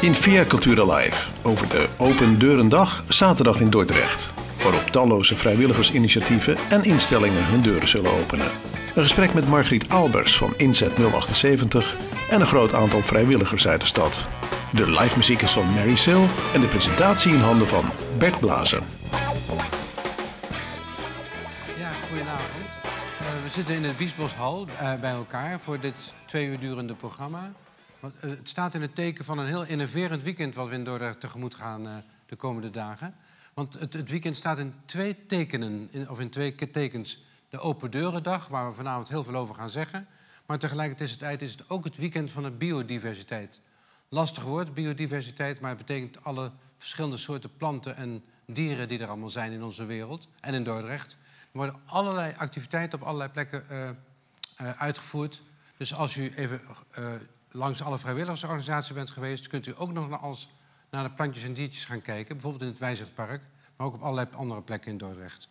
In Via Cultura Live over de Open Deurendag zaterdag in Dordrecht. Waarop talloze vrijwilligersinitiatieven en instellingen hun deuren zullen openen. Een gesprek met Margriet Albers van Inzet 078 en een groot aantal vrijwilligers uit de stad. De live muziek is van Mary Sil en de presentatie in handen van Bert Blazer. Zitten in het Biesboshal eh, bij elkaar voor dit twee uur durende programma. Want, eh, het staat in het teken van een heel innoverend weekend wat we in Dordrecht tegemoet gaan eh, de komende dagen. Want het, het weekend staat in twee tekenen, of in twee ke- tekens. De Open Deurendag, waar we vanavond heel veel over gaan zeggen. Maar tegelijkertijd is het ook het weekend van de biodiversiteit. Lastig woord, biodiversiteit, maar het betekent alle verschillende soorten planten en dieren die er allemaal zijn in onze wereld en in Dordrecht. Worden allerlei activiteiten op allerlei plekken eh, eh, uitgevoerd. Dus als u even eh, langs alle vrijwilligersorganisaties bent geweest, kunt u ook nog naar, als, naar de plantjes en diertjes gaan kijken. Bijvoorbeeld in het Wijzichtpark, maar ook op allerlei andere plekken in Dordrecht.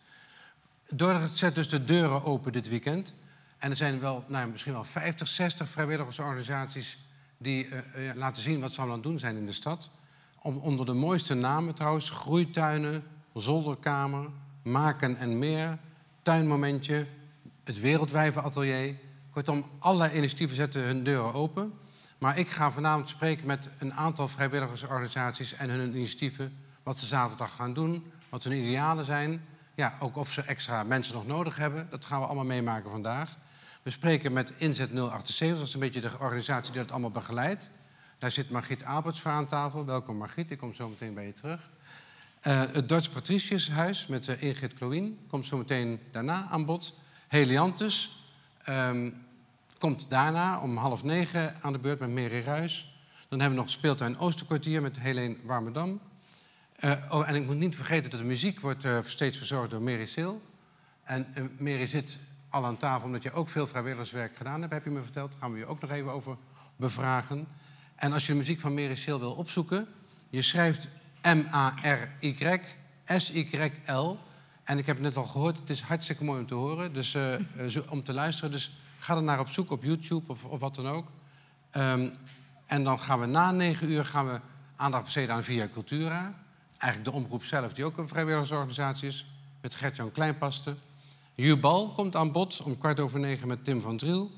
Dordrecht zet dus de deuren open dit weekend. En er zijn wel, nou, misschien wel 50, 60 vrijwilligersorganisaties die laten zien wat ze aan het doen zijn in de stad. Om, onder de mooiste namen trouwens: groeituinen, zolderkamer, maken en meer, tuinmomentje, het Wereldwijvenatelier. Kortom, allerlei initiatieven zetten hun deuren open. Maar ik ga vanavond spreken met een aantal vrijwilligersorganisaties en hun initiatieven. Wat ze zaterdag gaan doen, wat hun idealen zijn. Ja, ook of ze extra mensen nog nodig hebben. Dat gaan we allemaal meemaken vandaag. We spreken met Inzet 078, dat is een beetje de organisatie die dat allemaal begeleidt. Daar zit Margriet Aberts voor aan tafel. Welkom Margriet, ik kom zo meteen bij je terug. Eh, het Dutch Patriciushuis met eh, Ingrid Kloin komt zo meteen daarna aan bod. Heliantus ehm, komt daarna om half negen aan de beurt met Mary Ruis. Dan hebben we nog speeltuin Oosterkwartier met Helene Warmerdam. Eh, oh, en ik moet niet vergeten dat de muziek wordt steeds verzorgd door Mary Sil. En Mary zit al aan tafel omdat je ook veel vrijwilligerswerk gedaan hebt, heb je me verteld. Daar gaan we je ook nog even over bevragen. En als je de muziek van Mary Sil wil opzoeken, je schrijft M-A-R-Y S-Y-L. En ik heb het net al gehoord, het is hartstikke mooi om te horen, dus, eh, eh, om te luisteren. Dus ga er naar op zoek op YouTube of, of wat dan ook. Ehm, en dan gaan we na negen uur gaan we aandacht besteden aan Via Cultura. Eigenlijk de omroep zelf, die ook een vrijwilligersorganisatie is. Met Gert-Jan Kleinpaste. Jubal komt aan bod om kwart over negen met Tim van Driel.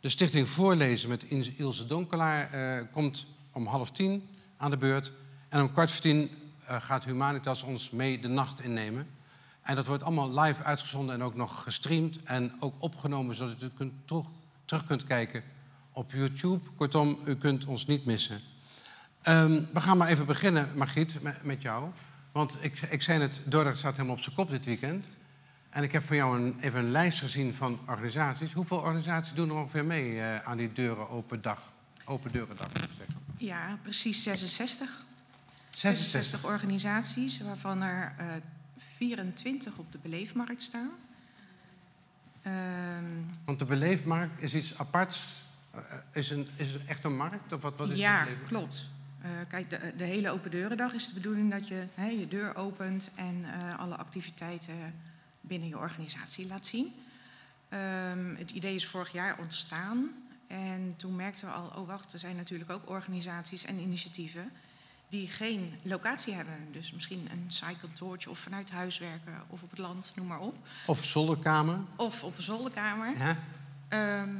De stichting Voorlezen met Ilse Donkelaar eh, komt om half tien aan de beurt. En om kwart voor tien eh, gaat Humanitas ons mee de nacht innemen. En dat wordt allemaal live uitgezonden en ook nog gestreamd en ook opgenomen, zodat u kunt terug, terug kunt kijken op YouTube. Kortom, u kunt ons niet missen. Ehm, we gaan maar even beginnen, Margriet, met, met jou. Want ik, ik zei het, Dordrecht staat helemaal op zijn kop dit weekend. En ik heb van jou een, even een lijst gezien van organisaties. Hoeveel organisaties doen er ongeveer mee eh, aan die deuren open dag? Open deuren dag, ik. Ja, precies 66. 66. organisaties, waarvan er eh 24 op de beleefmarkt staan. Ehm, Want de beleefmarkt is iets aparts. Eh, is, een, is het echt een markt? Of wat, wat is ja, klopt. Eh, kijk, de, de hele Open Deurendag is de bedoeling dat je hè, je deur opent en eh, alle activiteiten binnen je organisatie laat zien. Ehm, het idee is vorig jaar ontstaan en toen merkten we al, oh wacht, er zijn natuurlijk ook organisaties en initiatieven die geen locatie hebben. Dus misschien een saai kantoortje of vanuit huis werken of op het land, noem maar op. Of zolderkamer. Of op een zolderkamer. Ja. Ehm,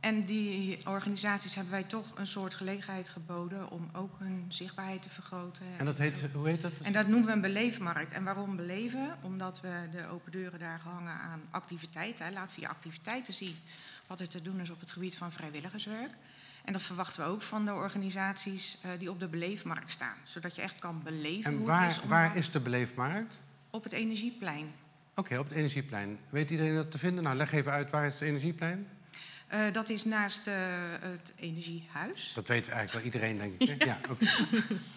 en die organisaties hebben wij toch een soort gelegenheid geboden om ook hun zichtbaarheid te vergroten. En dat heet, hoe heet dat? En dat noemen we een beleefmarkt. En waarom beleven? Omdat we de open deuren daar hangen aan activiteiten. Laat via activiteiten zien wat er te doen is op het gebied van vrijwilligerswerk. En dat verwachten we ook van de organisaties eh, die op de beleefmarkt staan. Zodat je echt kan beleven En hoe waar, het is om waar is de beleefmarkt? op het energieplein. Oké, op het Energieplein. Weet iedereen dat te vinden? Nou, leg even uit waar is het Energieplein? Eh, dat is naast eh, het energiehuis. Dat weet eigenlijk wel iedereen, denk ik. hè? Ja. oké.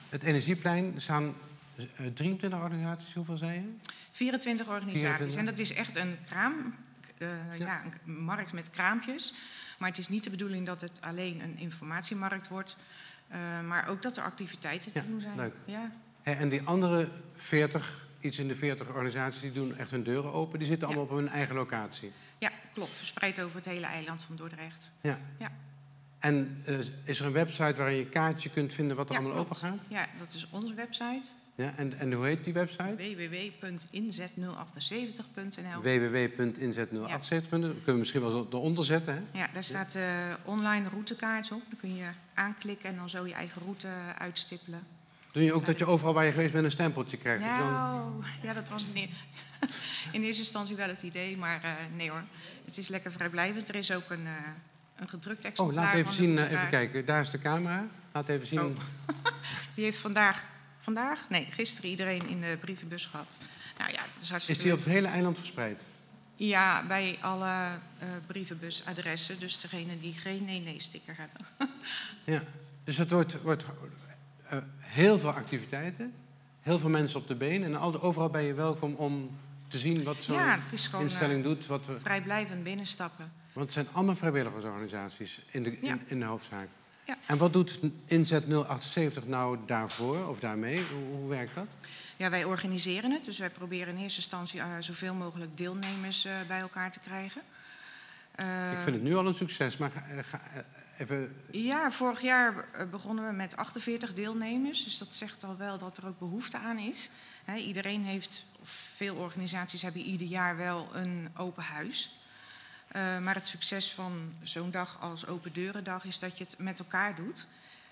Het Energieplein er staan eh, 23 organisaties. Hoeveel zei je? 24 organisaties. 24. En dat is echt een kraam, eh, ja. een markt met kraampjes. Maar het is niet de bedoeling dat het alleen een informatiemarkt wordt. eh, maar ook dat er activiteiten te doen zijn. leuk. Ja. En die andere 40 iets in de 40 organisaties die doen echt hun deuren open. Die zitten Ja. allemaal op hun eigen locatie. Ja, klopt. Verspreid over het hele eiland van Dordrecht. Ja. Ja. En eh, is er een website waarin je een kaartje kunt vinden wat er Ja, allemaal open gaat? Ja, dat is onze website. Ja, en, en hoe heet die website? www.inzet078.nl www.inzet078. Kunnen we misschien wel eronder zetten, hè? Ja, daar staat de online routekaart op. Dan kun je aanklikken en dan zo je eigen route uitstippelen. Doe je ook dat je overal waar je geweest bent een stempeltje krijgt? Nou, ja, dat was in, in eerste instantie wel het idee, maar eh, nee hoor. Het is lekker vrijblijvend. Er is ook een, eh, een gedrukt exemplaar. Oh, laat even zien, eh, even kijken. Daar is de camera. Laat even zien. Oh. Die heeft vandaag, vandaag? Nee, gisteren iedereen in de brievenbus gehad. Nou ja, dat is hartstikke Is die op het hele eiland verspreid? Ja, bij alle eh, brievenbusadressen. Dus degene die geen nee-nee-sticker hebben. Ja. Dus het wordt, wordt eh, heel veel activiteiten, heel veel mensen op de been. En al, overal ben je welkom om te zien wat zo'n Ja, instelling doet. Wat we, Vrijblijvend binnenstappen. want het zijn allemaal vrijwilligersorganisaties in de, in, in de hoofdzaak. Ja. En wat doet Inzet 078 nou daarvoor of daarmee? Hoe, hoe werkt dat? Ja, wij organiseren het. Dus wij proberen in eerste instantie eh, zoveel mogelijk deelnemers eh, bij elkaar te krijgen. Eh, Ik vind het nu al een succes, maar ga, eh, ga, eh, even... Ja, vorig jaar eh, begonnen we met 48 deelnemers. Dus dat zegt al wel dat er ook behoefte aan is. Iedereen heeft, of veel organisaties hebben ieder jaar wel een open huis. Eh, maar het succes van zo'n dag als Open Deurendag is dat je het met elkaar doet.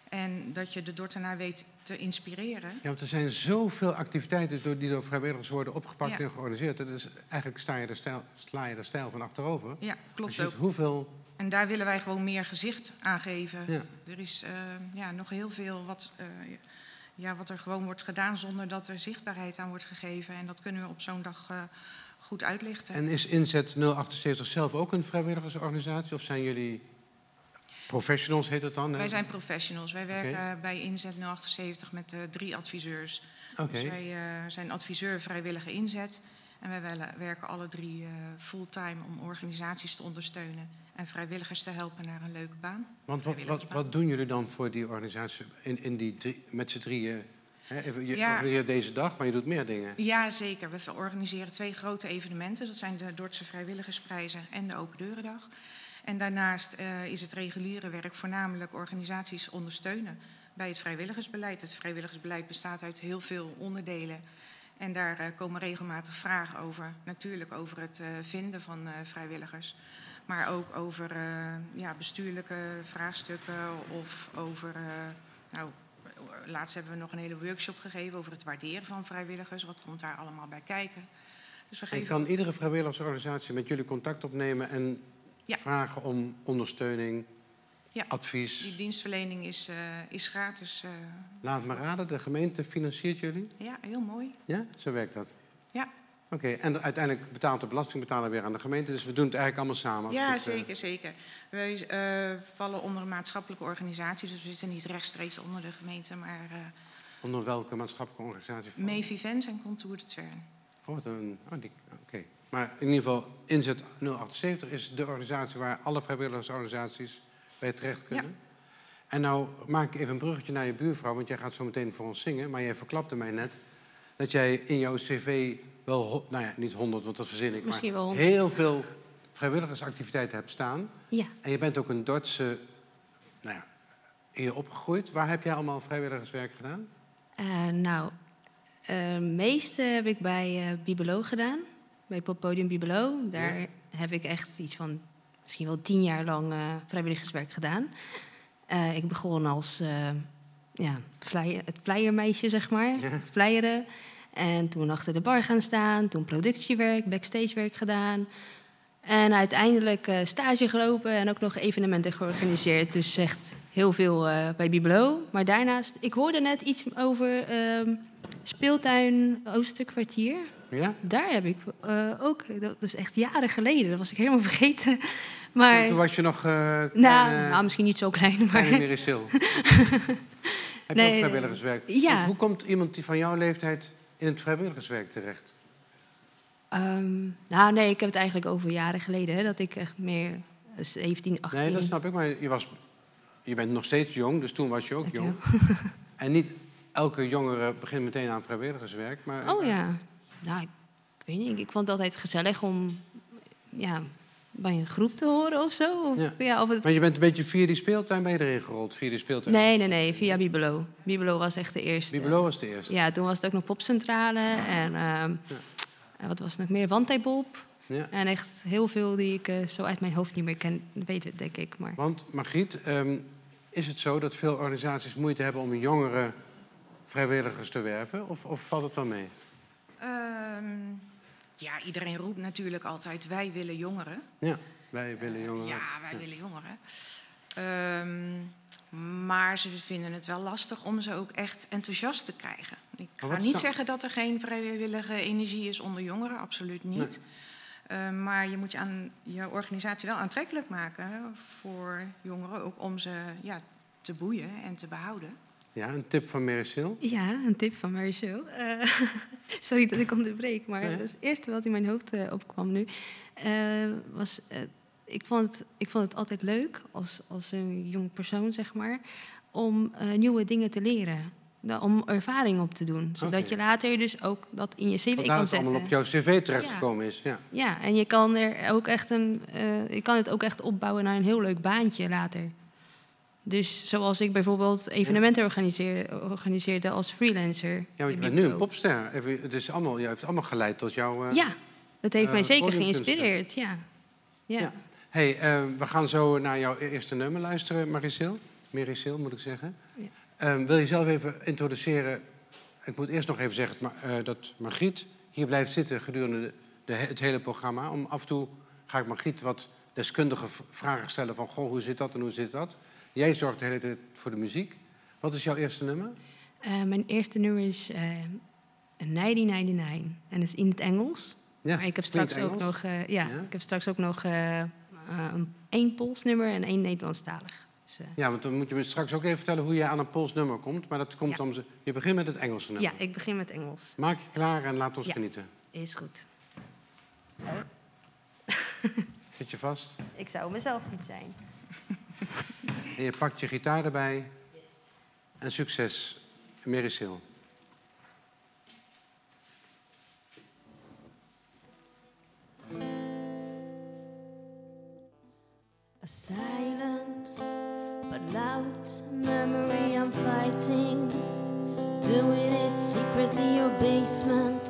En dat je de Dordtenaar weet te inspireren. Ja, want er zijn zoveel activiteiten door, die door vrijwilligers worden opgepakt Ja. en georganiseerd. Dus eigenlijk sta je er stijl, sla je stijl van achterover. Ja, klopt ook. hoeveel... En daar willen wij gewoon meer gezicht aan geven. Ja. Er is eh, ja, nog heel veel wat, eh, ja, wat er gewoon wordt gedaan zonder dat er zichtbaarheid aan wordt gegeven. En dat kunnen we op zo'n dag goed uitlichten. En is Inzet 078 zelf ook een vrijwilligersorganisatie? Of zijn jullie professionals, heet het dan? hè? Wij zijn professionals. Wij werken bij Inzet 078 met eh, drie adviseurs. Dus wij eh, zijn adviseur vrijwillige inzet. En wij werken alle drie eh, fulltime om organisaties te ondersteunen. En vrijwilligers te helpen naar een leuke baan. Want wat, wat, wat doen jullie dan voor die organisatie in, in die drie, met z'n drieën? Even, je Ja. organiseert deze dag, maar je doet meer dingen. Ja, zeker. We organiseren twee grote evenementen. Dat zijn de Dordtse Vrijwilligersprijzen en de Open Deurendag. En daarnaast eh, is het reguliere werk voornamelijk organisaties ondersteunen bij het vrijwilligersbeleid. Het vrijwilligersbeleid bestaat uit heel veel onderdelen. En daar eh, komen regelmatig vragen over. Natuurlijk over het eh, vinden van vrijwilligers. Maar ook over ja, bestuurlijke vraagstukken of over... nou, laatst hebben we nog een hele workshop gegeven over het waarderen van vrijwilligers. Wat komt daar allemaal bij kijken? Dus we En geven kan iedere vrijwilligersorganisatie met jullie contact opnemen en Ja. vragen om ondersteuning, Ja. advies? Die dienstverlening is, eh, is gratis. eh, Laat me raden, de gemeente financiert jullie? ja, heel mooi. Ja, zo werkt dat. Ja, Oké, en uiteindelijk betaalt de belastingbetaler weer aan de gemeente. Dus we doen het eigenlijk allemaal samen. ja het, eh, zeker, zeker. Wij eh, vallen onder een maatschappelijke organisatie, dus we zitten niet rechtstreeks onder de gemeente, maar eh Onder welke maatschappelijke organisatie? vallen? mee Vivens en Contour de Twern. Oh, wat een, oh, die, oké. Maar in ieder geval, Inzet 078 is de organisatie waar alle vrijwilligersorganisaties bij terecht kunnen. En nou maak ik even een bruggetje naar je buurvrouw, want jij gaat zo meteen voor ons zingen. Maar jij verklapte mij net dat jij in jouw cv wel, nou ja, niet honderd, want dat verzin ik, Misschien maar wel heel veel vrijwilligersactiviteiten hebt staan. Ja, En je bent ook een Dordtse, nou ja, hier opgegroeid. Waar heb jij allemaal vrijwilligerswerk gedaan? eh, nou, het meeste heb ik bij eh Bibelo gedaan. Bij Poppodium Bibelo. Daar Ja. heb ik echt iets van misschien wel tien jaar lang vrijwilligerswerk gedaan. Ik begon als ja, flyer, het flyermeisje, zeg maar. Ja. Het flyeren. En toen achter de bar gaan staan. Toen productiewerk, backstagewerk gedaan. En uiteindelijk eh, stage gelopen en ook nog evenementen georganiseerd. Dus echt heel veel eh, bij Bibelo. Maar daarnaast, ik hoorde net iets over ehm, speeltuin Oosterkwartier. Ja? Daar heb ik eh, ook, dat is echt jaren geleden, dat was ik helemaal vergeten. Maar, Toen was je nog nou, kleine, nou, misschien niet zo klein, maar... kleine Merisil. Heb je Nee, ook vrijwilligerswerk? ja. Want hoe komt iemand die van jouw leeftijd in het vrijwilligerswerk terecht? Ehm, nou, nee, ik heb het eigenlijk over jaren geleden, hè, dat ik echt meer eh, 17, 18... Nee, dat snap ik, maar je, was, je bent nog steeds jong, dus toen was je ook jong. En niet elke jongere begint meteen aan vrijwilligerswerk. Maar Oh ja. Nou, ik, ik weet niet. Ik vond het altijd gezellig om ja, bij een groep te horen of zo. Of, Ja. ja. of het... Maar je bent een beetje via die speeltuin ben je erin gerold, via die speeltuin. Nee, nee, nee, via Bibelo. Bibelo was echt de eerste. Bibelo was de eerste. Ja, toen was het ook nog popcentrale en ehm, en wat was het nog meer? Wandtabob. Ja. En echt heel veel die ik eh, zo uit mijn hoofd niet meer ken, weet het denk ik. Maar Want Margriet, ehm, is het zo dat veel organisaties moeite hebben om jongere vrijwilligers te werven? Of, of valt het wel mee? Ehm, ja, iedereen roept natuurlijk altijd, wij willen jongeren. Ja, wij willen jongeren. Ja, wij willen jongeren. Ehm, maar ze vinden het wel lastig om ze ook echt enthousiast te krijgen. Ik ga is niet zeggen dat er geen vrijwillige energie is onder jongeren, absoluut niet. Ehm, maar je moet je, aan, je organisatie wel aantrekkelijk maken voor jongeren, ook om ze ja, te boeien en te behouden. Ja, een tip van Merissil. ja, een tip van Marcel. Eh, sorry dat ik onderbreek, maar Nee. het eerste wat in mijn hoofd eh, opkwam nu eh, was. ik, vond het, ik vond het altijd leuk als, als een jong persoon, zeg maar, om nieuwe dingen te leren. Om ervaring op te doen. Zodat je later dus ook dat in je cv Vandaar kan dat het zetten. allemaal op jouw cv terechtgekomen is. Ja. Ja, en je kan er ook echt een, je kan het ook echt opbouwen naar een heel leuk baantje later. Dus zoals ik bijvoorbeeld evenementen organiseer, organiseerde als freelancer. ja, want je bent nu een popster. Het, is allemaal, je heeft allemaal geleid tot jouw... eh, Ja, dat heeft eh, mij zeker geïnspireerd. Ja. Ja. Ja. hey, eh, we gaan zo naar jouw eerste nummer luisteren, Marisil. Merisil, moet ik zeggen. Ja. Eh, wil je zelf even introduceren? Ik moet eerst nog even zeggen dat Ma- dat Margriet hier blijft zitten gedurende de, de, het hele programma. Om af en toe ga ik Margriet wat deskundige vragen stellen van... Goh, hoe zit dat en hoe zit dat? Jij zorgt de hele tijd voor de muziek. Wat is jouw eerste nummer? Eh, mijn eerste nummer is 1999 en dat is in het Engels. Ja, maar ik heb straks ook nog, eh, ja, Ja. ik heb straks ook nog een één Pools nummer en één Nederlandstalig. Dus, Ja, want dan moet je me straks ook even vertellen hoe jij aan een Pools nummer komt. Maar dat komt Ja. om ze. Je begint met het Engelse nummer. ja, ik begin met Engels. Maak je klaar en laat ons Ja. genieten. Is goed. Zit je vast? Ik zou mezelf niet zijn. En je pakt je gitaar erbij. En succes, Merisil. A silent but loud memory I'm fighting. Doing it secretly, your basement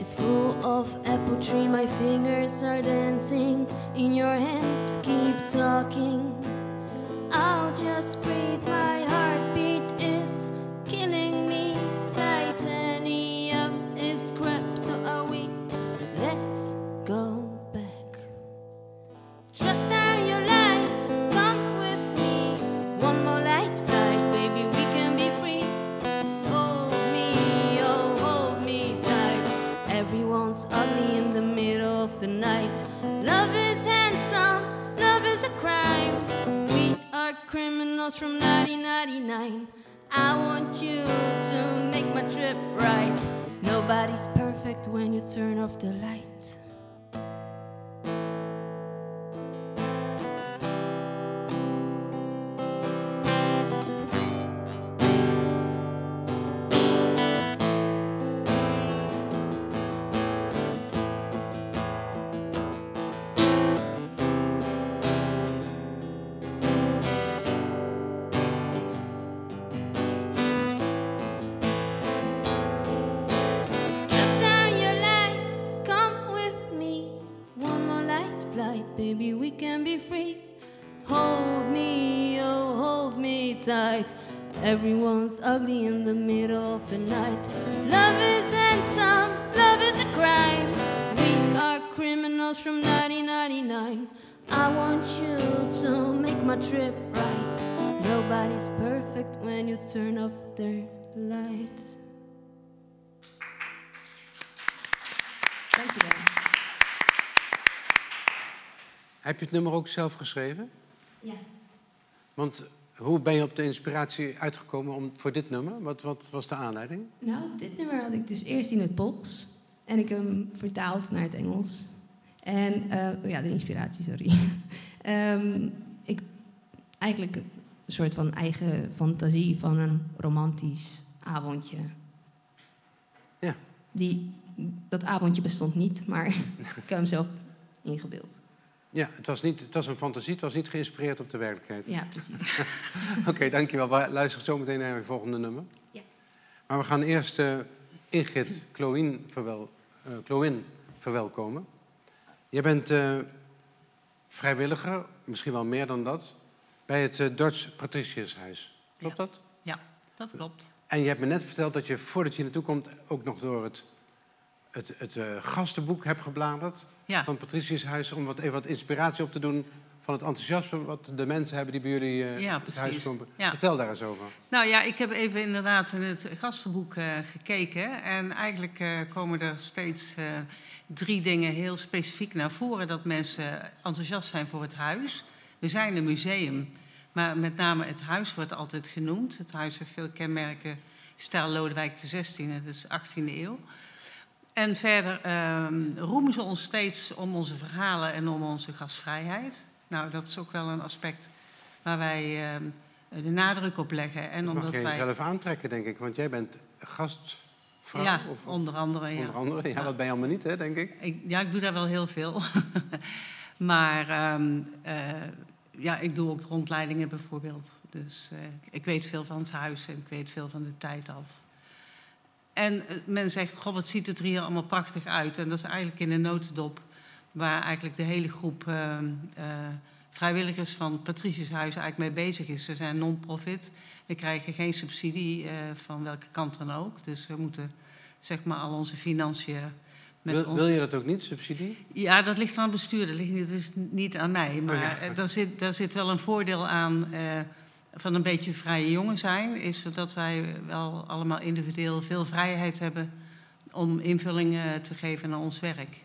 is full of apple tree. My fingers are dancing in your hand. Keep talking. I'll just breathe. My heartbeat criminals from 1999. I want you to make my trip right. Nobody's perfect when you turn off the lights. Ugly in the middle of the night. Love is handsome, love is a crime. We are criminals from 1999. I want you to make my trip right. Nobody's perfect when you turn off their lights. Dankjewel. Heb je het nummer ook zelf geschreven? Ja. Want hoe ben je op de inspiratie uitgekomen om, voor dit nummer? Wat, wat was de aanleiding? Nou, dit nummer had ik dus eerst in het Pools. En ik heb hem vertaald naar het Engels. En, eh, oh ja, de inspiratie, sorry. Ehm, ik, eigenlijk een soort van eigen fantasie van een romantisch avondje. Ja. Die dat avondje bestond niet, maar ik heb hem zelf ingebeeld. Ja, het was, niet, het was een fantasie, het was niet geïnspireerd op de werkelijkheid. Ja, precies. Oké, dankjewel. We luisteren zo meteen naar het volgende nummer. Ja. Maar we gaan eerst eh, Ingrid Chloïn, verwel, Chloïn verwelkomen. Jij bent eh, vrijwilliger, misschien wel meer dan dat, bij het Dutch Patriciushuis. Klopt dat? Ja, dat klopt. En je hebt me net verteld dat je voordat je naartoe komt ook nog door het, het, het gastenboek hebt gebladerd Ja. van Patriciushuis om wat, even wat inspiratie op te doen van het enthousiasme wat de mensen hebben die bij jullie eh Ja, het huis komen. Ja. Vertel daar eens over. Nou ja, ik heb even inderdaad in het gastenboek eh, gekeken. En eigenlijk eh, komen er steeds drie dingen heel specifiek naar voren. Dat mensen enthousiast zijn voor het huis. We zijn een museum, maar met name het huis wordt altijd genoemd. Het huis heeft veel kenmerken. Stijl Lodewijk XVI, is 18e eeuw. En verder ehm, roemen ze ons steeds om onze verhalen en om onze gastvrijheid. Nou, dat is ook wel een aspect waar wij ehm, de nadruk op leggen. En Dat mag omdat je wij. zelf aantrekken, denk ik. Want jij bent gastvrouw. ja, of, onder andere. Ja. onder andere. Ja, dat ben je allemaal niet, hè, denk ik. Ik, ja, ik doe daar wel heel veel. maar ehm, eh, ja, ik doe ook rondleidingen bijvoorbeeld. Dus eh, ik weet veel van het huis en ik weet veel van de tijd af. En eh, men zegt, goh, wat ziet het er hier allemaal prachtig uit. En dat is eigenlijk in een notendop waar eigenlijk de hele groep ehm, eh, vrijwilligers van Patriciushuis eigenlijk mee bezig is. We zijn non-profit. We krijgen geen subsidie eh, van welke kant dan ook. Dus we moeten zeg maar al onze financiën met Wil, ons... wil je dat ook niet, subsidie? Ja, dat ligt aan het bestuur. Dat ligt niet, dus niet aan mij. Maar Oh ja. daar, zit, daar zit wel een voordeel aan van een beetje vrije jongen zijn. Is dat wij wel allemaal individueel veel vrijheid hebben om invullingen te geven aan ons werk.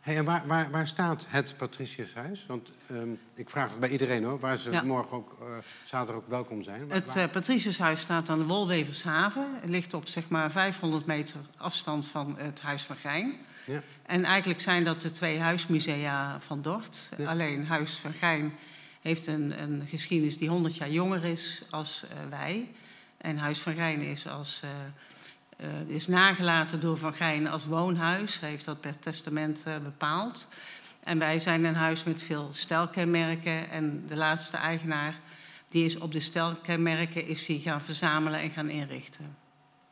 Hey, en waar, waar, waar staat het Patriciushuis? Want ehm, ik vraag het bij iedereen hoor, waar ze Ja. morgen ook, eh, zaterdag ook welkom zijn. Het eh, Patriciushuis staat aan de Wolwevershaven. Het ligt op zeg maar 500 meter afstand van het Huis van Gijn. Ja. En eigenlijk zijn dat de twee huismusea van Dort. Ja. Alleen Huis van Gijn heeft een, een geschiedenis die 100 jaar jonger is als eh, wij. En Huis van Gijn is, als, eh, eh, is nagelaten door Van Gijn als woonhuis. Hij heeft dat per testament bepaald. En wij zijn een huis met veel stijlkenmerken. En de laatste eigenaar die is op de stijlkenmerken is die gaan verzamelen en gaan inrichten.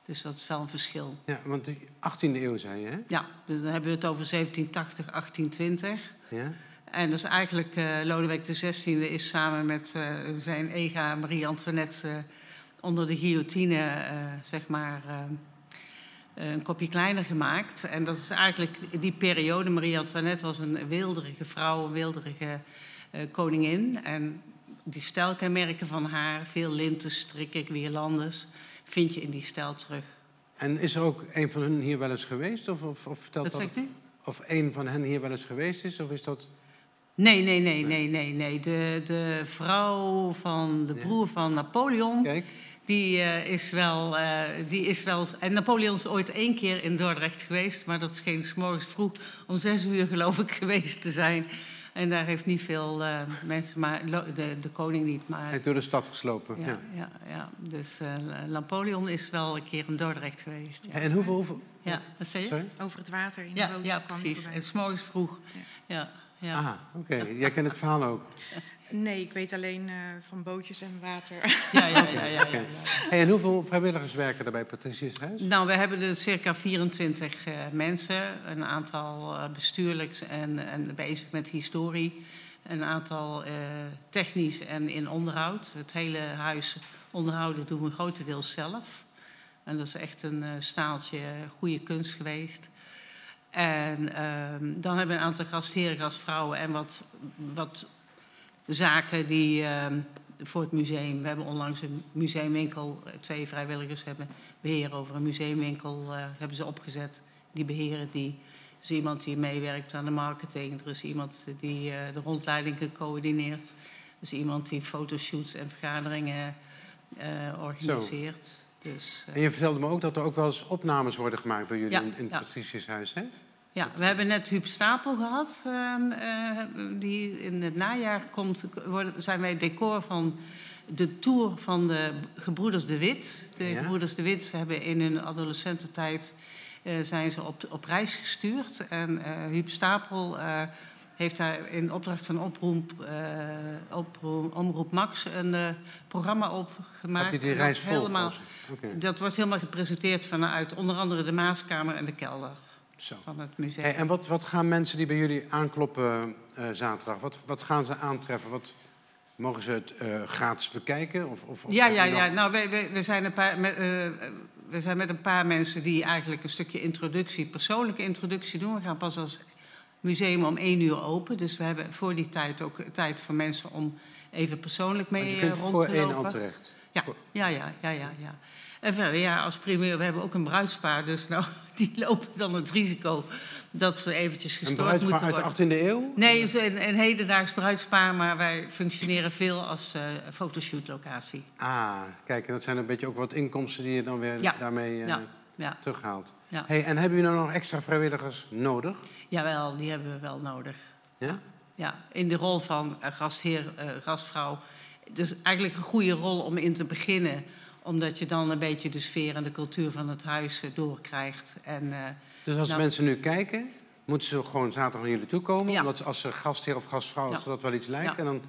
Dus dat is wel een verschil. Ja, want de 18e eeuw zei je, hè? Ja, dan hebben we het over 1780, 1820. Ja. En dus eigenlijk uh, Lodewijk XVI is samen met uh, zijn ega Marie-Antoinette uh, onder de guillotine, zeg maar, een kopje kleiner gemaakt. En dat is eigenlijk die periode. Marie-Antoinette was een weelderige vrouw, een weelderige uh, koningin. En die stijlkenmerken van haar, veel linten, strikken, guirlandes, vind je in die stijl terug. En is er ook een van hen hier wel eens geweest? Of, of, of vertelt dat zegt u? Of een van hen hier wel eens geweest is? Of is dat... Nee, nee, nee, nee, nee, nee. De, de vrouw van de broer van Napoleon, Kijk, die, uh, is wel, uh, die is wel... En Napoleon is ooit één keer in Dordrecht geweest... maar dat scheen 's morgens vroeg om zes uur, geloof ik, geweest te zijn. En daar heeft niet veel uh, mensen, maar de, de koning niet. Maar, hij heeft door de stad geslopen. ja, Ja. ja, ja. Dus Napoleon is wel een keer in Dordrecht geweest. Ja, En hoeveel... hoeveel... ja. wat zei je? Sorry? Over het water in de Ja, ja, precies. En 's morgens vroeg. Ja, ja. Ah, oké. Jij kent het verhaal ook. Nee, ik weet alleen uh, van bootjes en water. Ja, ja, ja, ja, ja, Oké. ja. Hey, en hoeveel vrijwilligers werken er bij Patricius Huis? Nou, we hebben er circa 24 uh, mensen. Een aantal uh, bestuurlijks en, en bezig met historie. Een aantal uh, technisch en in onderhoud. Het hele huis onderhouden doen we grotendeels zelf. En dat is echt een uh, staaltje goede kunst geweest. En uh, dan hebben we een aantal gastheren, gastvrouwen en wat, wat zaken die uh, voor het museum. We hebben onlangs een museumwinkel, twee vrijwilligers hebben beheer over een museumwinkel, uh, hebben ze opgezet. Die beheren die. Er is iemand die meewerkt aan de marketing. Er is iemand die uh, de rondleidingen coördineert. Er is iemand die fotoshoots en vergaderingen uh, organiseert. Dus, En je vertelde me ook dat er ook wel eens opnames worden gemaakt bij jullie Ja, in, in het. Patriciushuis, hè? Ja, we hebben net Huub Stapel gehad. Uh, uh, die in het najaar komt, worden, zijn wij decor van de tour van de Gebroeders de Wit. De Ja. Gebroeders de Wit hebben in hun adolescententijd eh, zijn ze op, op reis gestuurd. En eh Huub Stapel eh, heeft daar in opdracht van Oproep, eh, Oproep- Omroep Max een eh, programma opgemaakt. Hij die dat reis is volgen? helemaal. Dat wordt helemaal gepresenteerd vanuit onder andere de Maaskamer en de kelder Zo. van het museum. Hey, en wat, wat gaan mensen die bij jullie aankloppen eh, zaterdag, wat, wat gaan ze aantreffen? Wat, mogen ze het eh, gratis bekijken? Of, of, Ja, ja, ja. Nou, we, we, we, zijn een paar, met, eh, we zijn met een paar mensen die eigenlijk een stukje introductie, persoonlijke introductie doen. We gaan pas als museum om één uur open. Dus we hebben voor die tijd ook tijd voor mensen om even persoonlijk mee Want je eh, kunt rond voor te één lopen. al terecht. Ja, ja, ja, ja, ja, ja. En verder, ja, als primeur, we hebben ook een bruidspaar. Dus nou, die lopen dan het risico dat ze eventjes Een gestoord bruidspaar moeten uit worden. de 18e eeuw? Nee, het is een, een hedendaags bruidspaar, maar wij functioneren veel als eh fotoshootlocatie. Ah, kijk, en dat zijn een beetje ook wat inkomsten die je dan weer Ja. daarmee eh, Ja, ja, terughaalt. ja. Hey, en hebben jullie nou nog extra vrijwilligers nodig? Jawel, die hebben we wel nodig. Ja? Ja, in de rol van eh, gastheer, eh, gastvrouw. Dus eigenlijk een goede rol om in te beginnen. Omdat je dan een beetje de sfeer en de cultuur van het huis eh, doorkrijgt. En, Dus als Nou. mensen nu kijken, moeten ze gewoon zaterdag naar jullie toe komen? Ja. Omdat ze- als ze gastheer of gastvrouw, als Ja. dat wel iets lijkt. Ja. En dan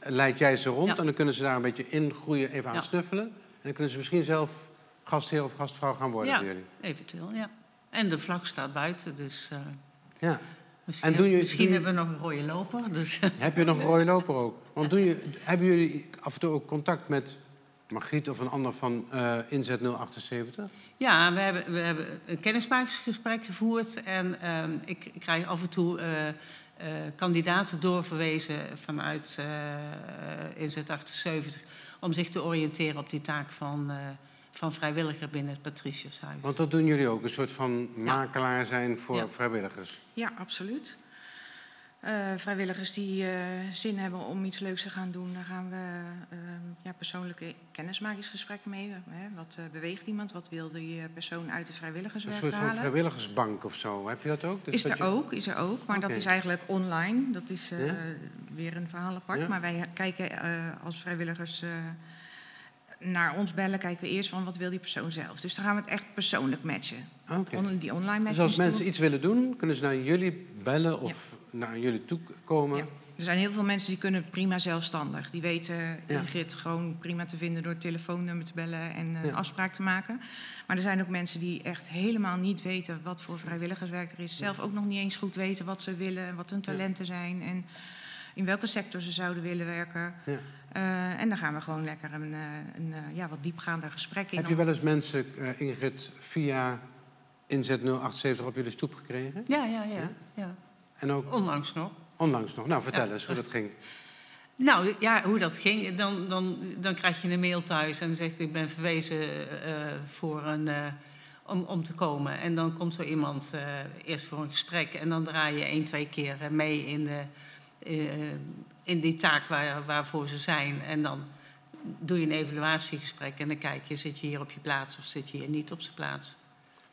leid jij ze rond en dan kunnen ze daar een beetje ingroeien, even aan snuffelen. En dan kunnen ze misschien zelf gastheer of gastvrouw gaan worden bij jullie. eventueel, ja. En de vlag staat buiten, dus Ja. misschien, En doen je- misschien doen hebben we nog een rode loper. Dus, Heb je nog een rode loper ook? Want doen je, hebben jullie af en toe ook contact met Margriet of een ander van eh, Inzet 078? Ja, we hebben, we hebben een kennismakingsgesprek gevoerd. En ehm, ik, ik krijg af en toe eh, eh, kandidaten doorverwezen vanuit Inzet 78... om zich te oriënteren op die taak van, van vrijwilliger binnen het Patriciushuis. Want dat doen jullie ook, een soort van makelaar zijn voor Ja. vrijwilligers. Ja, absoluut. Eh, vrijwilligers die eh, zin hebben om iets leuks te gaan doen, daar gaan we eh, ja, persoonlijke kennismakingsgesprekken mee. Hè? Wat eh, beweegt iemand? Wat wil die persoon uit de Een vrijwilligerswerk soort van halen? vrijwilligersbank of zo. Heb je dat ook? Dus Is dat er je- ook, is er ook, maar dat is eigenlijk online. Dat is Ja? weer een verhaal apart. Ja? Maar wij kijken als vrijwilligers naar ons bellen, kijken we eerst van wat wil die persoon zelf. Dus dan gaan we het echt persoonlijk matchen. On- die online Dus matching. als mensen iets willen doen, kunnen ze naar jullie bellen of naar jullie toe komen? Ja. Er zijn heel veel mensen die kunnen prima zelfstandig. Die weten Ja. Ingrid gewoon prima te vinden door telefoonnummer te bellen en Ja. afspraak te maken. Maar er zijn ook mensen die echt helemaal niet weten wat voor vrijwilligerswerk er is. Zelf ook nog niet eens goed weten wat ze willen, en wat hun talenten zijn en in welke sector ze zouden willen werken. Ja. Eh, en dan gaan we gewoon lekker een, eh, een eh, ja, wat diepgaander gesprek in. Heb je wel eens mensen, eh, Ingrid, via Inzet 078 op jullie stoep gekregen? Ja, ja, ja. ja. En ook Onlangs nog. onlangs nog. Nou, vertel Ja. eens hoe dat ging. Nou ja, hoe dat ging, dan, dan, dan krijg je een mail thuis en dan zegt ik ben verwezen eh, voor een, eh, om, om te komen. En dan komt zo iemand eh, eerst voor een gesprek en dan draai je één, twee keer mee in, de, eh, in die taak waar, waarvoor ze zijn. En dan doe je een evaluatiegesprek en dan kijk je, zit je hier op je plaats of zit je hier niet op zijn plaats.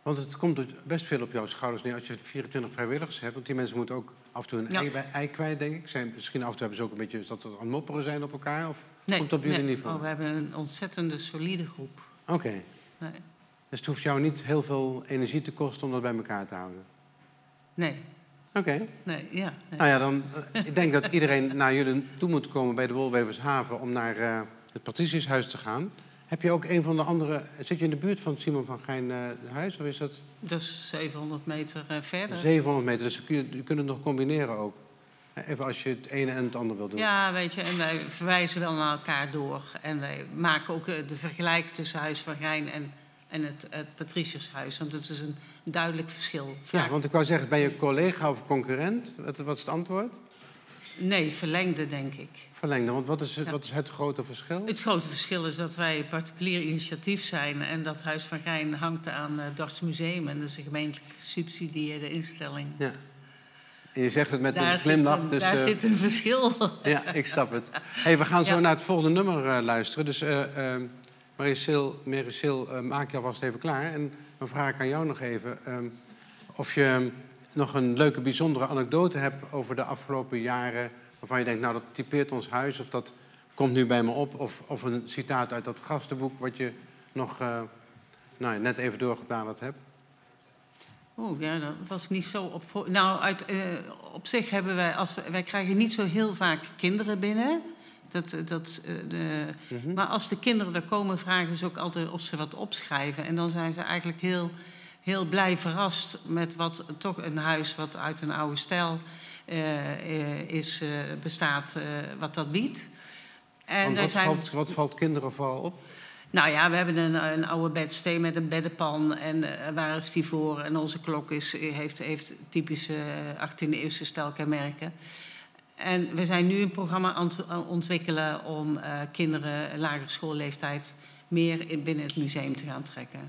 Want het komt dus best veel op jouw schouders neer als je 24 vrijwilligers hebt. Want die mensen moeten ook af en toe een Ja. ei, ei kwijt, denk ik. Zijn, misschien af en toe hebben ze ook een beetje dat ze aan het mopperen zijn op elkaar. Of Nee, komt het op jullie nee. niveau? Oh, we hebben een ontzettende solide groep. Oké. Nee. Dus het hoeft jou niet heel veel energie te kosten om dat bij elkaar te houden. Nee, Oké. nee, ja. nee. Nou ja, dan, eh, ik denk dat iedereen naar jullie toe moet komen bij de Wolwevershaven om naar eh, het Patriciushuis te gaan. Heb je ook een van de andere... Zit je in de buurt van Simon van Gijn eh, huis? Of is dat Dat is 700 meter verder. 700 meter? Dus je, je kunt het nog combineren ook. Even als je het ene en het andere wil doen. Ja, weet je, en wij verwijzen wel naar elkaar door. En wij maken ook de vergelijk tussen Huis van Rijn en, en het, het Patriciushuis. Want het is een duidelijk verschil. Ja, want ik wou zeggen, ben je collega of concurrent? Wat, wat is het antwoord? Nee, verlengde, denk ik. Verlengde, want wat is, Ja. wat is het grote verschil? Het grote verschil is dat wij een particulier initiatief zijn... en dat Huis van Rijn hangt aan het Dorts Museum... en dat is een gemeentelijk gesubsidieerde instelling. Ja. En je zegt het met Daar, een glimlach. een, dus, daar eh, zit een verschil. Ja, ik snap het. Hey, we gaan zo Ja. naar het volgende nummer eh, luisteren. Dus eh eh, Maricel, Maricel eh, maak je alvast even klaar. En dan vraag ik aan jou nog even... eh, of je nog een leuke, bijzondere anekdote hebt over de afgelopen jaren... waarvan je denkt, nou, dat typeert ons huis... of dat komt nu bij me op. Of, of een citaat uit dat gastenboek... wat je nog eh, nou, net even doorgebladerd hebt. Oeh, ja, dat was niet zo op. Nou, uit, eh, op zich hebben wij, als wij krijgen niet zo heel vaak kinderen binnen. Dat, eh, dat, eh, de, Maar als de kinderen er komen, vragen ze ook altijd of ze wat opschrijven. En dan zijn ze eigenlijk heel, heel blij verrast met wat toch een huis wat uit een oude stijl eh, is, bestaat, wat dat biedt. En Want wat, zijn- valt, wat valt kinderen vooral op? nou ja, we hebben een, een oude bedstee met een beddenpan. En waar is die voor? En onze klok is, heeft, heeft typische 18e-eeuwse stijlkenmerken. En we zijn nu een programma aan het ontwikkelen om eh, kinderen lagere schoolleeftijd meer in, binnen het museum te gaan trekken.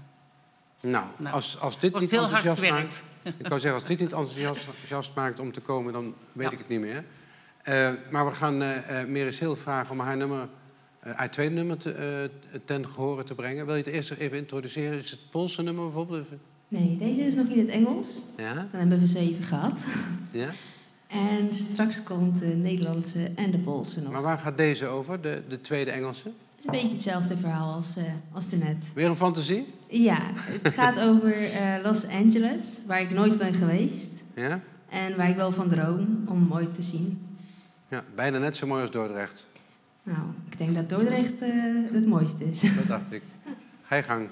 Nou, Nou, als, als dit niet enthousiast maakt... Ik wou zeggen, als dit niet enthousiast enthousiast maakt om te komen, dan weet Ja. ik het niet meer. Eh, maar we gaan eh uh, Meris Hill vragen om haar nummer, eh, haar tweede nummer te, eh, ten gehore te brengen. Wil je het eerst even introduceren? Is het Poolse nummer bijvoorbeeld? Nee, deze is nog in het Engels. Ja? Dan hebben we zeven gehad. ja? En straks komt de Nederlandse en de Poolse nog. Maar waar gaat deze over, de, de tweede Engelse? Het is een beetje hetzelfde verhaal als, eh als de net. Weer een fantasie? Ja, het gaat over eh, Los Angeles, waar ik nooit ben geweest. Ja? En waar ik wel van droom om ooit te zien. ja? Bijna net zo mooi als Dordrecht. Nou, ik denk dat Dordrecht eh, het mooiste is. Dat dacht ik. Ga je gang.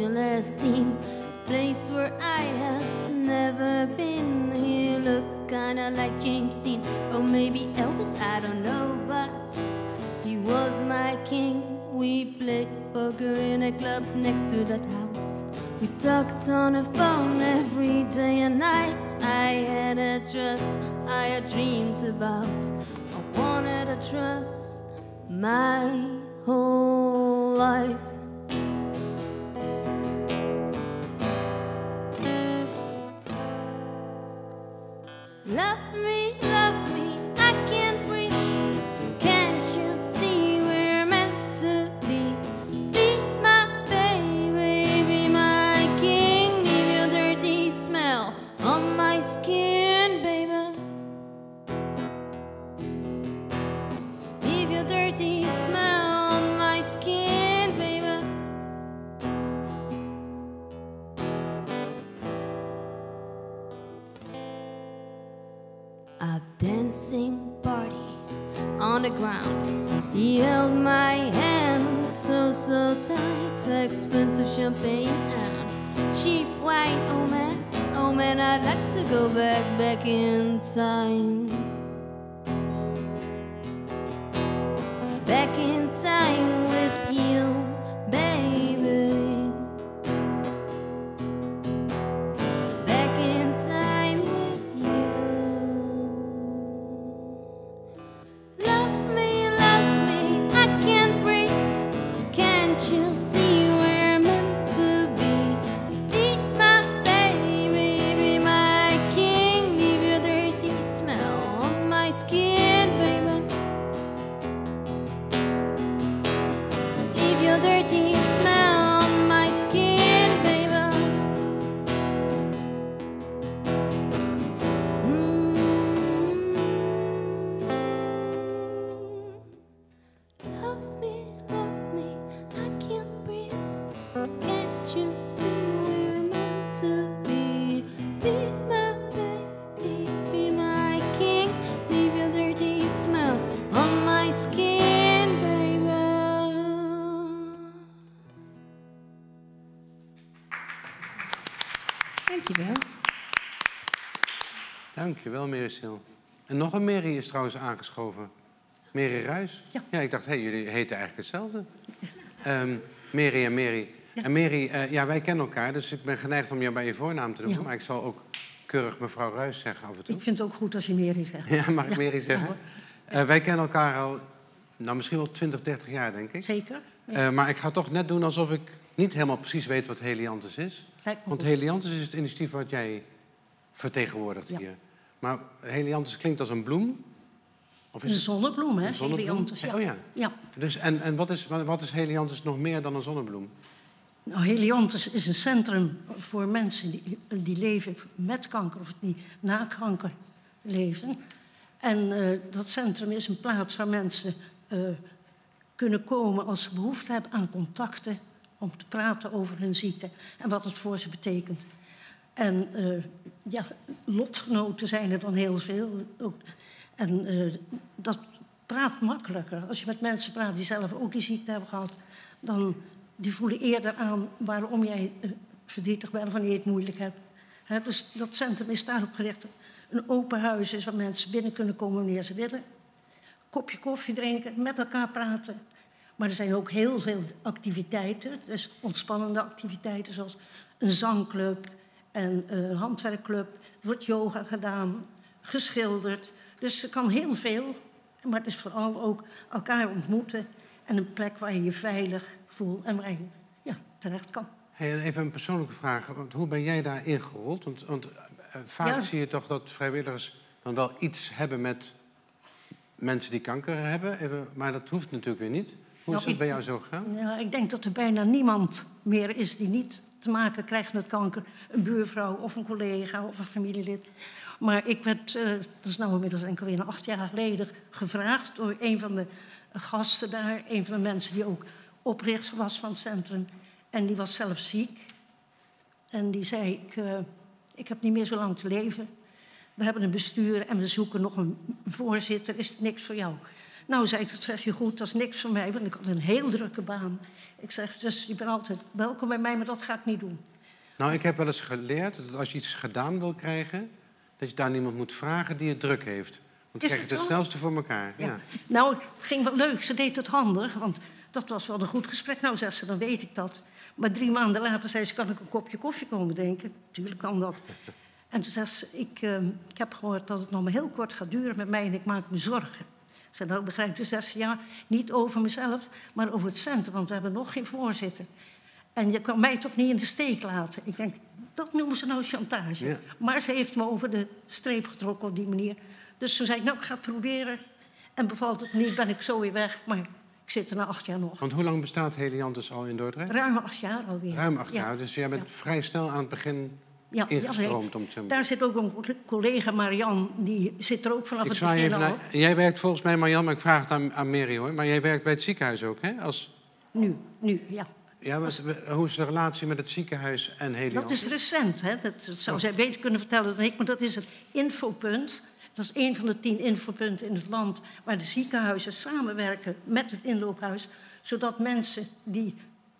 Los Angeles theme, place where I have never been. He looked kinda like James Dean, or maybe Elvis, I don't know, but he was my king. We played poker in a club next to that house. We talked on the phone every day and night. I had a trust I had dreamed about. I wanted to trust my whole life. Love me, Dankjewel, Meris Hill. En nog een Mary is trouwens aangeschoven. Mary Ruis? Ja. ik dacht, hé, jullie heten eigenlijk hetzelfde. Mary en Mary. En Mary, eh, ja, wij kennen elkaar, dus ik ben geneigd om jou bij je voornaam te noemen. Ja. Maar ik zal ook keurig mevrouw Ruis zeggen af en toe. Ik vind het ook goed als je Mary zegt. Ja, mag ik Mary zeggen? Eh, wij kennen elkaar al, nou, misschien wel 20, 30 jaar, denk ik. Zeker. Eh, maar ik ga toch net doen alsof ik niet helemaal precies weet wat Heliantus is. Want. Heliantus is het initiatief wat jij vertegenwoordigt Ja. hier. Maar Heliantus klinkt als een bloem. Of Een zonnebloem, hè? Een zonnebloem? Helianthus, ja. Oh ja. ja. Dus, en en wat, is, wat wat is helianthus nog meer dan een zonnebloem? Nou, Helianthus is een centrum voor mensen die, die leven met kanker of die na kanker leven. En eh, dat centrum is een plaats waar mensen eh, kunnen komen als ze behoefte hebben aan contacten om te praten over hun ziekte en wat het voor ze betekent. En eh, ja, lotgenoten zijn er dan heel veel. Ook. En eh, dat praat makkelijker. Als je met mensen praat die zelf ook die ziekte hebben gehad, dan die voelen eerder aan waarom jij eh, verdrietig bent, wanneer je het moeilijk hebt. Dus dat centrum is daarop gericht. Een open huis is waar mensen binnen kunnen komen wanneer ze willen. Kopje koffie drinken, met elkaar praten. Maar er zijn ook heel veel activiteiten, dus ontspannende activiteiten zoals een zangclub en een handwerkclub. Er wordt yoga gedaan, geschilderd. Dus er kan heel veel, maar het is vooral ook elkaar ontmoeten en een plek waar je je veilig voelt en waar je ja, terecht kan. Hey, en even een persoonlijke vraag. Want hoe ben jij daar ingerold? Want, want eh, vaak Ja. zie je toch dat vrijwilligers dan wel iets hebben met mensen die kanker hebben. Even, maar dat hoeft natuurlijk weer niet. Hoe is Nou, dat ik- bij jou zo gegaan? Ja, ik denk dat er bijna niemand meer is die niet te maken krijgt met kanker. Een buurvrouw of een collega of een familielid. Maar ik werd, eh, dat is nou inmiddels enkel weer acht jaar geleden, gevraagd door een van de gasten daar. Een van de mensen die ook oprichter was van het centrum. En die was zelf ziek. En die zei, ik, eh, ik heb niet meer zo lang te leven. We hebben een bestuur en we zoeken nog een voorzitter. Is het niks voor jou? Nou, zei ik, dat zeg je goed, dat is niks voor mij, want ik had een heel drukke baan. Ik zeg, dus je bent altijd welkom bij mij, maar dat ga ik niet doen. Nou, ik heb wel eens geleerd dat als je iets gedaan wil krijgen... dat je daar niemand moet vragen die het druk heeft. Want dan krijg je het het snelste voor elkaar. Ja. Ja. Nou, het ging wel leuk. Ze deed het handig, want dat was wel een goed gesprek. Nou, zegt ze, dan weet ik dat. Maar drie maanden later zei ze, kan ik een kopje koffie komen drinken? Tuurlijk kan dat. En toen zei ze, ik, eh, ik heb gehoord dat het nog maar heel kort gaat duren met mij en ik maak me zorgen. Ik zei, nou begrijp je, Toen zei ze, ja, niet over mezelf, maar over het centrum, want we hebben nog geen voorzitter. En je kan mij toch niet in de steek laten? Ik denk, dat noemen ze nou chantage. Ja. Maar ze heeft me over de streep getrokken op die manier. Dus toen zei ik, nou, ik ga het proberen. En bevalt het niet, ben ik zo weer weg. Maar ik zit er na acht jaar nog. Want hoe lang bestaat Helianthus al in Dordrecht? Ruim acht jaar alweer. Ruim acht Ja. jaar. Dus jij bent Ja. vrij snel aan het begin Ja, ingestroomd. om Daar zit ook een collega, Marian, die zit er ook vanaf Ik het begin even naar... Jij werkt volgens mij, Marjan, maar ik vraag het aan, aan Mary hoor. Maar jij werkt bij het ziekenhuis ook, hè? Als, Nu, nu, ja. ja, hoe is de relatie met het ziekenhuis en Dat Helianthus? is recent, hè? Dat, dat zou zij beter kunnen vertellen dan ik. Maar dat is het infopunt. Dat is een van de tien infopunten in het land... waar de ziekenhuizen samenwerken met het inloophuis... zodat mensen die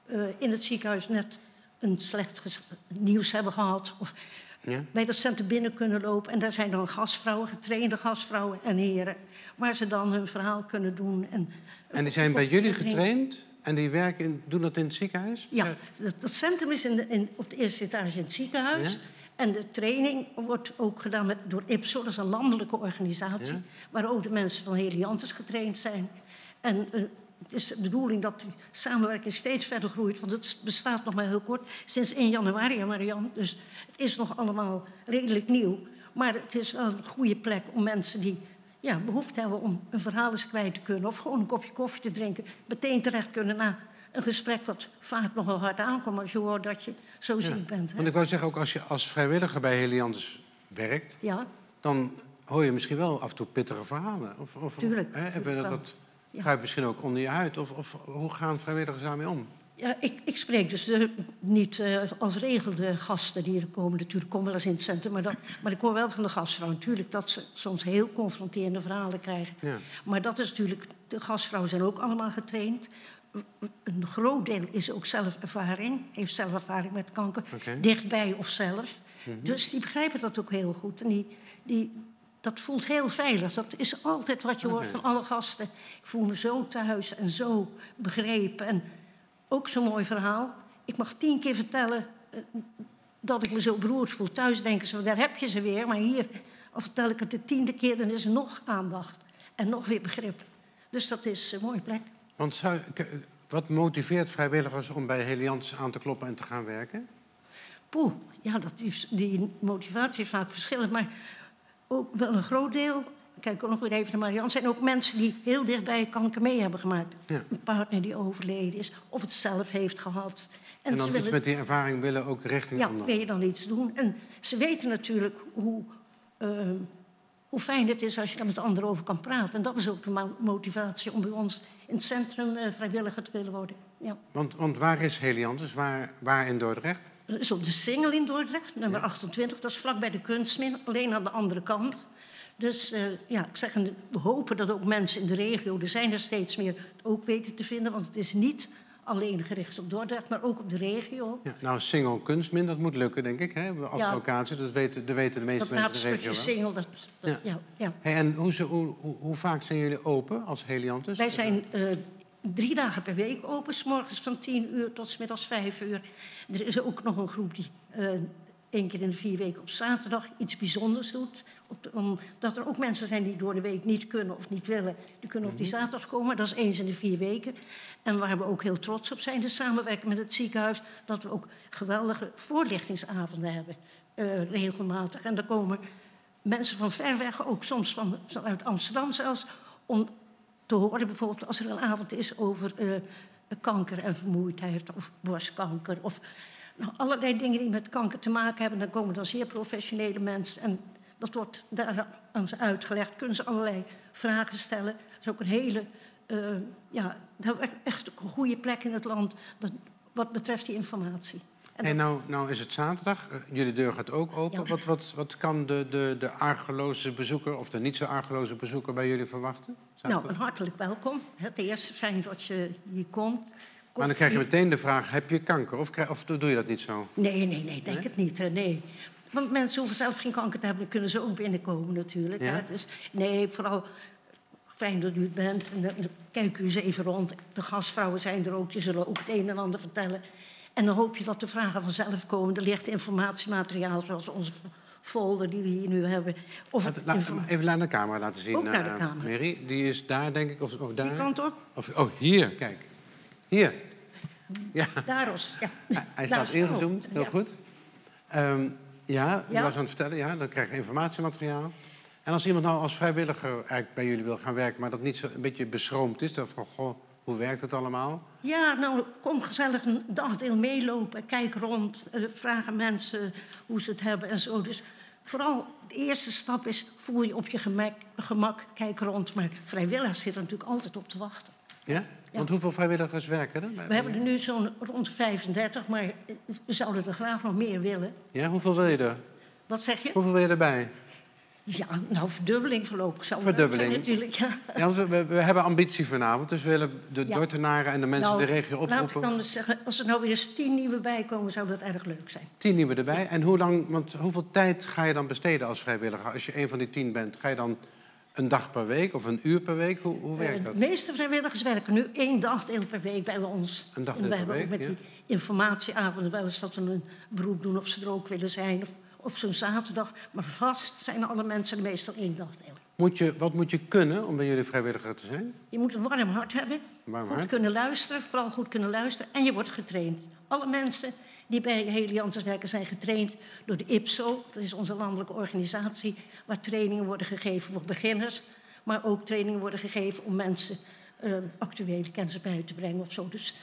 eh, in het ziekenhuis net een slecht nieuws hebben gehad... of Ja? bij dat centrum binnen kunnen lopen. En daar zijn dan gastvrouwen, getrainde gastvrouwen en heren... waar ze dan hun verhaal kunnen doen. En, En die zijn bij jullie getraind en die werken, in- doen dat in het ziekenhuis? Ja, dat, centrum is in de, in, op de eerste etage in het ziekenhuis. Ja. En de training wordt ook gedaan met, door IPSO, dat is een landelijke organisatie... Ja. waar ook de mensen van Helianthus getraind zijn. En eh, het is de bedoeling dat die samenwerking steeds verder groeit... want het bestaat nog maar heel kort, sinds 1 januari, hè, Marian. Dus het is nog allemaal redelijk nieuw. Maar het is wel een goede plek om mensen die ja, behoefte hebben... om een verhaal eens kwijt te kunnen of gewoon een kopje koffie te drinken... meteen terecht kunnen na een gesprek wat vaak nogal hard aankomt... als je hoort dat je zo Ja. ziek bent. Hè? Want ik wou zeggen, ook als je als vrijwilliger bij Helianthus werkt... Ja, dan hoor je misschien wel af en toe pittige verhalen. Of, of, Tuurlijk, Hè, hebben dat Ja. kruipt misschien ook onder je huid. Of, of hoe gaan vrijwilligers daarmee om? ja ik, ik spreek dus de, niet eh, als regel de gasten die er komen. Natuurlijk komen wel eens in het centrum, maar, dat, maar ik hoor wel van de gastvrouw natuurlijk... dat ze soms heel confronterende verhalen krijgen. Ja. Maar dat is natuurlijk... De gastvrouwen zijn ook allemaal getraind. Een groot deel is ook zelfervaring. Heeft zelfervaring met kanker. Dichtbij of zelf. Dus die begrijpen dat ook heel goed. En die, die, dat voelt heel veilig. Dat is altijd wat je hoort van alle gasten. Ik voel me zo thuis en zo begrepen. En ook zo'n mooi verhaal. Ik mag tien keer vertellen eh, dat ik me zo beroerd voel. Thuis denken ze, daar heb je ze weer. Maar hier, al vertel ik het de tiende keer, dan is er nog aandacht. En nog weer begrip. Dus dat is een mooie plek. Want zou, k- wat motiveert vrijwilligers om bij Helianthus aan te kloppen en te gaan werken? Poeh, ja, dat is, die motivatie is vaak verschillend. Maar ook wel een groot deel kijk ook nog weer even naar Marianne, zijn ook mensen die heel dichtbij kanker mee hebben gemaakt. Ja. Een partner die overleden is, of het zelf heeft gehad. En dan iets willen- met die ervaring willen ook richting ja, anderen. wil je dan iets doen? En ze weten natuurlijk hoe, eh, hoe fijn het is als je daar met anderen over kan praten. En dat is ook de mo- motivatie om bij ons in het centrum eh, vrijwilliger te willen worden. Ja. Want, want waar is Heliantus? Waar, waar in Dordrecht? Dat is op de Singel in Dordrecht, nummer 28. Dat is vlakbij de kunstmin, alleen aan de andere kant. Dus eh, ja, ik zeg, en we hopen dat ook mensen in de regio, er zijn er steeds meer, het ook weten te vinden. Want het is niet alleen gericht op Dordrecht, maar ook op de regio. Ja, nou, single kunstmin, dat moet lukken, denk ik, hè, als Ja. locatie. Dat weten, dat weten de meeste Dat mensen in de regio. Singel, dat, dat- Ja. ja. Ja, Hey, en hoe, ze- hoe, hoe, hoe vaak zijn jullie open als Heliantus? Wij zijn eh, drie dagen per week open, s morgens van 10 uur tot 's middags 5 uur. Er is ook nog een groep die eh één keer in de vier weken op zaterdag iets bijzonders doet. Op omdat er ook mensen zijn die door de week niet kunnen of niet willen. Die kunnen op die zaterdag komen, dat is eens in de vier weken. En waar we ook heel trots op zijn, de samenwerking met het ziekenhuis... dat we ook geweldige voorlichtingsavonden hebben, eh, regelmatig. En daar komen mensen van ver weg, ook soms van, vanuit Amsterdam zelfs... om te horen bijvoorbeeld als er een avond is over eh, kanker en vermoeidheid of borstkanker of nou, allerlei dingen die met kanker te maken hebben. Dan komen dan zeer professionele mensen en dat wordt daar aan ze uitgelegd. Kunnen ze allerlei vragen stellen. Dat is ook een hele, eh, ja, echt een goede plek in het land dat, wat betreft die informatie. En En nou, nou is het zaterdag, eh, jullie deur gaat ook open. Ja. Wat, wat, wat kan de, de, de argeloze bezoeker of de niet zo argeloze bezoeker bij jullie verwachten? nou, een hartelijk welkom. Het eerste fijn dat je hier komt. maar dan krijg je meteen de vraag, heb je kanker? Of, krijg- of doe je dat niet zo? Nee, nee, nee, denk het niet. Nee. Want mensen hoeven zelf geen kanker te hebben, dan kunnen ze ook binnenkomen natuurlijk. Ja? Dus nee, vooral fijn dat u het bent. En kijk u eens even rond. De gastvrouwen zijn er ook, die zullen ook het een en ander vertellen. En dan hoop je dat de vragen vanzelf komen. Er ligt informatiemateriaal, zoals onze folder die we hier nu hebben. Of Laat- la- informa- even naar de camera laten zien, Ook naar de eh, camera. Mary. Die is daar, denk ik, of, of daar. die kant op, Of, oh, hier, kijk. Hier. Ja, daaros. Ja. hij Daar staat ingezoomd, heel ja. goed. Ehm, ja, u Ja? was aan het vertellen, ja, dan krijg je informatiemateriaal. En als iemand nou als vrijwilliger eigenlijk bij jullie wil gaan werken... maar dat niet zo een beetje beschroomd is, dan van, goh, hoe werkt het allemaal? Ja, nou, kom gezellig een dagdeel meelopen. Kijk rond, eh, vragen mensen hoe ze het hebben en zo. Dus vooral de eerste stap is, voel je op je gemak, gemak kijk rond. Maar vrijwilligers zitten natuurlijk altijd op te wachten. Ja? Want hoeveel vrijwilligers werken er? We hebben er nu zo'n rond de 35, maar eh, we zouden er graag nog meer willen. Ja, hoeveel wil je er? Wat zeg je? Hoeveel wil je erbij? Ja, nou, verdubbeling voorlopig zou zijn Verdubbeling. natuurlijk. Ja. Ja, we, we- hebben ambitie vanavond, dus we willen de Ja. En de mensen Nou, in de regio Laat ik oproepen. dan eens zeggen, als er nou weer eens tien nieuwe bij komen, zou dat erg leuk zijn. Tien nieuwe erbij. En hoe lang, want hoeveel tijd ga je dan besteden als vrijwilliger? Als je een van die tien bent, ga je dan een dag per week of een uur per week? Hoe, hoe werkt Eh, dat? De meeste vrijwilligers werken nu één dagdeel per week bij ons. Een dagdeel en per hebben week, ook met die informatieavonden wel eens dat we een beroep doen of ze er ook willen zijn. Of op zo'n zaterdag. Maar vast zijn alle mensen er meestal één dagdeel. Moet je, wat moet je kunnen om bij jullie vrijwilliger te zijn? Je moet een warm hart hebben. Warm goed hart. kunnen luisteren. Vooral goed kunnen luisteren. En je wordt getraind. Alle mensen die bij Heliantus werken zijn getraind door de IPSO. Dat is onze landelijke organisatie. Waar trainingen worden gegeven voor beginners. Maar ook trainingen worden gegeven om mensen eh, actuele kennis bij te brengen of zo. Dus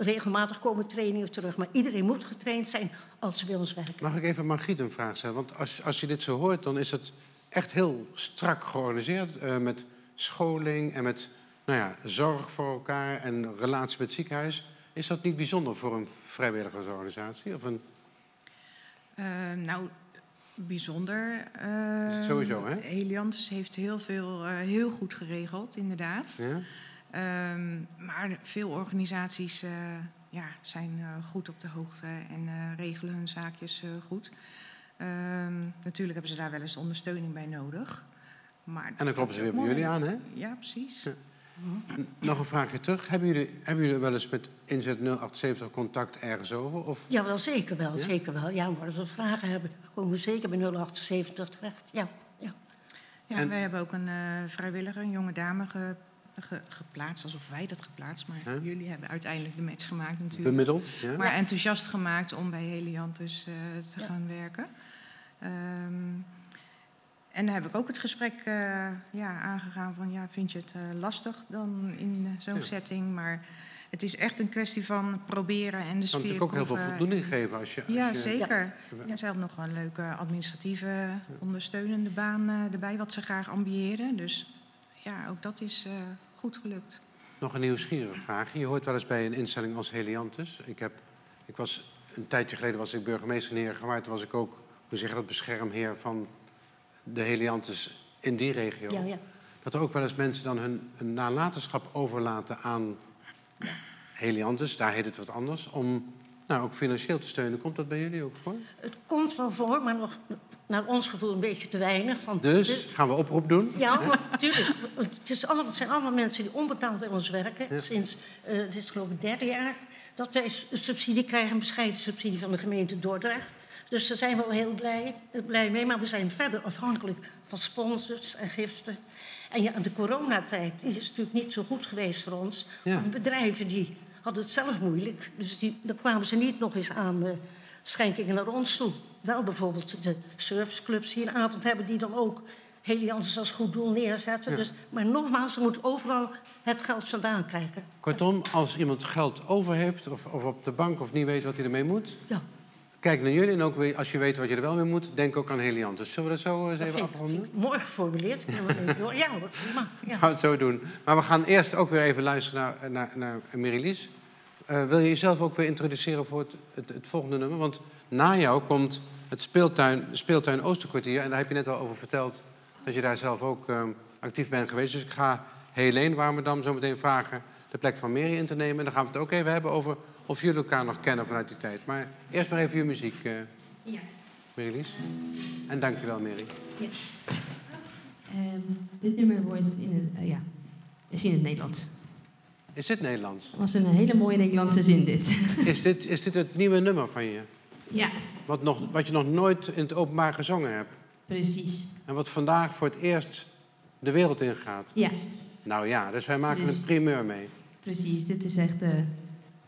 regelmatig komen trainingen terug. Maar iedereen moet getraind zijn als ze bij ons werken. Mag ik even Margriet een vraag stellen? Want als, als je dit zo hoort, dan is het echt heel strak georganiseerd. eh, met scholing en met nou ja, zorg voor elkaar en relatie met het ziekenhuis. Is dat niet bijzonder voor een vrijwilligersorganisatie? Of een, Eh, nou, bijzonder. eh, Is het sowieso, hè? Heliantus heeft heel veel eh, heel goed geregeld, inderdaad. ja? Ehm, maar veel organisaties eh, ja, zijn eh, goed op de hoogte en eh, regelen hun zaakjes eh, goed. Ehm, natuurlijk hebben ze daar wel eens ondersteuning bij nodig. Maar En dan kloppen ze weer bij jullie aan, hè? Ja, precies. Ja. Nog een vraagje terug. Hebben jullie, hebben jullie wel eens met inzet 0870 contact ergens over? Of Ja, wel zeker wel. Ja? Zeker wel. Ja, maar als we vragen hebben, komen we zeker bij 078 terecht. Ja, ja. Ja, En- wij hebben ook een eh, vrijwilliger, een jonge dame, ge- ge- geplaatst. Alsof wij dat geplaatst, maar Huh? jullie hebben uiteindelijk de match gemaakt natuurlijk. bemiddeld? Ja? Maar enthousiast gemaakt om bij Heliantus eh, te Ja. gaan werken. Ehm, En dan heb ik ook het gesprek eh, ja, aangegaan van... ja, vind je het eh, lastig dan in zo'n Ja. setting? Maar het is echt een kwestie van proberen en de Het kan sfeer... natuurlijk ook heel veel voldoening geven als je... Als Ja, je zeker. Ja, ze hebben nog een leuke administratieve ondersteunende baan eh, erbij... wat ze graag ambiëren. Dus ja, ook dat is eh, goed gelukt. Nog een nieuwsgierige vraag. Je hoort wel eens bij een instelling als Heliantus. Ik, heb, ik was, een tijdje geleden was ik burgemeester in Heergewaard. Toen was ik ook, hoe zeg je dat, beschermheer van de Heliantus in die regio. Ja, ja. Dat er ook wel eens mensen dan hun, hun nalatenschap overlaten aan Heliantus. Daar heet het wat anders. Om nou, ook financieel te steunen. Komt dat bij jullie ook voor? Het komt wel voor, maar nog naar ons gevoel een beetje te weinig. Want Dus gaan we oproep doen? Ja, natuurlijk. Het, is allemaal, het zijn allemaal mensen die onbetaald bij ons werken. Ja. Sinds, eh dit is geloof ik het derde jaar, dat wij subsidie krijgen, een bescheiden subsidie van de gemeente Dordrecht. Dus daar zijn we wel heel blij, eh, blij mee. Maar we zijn verder afhankelijk van sponsors en giften. En ja, de coronatijd die is natuurlijk niet zo goed geweest voor ons. Ja. Bedrijven die hadden het zelf moeilijk. Dus die, dan kwamen ze niet nog eens aan de schenkingen naar ons toe. Wel bijvoorbeeld de serviceclubs een avond hebben... die dan ook Heliantus als goed doel neerzetten. Ja. Dus, maar nogmaals, ze moeten overal het geld vandaan krijgen. Kortom, als iemand geld over heeft of, of op de bank of niet weet wat hij ermee moet... Ja, Kijk naar jullie en ook weer, als je weet wat je er wel mee moet, denk ook aan Heliantus. Zullen we dat zo eens dat even afronden? mooi geformuleerd. Ja, hoor, prima. Ja. Gaan we het zo doen. Maar we gaan eerst ook weer even luisteren naar, naar, naar Mirielies. Eh, wil je jezelf ook weer introduceren voor het, het, het volgende nummer? Want na jou komt het speeltuin, speeltuin Oosterkwartier. En daar heb je net al over verteld dat je daar zelf ook eh, actief bent geweest. Dus ik ga Helene Warmerdam zo meteen vragen de plek van Mary in te nemen. En dan gaan we het ook even hebben over of jullie elkaar nog kennen vanuit die tijd. Maar eerst maar even je muziek, eh Ja. Mirielies. En dankjewel, Mary. Ehm, dit nummer wordt in het, eh, ja, is in het Nederlands. Is dit Nederlands? Het was een hele mooie Nederlandse zin, dit. Is dit, is dit het nieuwe nummer van je? ja, Wat, nog, wat je nog nooit in het openbaar gezongen hebt? precies. En wat vandaag voor het eerst de wereld ingaat. Ja, Nou ja, dus wij maken Dus- een primeur mee. precies. Dit is echt eh,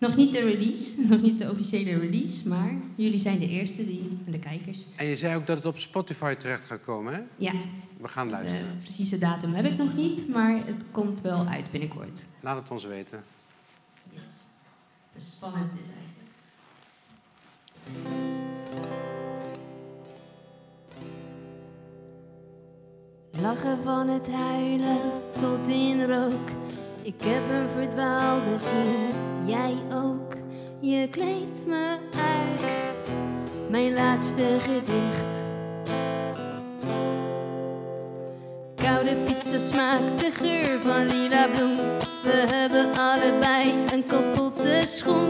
nog niet de release, nog niet de officiële release, maar jullie zijn de eerste die, de kijkers. En je zei ook dat het op Spotify terecht gaat komen, hè? Ja, We gaan de luisteren. precieze datum heb ik nog niet, maar het komt wel uit binnenkort. Laat het ons weten. Yes. Dus spannend dit eigenlijk. Lachen van het huilen tot in rook. Ik heb een verdwaalde ziel, jij ook. Je kleedt me uit, mijn laatste gedicht. Koude pizza smaakt de geur van lila bloem. We hebben allebei een kapotte schoen.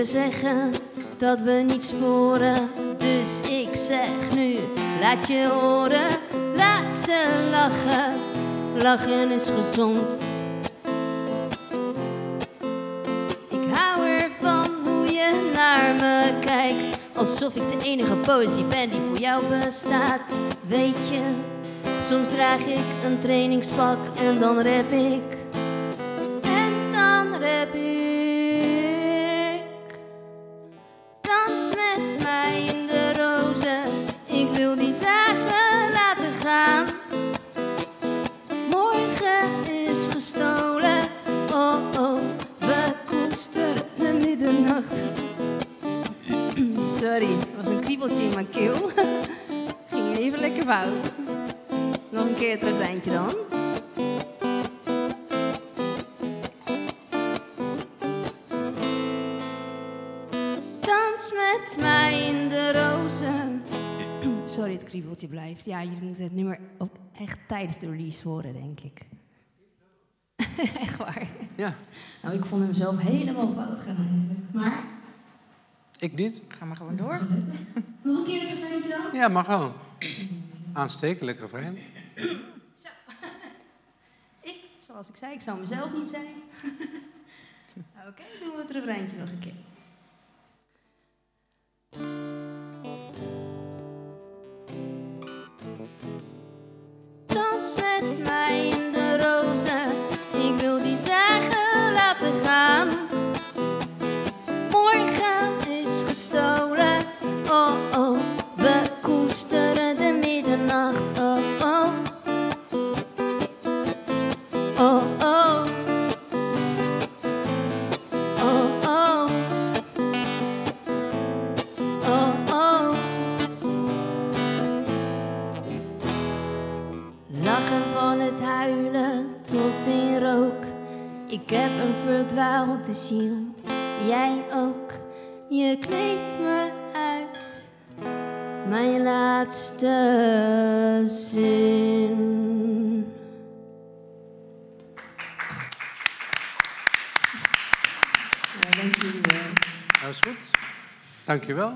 Ze zeggen dat we niet sporen, dus ik zeg nu: laat je horen, laat ze lachen. Lachen is gezond. Ik hou ervan hoe je naar me kijkt, alsof ik de enige poëzie ben die voor jou bestaat. Weet je, soms draag ik een trainingspak en dan rap ik. Tijdens de release horen, denk ik. echt waar. Ja, Nou, ik vond hem zelf helemaal fout gaan eigenlijk. Maar Ik niet? Ga maar gewoon door. Nog een keer het refreintje dan? Ja, mag wel. Aanstekelijk refrein. Ik, zoals ik zei, ik zou mezelf niet zijn. Oké, doen we het refreintje nog een keer. Dans met mij in de rozen. Ik heb een verdwaalde ziel, jij ook. Je kleedt me uit, mijn laatste zin. Ja, dank jullie wel. Dat is goed. Dank je wel.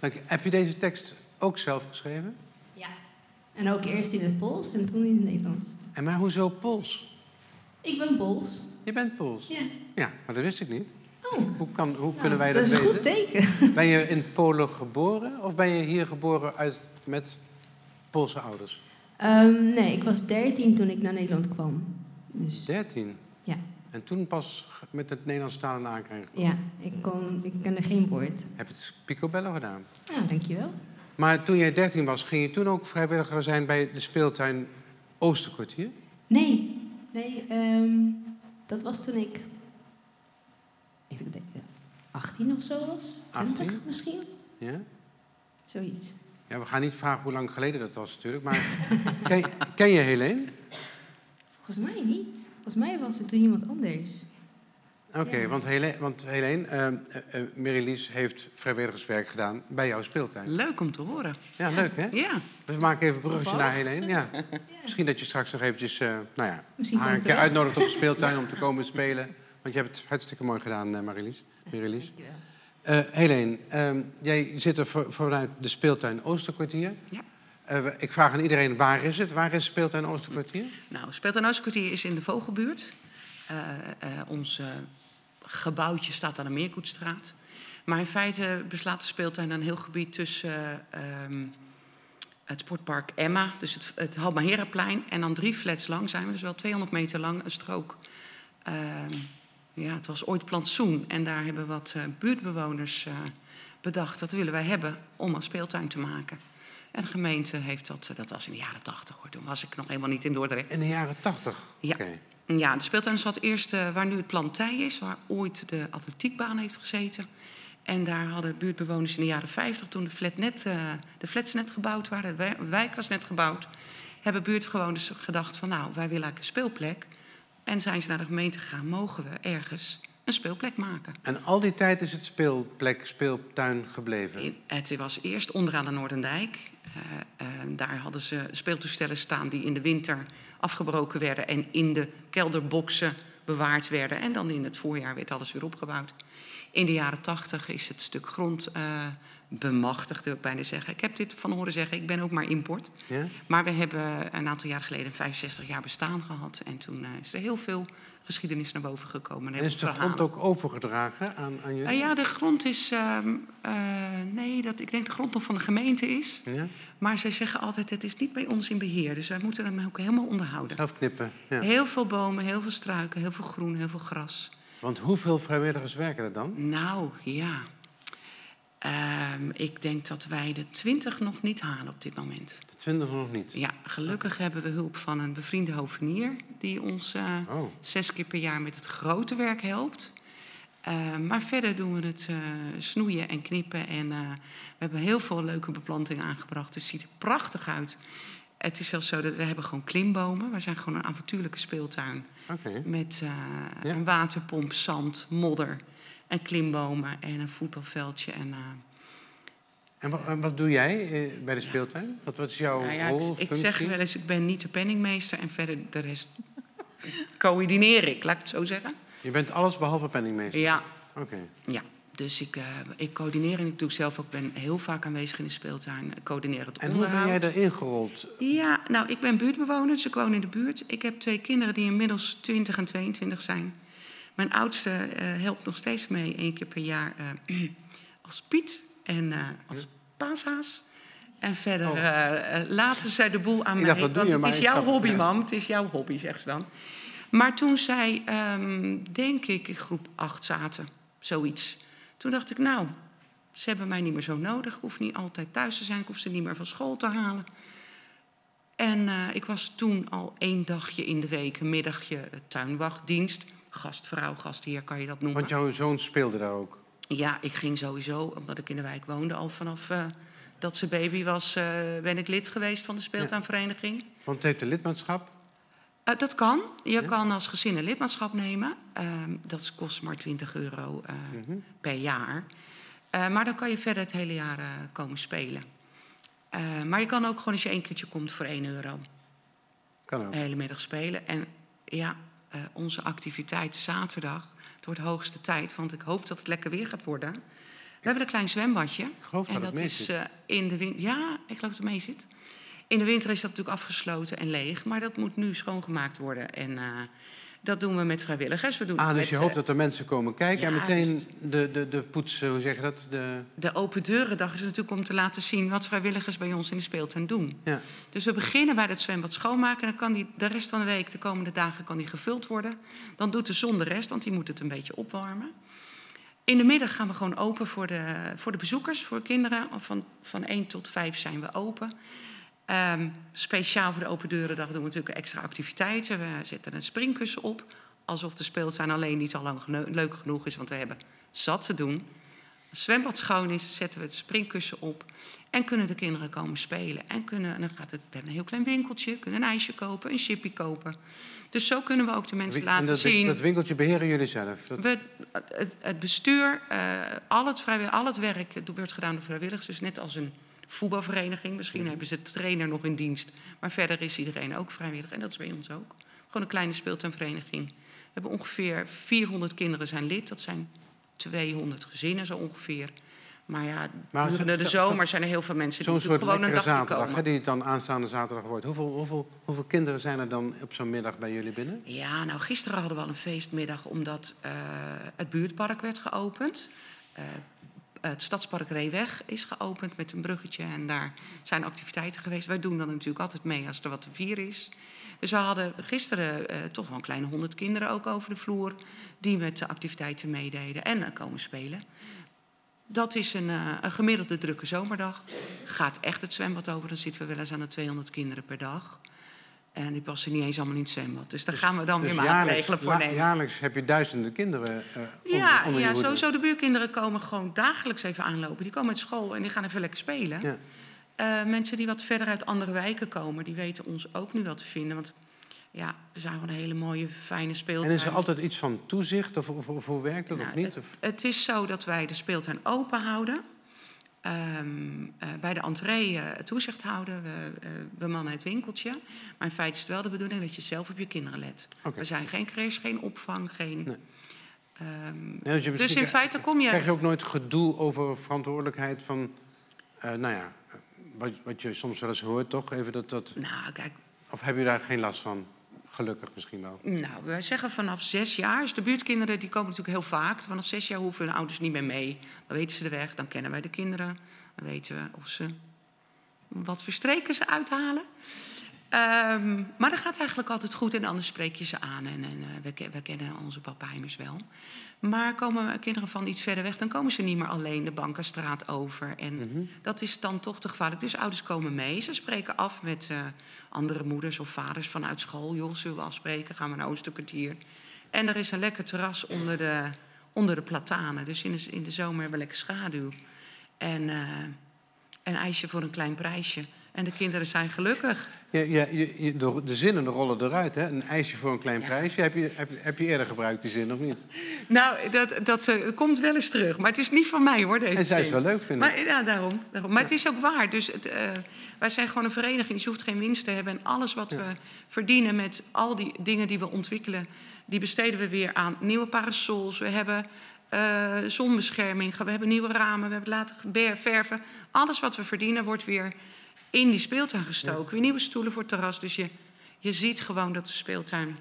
Dank je. Heb je deze tekst ook zelf geschreven? Ja. En ook eerst in het Pools en toen in het Nederlands. En maar hoezo Pools? Ik ben Pools. Je bent Pools? Ja. Ja, maar dat wist ik niet. Oh, Hoe, kan, hoe nou, kunnen wij dat, dat is een weten? goed teken. Ben je in Polen geboren of ben je hier geboren uit, met Poolse ouders? Ehm, nee, ik was 13 toen ik naar Nederland kwam. Dus 13. ja, En toen pas met het Nederlands taal in aankrijgen. ja ik, kon, ik kende geen woord. Heb je het picobello gedaan? Nou, dankjewel. Maar toen jij 13 was, ging je toen ook vrijwilliger zijn bij de speeltuin Oosterkwartier? Nee, nee, ehm, dat was toen ik, even denken, 18 of zo was. 20 18? misschien, Ja? zoiets. Ja, we gaan niet vragen hoe lang geleden dat was natuurlijk. Maar ken, ken je Helene? Volgens mij niet. Volgens mij was het toen iemand anders. Oké, Ja. want Helene, want Helene eh, eh, eh, Marie-Lies heeft vrijwilligerswerk gedaan bij jouw speeltuin. Leuk om te horen. Ja, leuk hè? Ja, We maken even een bruggetje naar Helene. Ja. Misschien dat je straks nog eventjes nou ja, Misschien haar een keer uitnodigt op de speeltuin om te komen spelen. Want je hebt het hartstikke mooi gedaan. Dankjewel. Eh, Helene, ehm, jij zit er voor- vanuit de speeltuin Oosterkwartier. Ja. Ik vraag aan iedereen, waar is het? Waar is speeltuin Oosterkwartier? nou, Speeltuin Oostkwartier is in de Vogelbuurt. Ons gebouwtje staat aan de Meerkoetstraat. Maar in feite beslaat de speeltuin een heel gebied tussen eh, ehm, het sportpark Emma, dus het, het Halmaheraplein, en dan drie flats lang zijn we, dus wel 200 meter lang, een strook. Ehm, ja, het was ooit plantsoen en daar hebben wat eh, buurtbewoners eh, bedacht, dat willen wij hebben om een speeltuin te maken. En de gemeente heeft dat, dat was in de jaren 80 hoor, toen was ik nog helemaal niet in Dordrecht. In de jaren tachtig? Ja. Oké. Ja, de speeltuin zat eerst eh, waar nu het plantij is, waar ooit de atletiekbaan heeft gezeten. En daar hadden buurtbewoners in de jaren 50, toen de, flat net, eh, de flats net gebouwd waren, de wij- wijk was net gebouwd, hebben buurtbewoners gedacht van nou, wij willen eigenlijk een speelplek. En zijn ze naar de gemeente gegaan, mogen we ergens een speelplek maken. En al die tijd is het speelplek, speeltuin gebleven? In- Het was eerst onderaan de Noordendijk. Eh, daar hadden ze speeltoestellen staan die in de winter afgebroken werden en in de kelderboxen bewaard werden. En dan in het voorjaar werd alles weer opgebouwd. In de jaren tachtig is het stuk grond eh, bemachtigd, wil ik bijna zeggen. Ik heb dit van horen zeggen, ik ben ook maar import. Ja? Maar we hebben een aantal jaar geleden 65 jaar bestaan gehad. En toen eh, is er heel veel geschiedenis naar boven gekomen. En is de grond ook overgedragen aan, aan jullie? Eh, ja, de grond is. ehm, eh, nee, dat, ik denk de grond nog van de gemeente is. Ja? Maar zij zeggen altijd: het is niet bij ons in beheer. Dus wij moeten hem ook helemaal onderhouden. Zelf knippen. Ja. Heel veel bomen, heel veel struiken, heel veel groen, heel veel gras. Want hoeveel vrijwilligers werken er dan? Nou ja. Ehm, ik denk dat wij de 20 nog niet halen op dit moment. De twintig nog niet. Ja, gelukkig hebben we hulp van een bevriende hovenier die ons eh, Oh. zes keer per jaar met het grote werk helpt. Eh, maar verder doen we het eh, snoeien en knippen. En eh, we hebben heel veel leuke beplanting aangebracht. Dus het ziet er prachtig uit. Het is zelfs zo dat we hebben gewoon klimbomen. We zijn gewoon een avontuurlijke speeltuin. Met Ja. een waterpomp, zand, modder en klimbomen en een voetbalveldje. En, eh, En wat, en wat doe jij eh, bij de speeltuin? Wat, wat is jouw nou ja, rol, ik, ik zeg wel eens, ik ben niet de penningmeester. En verder de rest coördineer ik, laat ik het zo zeggen. Je bent alles behalve penningmeester? Ja, Oké. ja. Dus ik, eh, ik coördineer en ik doe zelf ook, ben heel vaak aanwezig in de speeltuin. Ik coördineer het En hoe ben onderhoud. jij erin gerold? Ja, nou, ik ben buurtbewoner, dus ik woon in de buurt. Ik heb twee kinderen die inmiddels 20 en 22 zijn. Mijn oudste eh, helpt nog steeds mee één keer per jaar eh, als Piet en eh, als paashaas. En verder eh, laten zij de boel aan Ik mij. dacht, want het is jouw hobby, ja. mam. Het is jouw hobby, zegt ze dan. Maar toen zij, ehm, denk ik, in groep 8 zaten, zoiets. Toen dacht ik, nou, ze hebben mij niet meer zo nodig. Ik hoef niet altijd thuis te zijn. Ik hoef ze niet meer van school te halen. En ik was toen al één dagje in de week, een middagje tuinwachtdienst. Gastvrouw, gastheer kan je dat noemen. Want jouw zoon speelde daar ook. Ja, ik ging sowieso, omdat ik in de wijk woonde, al vanaf eh, dat ze baby was, eh, ben ik lid geweest van de speeltuinvereniging. Want het heeft een lidmaatschap. Eh, dat kan. Je kan als gezin een lidmaatschap nemen. Ehm, dat kost maar 20 euro eh, per jaar. Maar dan kan je verder het hele jaar komen spelen. Maar je kan ook gewoon als je één keertje komt voor 1 euro Kan ook. de hele middag spelen. En ja, eh, onze activiteit zaterdag, het wordt hoogste tijd, want ik hoop dat het lekker weer gaat worden. We hebben een klein zwembadje. Ik geloof en dat het mee is zit. eh, in de winter. Ja, ik geloof dat het mee zit. In de winter is dat natuurlijk afgesloten en leeg, maar dat moet nu schoongemaakt worden. En eh, dat doen we met vrijwilligers. We doen Ah, dus met, je hoopt eh, dat er mensen komen kijken en ja, meteen de, de, de poets, hoe zeg je dat? De, De open deurendag is natuurlijk om te laten zien wat vrijwilligers bij ons in de speeltuin doen. ja. Dus we beginnen bij het zwembad schoonmaken. En dan kan die de rest van de week, de komende dagen, kan die gevuld worden. Dan doet de zon de rest, want die moet het een beetje opwarmen. In de middag gaan we gewoon open voor de, voor de bezoekers, voor kinderen. Van, van 1 tot 5 zijn we open. Ehm, speciaal voor de open deurendag doen we natuurlijk extra activiteiten. We zetten een springkussen op. Alsof de speeltuin alleen niet al lang leuk genoeg is, want we hebben zat te doen. Als het zwembad schoon is, zetten we het springkussen op. En kunnen de kinderen komen spelen. En, kunnen, en dan gaat het, we hebben een heel klein winkeltje. Kunnen een ijsje kopen, een chippy kopen. Dus zo kunnen we ook de mensen en laten dat, zien. dat winkeltje beheren jullie zelf. Dat, We, het, het bestuur, eh, al, het vrijwillig, al het werk wordt gedaan door vrijwilligers. Dus net als een voetbalvereniging. Misschien hebben ze de trainer nog in dienst. Maar verder is iedereen ook vrijwillig. En dat is bij ons ook. Gewoon een kleine speeltuinvereniging. We hebben ongeveer 400 kinderen zijn lid. Dat zijn 200 gezinnen zo ongeveer. Maar ja, Maar gedurende de zo- zomer zijn er heel veel mensen die soort gewoon een dagje zaterdag, komen. die het dan aanstaande zaterdag wordt. Hoeveel, hoeveel, hoeveel kinderen zijn er dan op zo'n middag bij jullie binnen? Ja, nou, gisteren hadden we al een feestmiddag omdat eh, het buurtpark werd geopend. Eh, het Stadspark Reeweg is geopend met een bruggetje en daar zijn activiteiten geweest. Wij doen dan natuurlijk altijd mee als er wat te vieren is. Dus we hadden gisteren eh, toch wel een kleine honderd kinderen ook over de vloer... die met de activiteiten meededen en eh, komen spelen. Dat is een, eh, een gemiddelde drukke zomerdag. Gaat echt het zwembad over, dan zitten we wel eens aan de 200 kinderen per dag. En die passen niet eens allemaal in het zwembad. Dus daar gaan we dan Dus weer maatregelen voor nemen. jaarlijks heb je duizenden kinderen onder, Ja, onder ja sowieso. De buurkinderen komen gewoon dagelijks even aanlopen. Die komen uit school en die gaan even lekker spelen. Ja. Eh, mensen die wat verder uit andere wijken komen, die weten ons ook nu wel te vinden. Want ja, we zijn gewoon een hele mooie, fijne speeltuin. En is er altijd iets van toezicht of, of, of hoe werkt dat of Nou, niet? Of, Het is zo dat wij de speeltuin open houden. Ehm, eh, bij de entree eh, toezicht houden. We eh, bemannen het winkeltje. Maar in feite is het wel de bedoeling dat je zelf op je kinderen let. Oké. We zijn geen crash, geen opvang, geen... Nee. Ehm, Nee, dus in feite kom je... Krijg je ook nooit gedoe over verantwoordelijkheid van... eh, nou ja, wat, wat je soms wel eens hoort, toch? Even dat, dat, Nou, kijk, of heb je daar geen last van? Gelukkig misschien wel. Nou, wij zeggen vanaf zes jaar. Dus de buurtkinderen die komen natuurlijk heel vaak. Vanaf zes jaar hoeven hun ouders niet meer mee. Dan weten ze de weg, dan kennen wij de kinderen. Dan weten we of ze wat verstreken ze uithalen. Ehm, maar dat gaat eigenlijk altijd goed en anders spreek je ze aan. En, en eh, we, we kennen onze papa immers wel. Maar komen kinderen van iets verder weg, dan komen ze niet meer alleen de Bankenstraat over. En dat is dan toch te gevaarlijk. Dus ouders komen mee. Ze spreken af met eh, andere moeders of vaders vanuit school. Joh, zullen we afspreken? Gaan we naar Oosterkwartier? En er is een lekker terras onder de, onder de platanen. Dus in de, in de zomer hebben we lekker schaduw. En eh, een ijsje voor een klein prijsje. En de kinderen zijn gelukkig. Ja, ja, je, je- de, de zinnen rollen eruit, hè? Een ijsje voor een klein prijsje. Heb je, heb, je- heb je eerder gebruikt, die zin, of niet? Nou, dat, dat eh, komt wel eens terug. Maar het is niet van mij, hoor, deze En zij is wel leuk, vind ik. Maar, ja, daarom, daarom. maar het is ook waar. Dus het, eh, wij zijn gewoon een vereniging. Je hoeft geen winst te hebben. En alles wat we verdienen met al die dingen die we ontwikkelen... die besteden we weer aan nieuwe parasols. We hebben eh, zonbescherming. We hebben nieuwe ramen, we hebben het laten verven. Alles wat we verdienen wordt weer in die speeltuin gestoken. Weer nieuwe stoelen voor het terras. Dus je, je ziet gewoon dat de speeltuin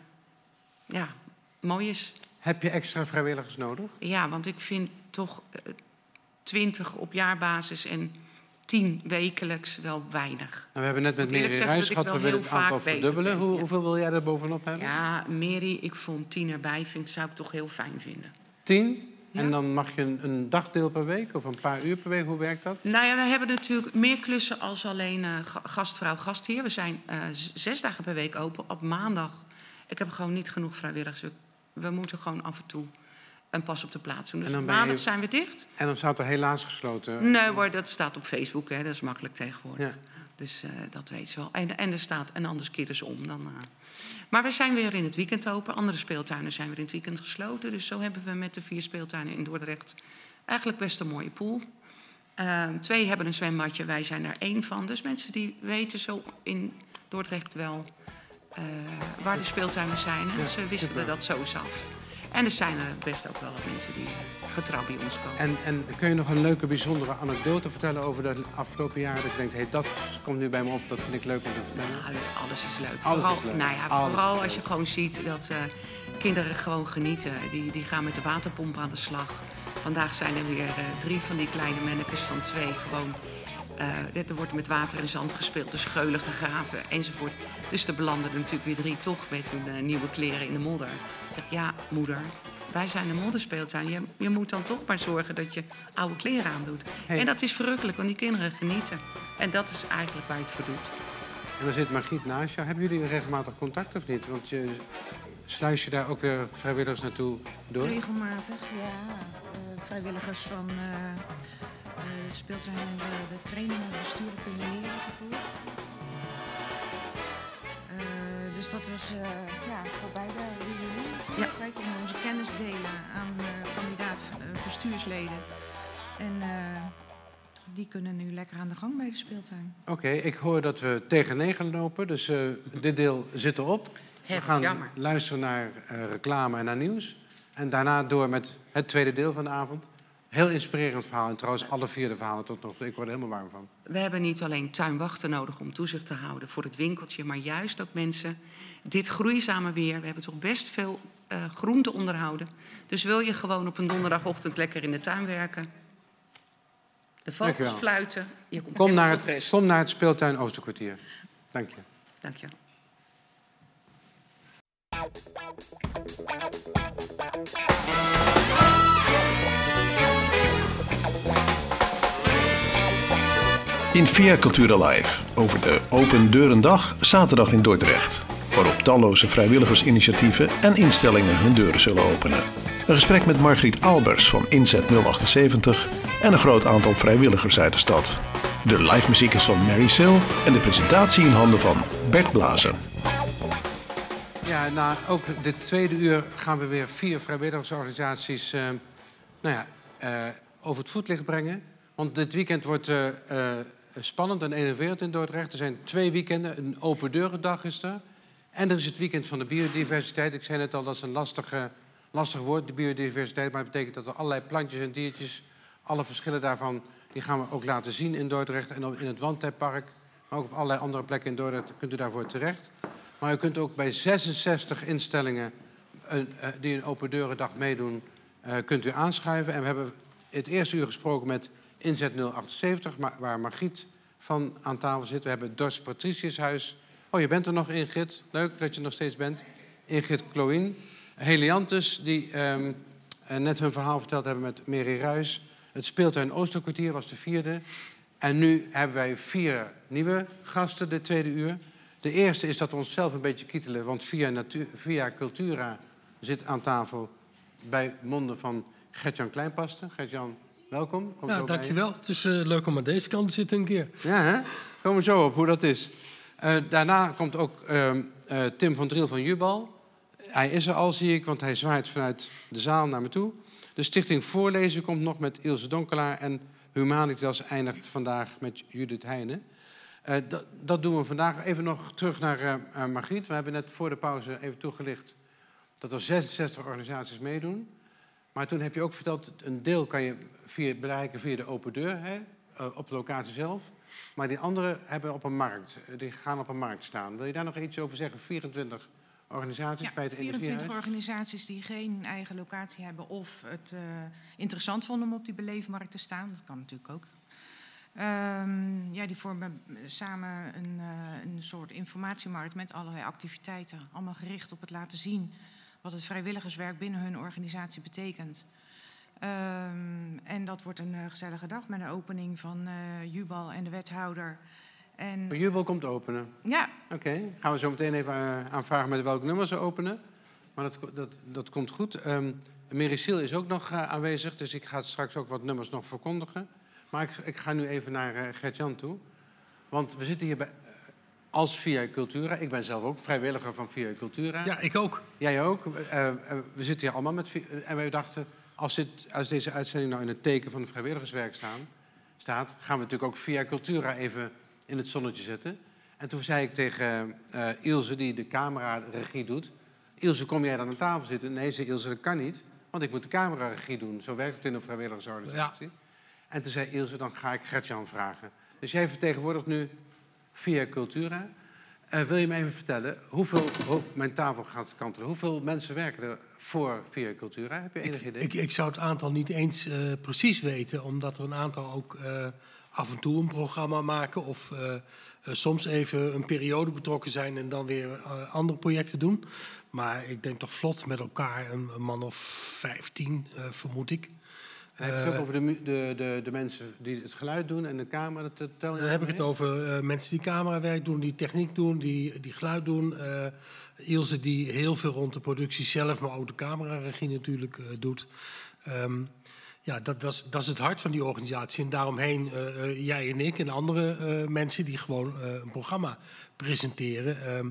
ja, mooi is. Heb je extra vrijwilligers nodig? Ja, want ik vind toch eh, twintig op jaarbasis en tien wekelijks wel weinig. Nou, we hebben net met dat ik gehad, we willen het aantal verdubbelen. ben, Hoe, ja. Hoeveel wil jij er bovenop hebben? Ja, Mary, ik vond tien erbij, vind, zou ik toch heel fijn vinden. Tien? Ja. En dan mag je een, een dagdeel per week of een paar uur per week. Hoe werkt dat? Nou ja, we hebben natuurlijk meer klussen als alleen ga- gastvrouw, gastheer. We zijn eh, zes dagen per week open. Op maandag, ik heb gewoon niet genoeg vrijwilligers. We, we moeten gewoon af en toe een pas op de plaats doen. Dus En dan ben je- maandag zijn we dicht. En dan staat er helaas gesloten. Nee hoor, dat staat op Facebook, hè. dat is makkelijk tegenwoordig. Ja. Dus eh, dat weet ze wel. En, en er staat, en anders keren ze om. Dan, eh. Maar we zijn weer in het weekend open. Andere speeltuinen zijn weer in het weekend gesloten. Dus zo hebben we met de vier speeltuinen in Dordrecht eigenlijk best een mooie pool. Eh, twee hebben een zwembadje, wij zijn er één van. Dus mensen die weten zo in Dordrecht wel eh, waar de speeltuinen zijn. Hè. Ze wisselen dat zo eens af. En er zijn er best ook wel wat mensen die eh, getrouw bij ons komen. En, en kun je nog een leuke, bijzondere anekdote vertellen over de afgelopen jaren? Dat je denkt, hey, dat komt nu bij me op, dat vind ik leuk om te vertellen. Nou, alles is leuk. Alles vooral, is leuk. Nou ja, Alles vooral als je gewoon ziet dat eh, kinderen gewoon genieten. Die, die gaan met de waterpomp aan de slag. Vandaag zijn er weer eh, drie van die kleine mannetjes van twee gewoon... eh, er wordt met water en zand gespeeld, de scheulen gegraven enzovoort. Dus er belanden er natuurlijk weer drie toch met hun eh, nieuwe kleren in de modder. Ik zeg, ja, moeder, wij zijn een modderspeeltuin. Je, je moet dan toch maar zorgen dat je oude kleren aandoet. Hey. En dat is verrukkelijk, want die kinderen genieten. En dat is eigenlijk waar je het voor doet. En dan zit Margriet naast jou. Hebben jullie regelmatig contact of niet? Want je sluis je daar ook weer vrijwilligers naartoe door? Regelmatig, ja. Eh, vrijwilligers van eh de speeltuin en de, de trainingen en bestuurlijke leren gevoerd. Dus dat was eh, ja, voor beide jullie natuurlijk. Wij konden onze kennis delen aan eh, kandidaat eh, bestuursleden. En eh, die kunnen nu lekker aan de gang bij de speeltuin. Oké, ik hoor dat we tegen negen lopen, dus eh, dit deel zit erop. We gaan jammer. luisteren naar eh, reclame en naar nieuws. En daarna door met het tweede deel van de avond. Heel inspirerend verhaal. En trouwens, alle vier de verhalen tot nog toe. Ik word er helemaal warm van. We hebben niet alleen tuinwachten nodig om toezicht te houden voor het winkeltje, maar juist ook mensen. Dit groeizame weer, we hebben toch best veel eh groen te onderhouden. Dus wil je gewoon op een donderdagochtend lekker in de tuin werken? De vogels fluiten. Je komt Kom naar het, rust. kom naar het speeltuin Oosterkwartier. Dank je. Dank je. Via Cultura Live over de Open Deurendag zaterdag in Dordrecht. Waarop talloze vrijwilligersinitiatieven en instellingen hun deuren zullen openen. Een gesprek met Margriet Albers van Inzet 078 en een groot aantal vrijwilligers uit de stad. De live muziek is van Mary Sil en de presentatie in handen van Bert Blazen. Ja, nou, ook dit tweede uur gaan we weer vier vrijwilligersorganisaties eh, nou ja, eh, over het voetlicht brengen. Want dit weekend wordt eh, spannend en enerverend in Dordrecht. Er zijn twee weekenden. Een open deurendag is er. En er is het weekend van de biodiversiteit. Ik zei net al, dat is een lastige, lastig woord, de biodiversiteit. Maar het betekent dat er allerlei plantjes en diertjes... alle verschillen daarvan, die gaan we ook laten zien in Dordrecht... en in het Wandtijpark. Maar ook op allerlei andere plekken in Dordrecht kunt u daarvoor terecht. Maar u kunt ook bij 66 instellingen eh, die een open deurendag meedoen, eh, kunt u aanschuiven. En we hebben het eerste uur gesproken met Inzet 078, maar, waar Margriet van aan tafel zit. We hebben het Dorst Patriciushuis. Oh, je bent er nog, Ingrid. Leuk dat je nog steeds bent. Ingrid Kloin. Heliantus, die ehm, eh, net hun verhaal verteld hebben met Mary Ruis. Het speeltuin Oosterkwartier was de vierde. En nu hebben wij vier nieuwe gasten de tweede uur. De eerste is dat we onszelf een beetje kietelen, want via, via Cultura zit aan tafel bij monden van Gertjan Kleinpasten. Gertjan, welkom. Kom Ja, bij dankjewel. Het is eh, leuk om aan deze kant te zitten een keer. Ja, hè? Komen we zo op hoe dat is. Eh, daarna komt ook ehm, eh, Tim van Driel van Jubal. Hij is er al, zie ik, want hij zwaait vanuit de zaal naar me toe. De stichting Voorlezen komt nog met Ilse Donkelaar. En Humanitas eindigt vandaag met Judith Heijnen. Dat, doen we vandaag. Even nog terug naar eh, Margriet. We hebben net voor de pauze even toegelicht dat er 66 organisaties meedoen. Maar toen heb je ook verteld, een deel kan je via, bereiken via de open deur, hè, eh, op de locatie zelf. Maar die anderen hebben op een markt, eh, die gaan op een markt staan. Wil je daar nog iets over zeggen? 24 organisaties Ja, bij het 24 Energiehuis? organisaties die geen eigen locatie hebben of het eh, interessant vonden om op die beleefmarkt te staan. Dat kan natuurlijk ook. Ehm, ja, die vormen samen een, een soort informatiemarkt met allerlei activiteiten. Allemaal gericht op het laten zien wat het vrijwilligerswerk binnen hun organisatie betekent. Ehm, en dat wordt een eh, gezellige dag met een opening van eh, Jubal en de wethouder. En, De Jubel komt openen. ja, Oké, gaan we zo meteen even eh, aanvragen met welk nummer ze openen. Maar dat, dat, dat komt goed. Ehm Mericiel is ook nog aanwezig, dus ik ga straks ook wat nummers nog verkondigen. Maar ik, ik ga nu even naar eh, Gert-Jan toe. Want we zitten hier bij, als Via Cultura. Ik ben zelf ook vrijwilliger van Via Cultura. Ja, ik ook. Jij ook. Eh, eh, we zitten hier allemaal met... vi- En wij dachten, als, dit, als deze uitzending nou in het teken van het vrijwilligerswerk staan, staat... gaan we natuurlijk ook Via Cultura even in het zonnetje zetten. En toen zei ik tegen eh, Ilse, die de cameraregie doet... Ilse, kom jij dan aan tafel zitten? Nee, zei Ilse, dat kan niet, want ik moet de cameraregie doen. Zo werkt het in een vrijwilligersorganisatie. En toen zei Ilse, dan ga ik Gertjan vragen. Dus jij vertegenwoordigt nu Via Cultura... Eh, wil je me even vertellen, hoeveel, oh, mijn tafel gaat kantelen. Hoeveel mensen werken er voor Via Cultura? Heb je enig idee? Ik, ik zou het aantal niet eens eh, precies weten, omdat er een aantal ook eh, af en toe een programma maken of soms even een periode betrokken zijn en dan weer andere projecten doen. Maar ik denk toch vlot met elkaar een, een man of 15, eh, vermoed ik. Heb je het ook over de, de, de, de mensen die het geluid doen en de camera? Dat, dat tel je Dan heb ik het over eh, mensen die camerawerk doen, die techniek doen, die, die geluid doen. Eh, Ilse die heel veel rond de productie zelf, maar ook de cameraregie natuurlijk eh, doet. Ehm, ja, dat, dat, is, dat is het hart van die organisatie. En daaromheen eh, eh, jij en ik en andere eh, mensen die gewoon eh, een programma presenteren. Ehm,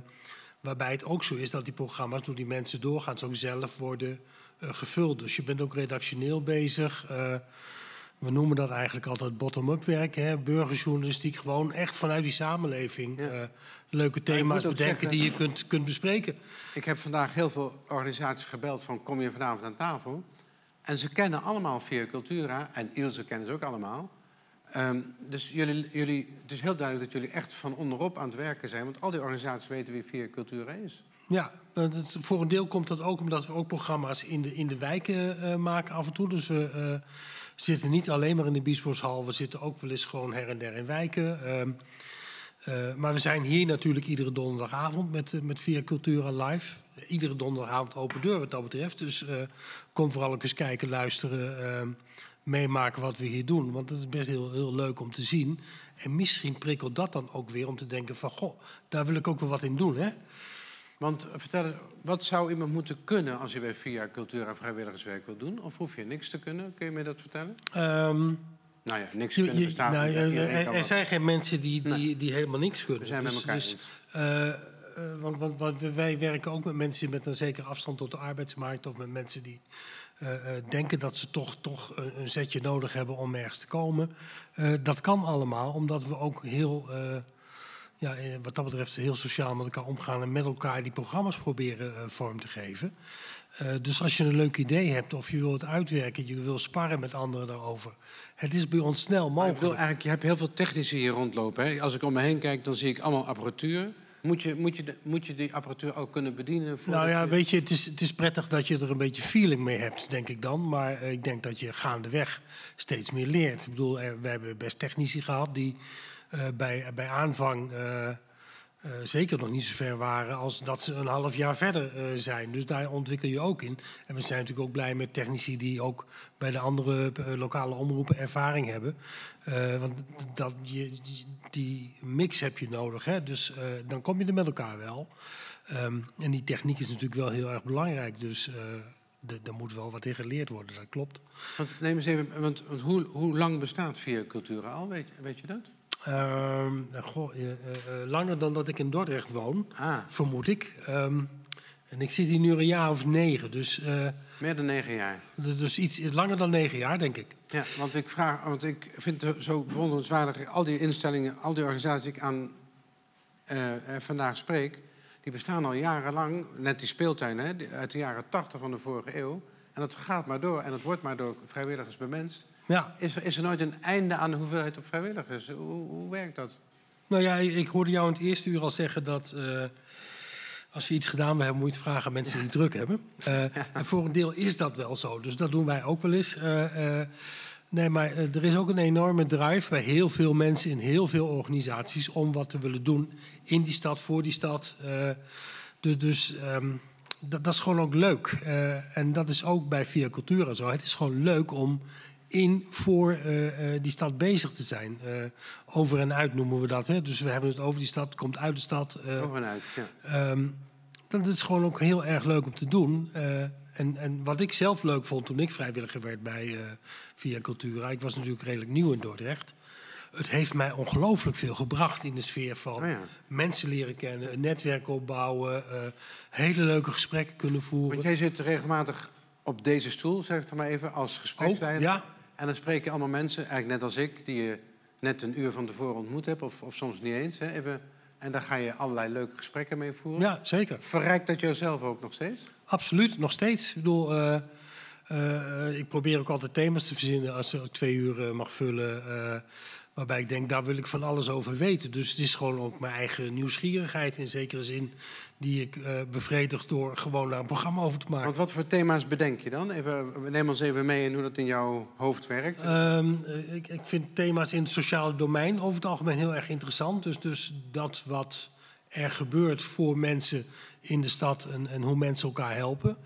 waarbij het ook zo is dat die programma's door die mensen doorgaan, ook zelf worden eh, gevuld. Dus je bent ook redactioneel bezig. eh, we noemen dat eigenlijk altijd bottom-up werk. Hè? Burgerjournalistiek, gewoon echt vanuit die samenleving. Ja. eh, leuke thema's bedenken zeggen- die je kunt, kunt bespreken. Ik heb vandaag heel veel organisaties gebeld van kom je vanavond aan tafel? En ze kennen allemaal Via Cultura en Ilse kennen ze ook allemaal. Ehm, dus jullie, jullie, het is heel duidelijk dat jullie echt van onderop aan het werken zijn. Want al die organisaties weten wie Via Cultura is. Ja, dat voor een deel komt dat ook omdat we ook programma's in de, in de wijken eh, maken af en toe. Dus we eh, zitten niet alleen maar in de Biesboshal, we zitten ook wel eens gewoon her en der in wijken. Ehm, eh, maar we zijn hier natuurlijk iedere donderdagavond met, met Via Cultura live. Iedere donderdagavond open deur wat dat betreft. Dus kom vooral eens kijken, luisteren, ehm, meemaken wat we hier doen. Want het is best heel, heel leuk om te zien. En misschien prikkelt dat dan ook weer om te denken van... goh, daar wil ik ook wel wat in doen, hè? Want eh, vertel eens, wat zou iemand moeten kunnen als je bij Via Cultura vrijwilligerswerk wil doen? Of hoef je niks te kunnen? Kun je me dat vertellen? Ehm, Nou ja, niks kunnen bestaat nou, er, er zijn geen mensen die, die, Nee. die helemaal niks kunnen. We zijn met Dus- elkaar dus, eens. eh, eh, want, want, want wij werken ook met mensen met een zekere afstand tot de arbeidsmarkt... of met mensen die denken dat ze toch, toch een, een zetje nodig hebben om ergens te komen. Dat kan allemaal, omdat we ook heel... ja, eh, wat dat betreft heel sociaal met elkaar omgaan... en met elkaar die programma's proberen eh, vorm te geven. Eh, dus als je een leuk idee hebt of je wil het uitwerken... je wil sparren met anderen daarover... het is bij ons snel Maar ik mogelijk. bedoel, eigenlijk, je hebt heel veel technici hier rondlopen. Hè? Als ik om me heen kijk, dan zie ik allemaal apparatuur. Moet je, moet je, moet je die apparatuur ook kunnen bedienen? Nou ja, je- weet je, het is, het is prettig dat je er een beetje feeling mee hebt, denk ik dan. Maar ik denk dat je gaandeweg steeds meer leert. Ik bedoel, er- we hebben best technici gehad die bij, bij aanvang eh, eh, zeker nog niet zo ver waren als dat ze een half jaar verder eh, zijn. Dus daar ontwikkel je ook in. En we zijn natuurlijk ook blij met technici die ook bij de andere eh, lokale omroepen ervaring hebben. Eh, want dat, je, die mix heb je nodig. Hè? Dus eh, dan kom je er met elkaar wel. Ehm, en die techniek is natuurlijk wel heel erg belangrijk. Dus eh, er moet wel wat in geleerd worden, dat klopt. Want, neem eens even, want, want hoe, hoe lang bestaat Via Cultura al? Weet, weet je dat? Ehm, goh, eh, eh, eh, langer dan dat ik in Dordrecht woon, Ah, vermoed ik. Ehm, en ik zit hier nu een jaar of negen, dus, meer dan negen jaar. dus iets langer dan negen jaar, denk ik. Ja, want ik vraag, want ik vind het zo bewonderenswaardig. Al die instellingen, al die organisaties die ik aan vandaag spreek, die bestaan al jarenlang. Net die speeltuinen hè, uit de jaren 80 van de vorige eeuw. En dat gaat maar door en het wordt maar door vrijwilligers bemenst. Ja. Is, er, is er nooit een einde aan de hoeveelheid op vrijwilligers? Hoe, hoe werkt dat? Nou ja, ik hoorde jou in het eerste uur al zeggen dat eh, als je iets gedaan wil hebben, moet je het vragen aan mensen die het druk hebben. Eh, En voor een deel is dat wel zo. Dus dat doen wij ook wel eens. Eh, nee, maar er is ook een enorme drive bij heel veel mensen in heel veel organisaties om wat te willen doen in die stad, voor die stad. Dus dus dat, dat is gewoon ook leuk. En dat is ook bij Via Cultura zo. Het is gewoon leuk om in voor eh, eh, die stad bezig te zijn. Eh, over en uit noemen we dat. Hè? Dus we hebben het over die stad, komt uit de stad. Over en uit, ja. Ehm, dat is gewoon ook heel erg leuk om te doen. En, en wat ik zelf leuk vond toen ik vrijwilliger werd bij Via Cultura... ik was natuurlijk redelijk nieuw in Dordrecht... het heeft mij ongelooflijk veel gebracht in de sfeer van Oh ja. mensen leren kennen... een netwerk opbouwen, hele leuke gesprekken kunnen voeren. Want jij zit regelmatig op deze stoel, zeg ik er maar even, als gespreksleider. ja. En dan spreken allemaal mensen, eigenlijk net als ik, die je net een uur van tevoren ontmoet hebt, of, of soms niet eens. Hè, even, en daar ga je allerlei leuke gesprekken mee voeren. Ja, zeker. Verrijkt dat jezelf ook nog steeds? Absoluut, nog steeds. Ik bedoel, eh, eh, ik probeer ook altijd thema's te verzinnen als ik twee uur eh, mag vullen. Waarbij ik denk, daar wil ik van alles over weten. Dus het is gewoon ook mijn eigen nieuwsgierigheid in zekere zin... die ik eh bevredig door gewoon daar een programma over te maken. Want wat voor thema's bedenk je dan? Even, neem ons even mee in hoe dat in jouw hoofd werkt. Ehm, eh, ik, ik vind thema's in het sociale domein over het algemeen heel erg interessant. Dus, dus dat wat er gebeurt voor mensen in de stad en, en hoe mensen elkaar helpen.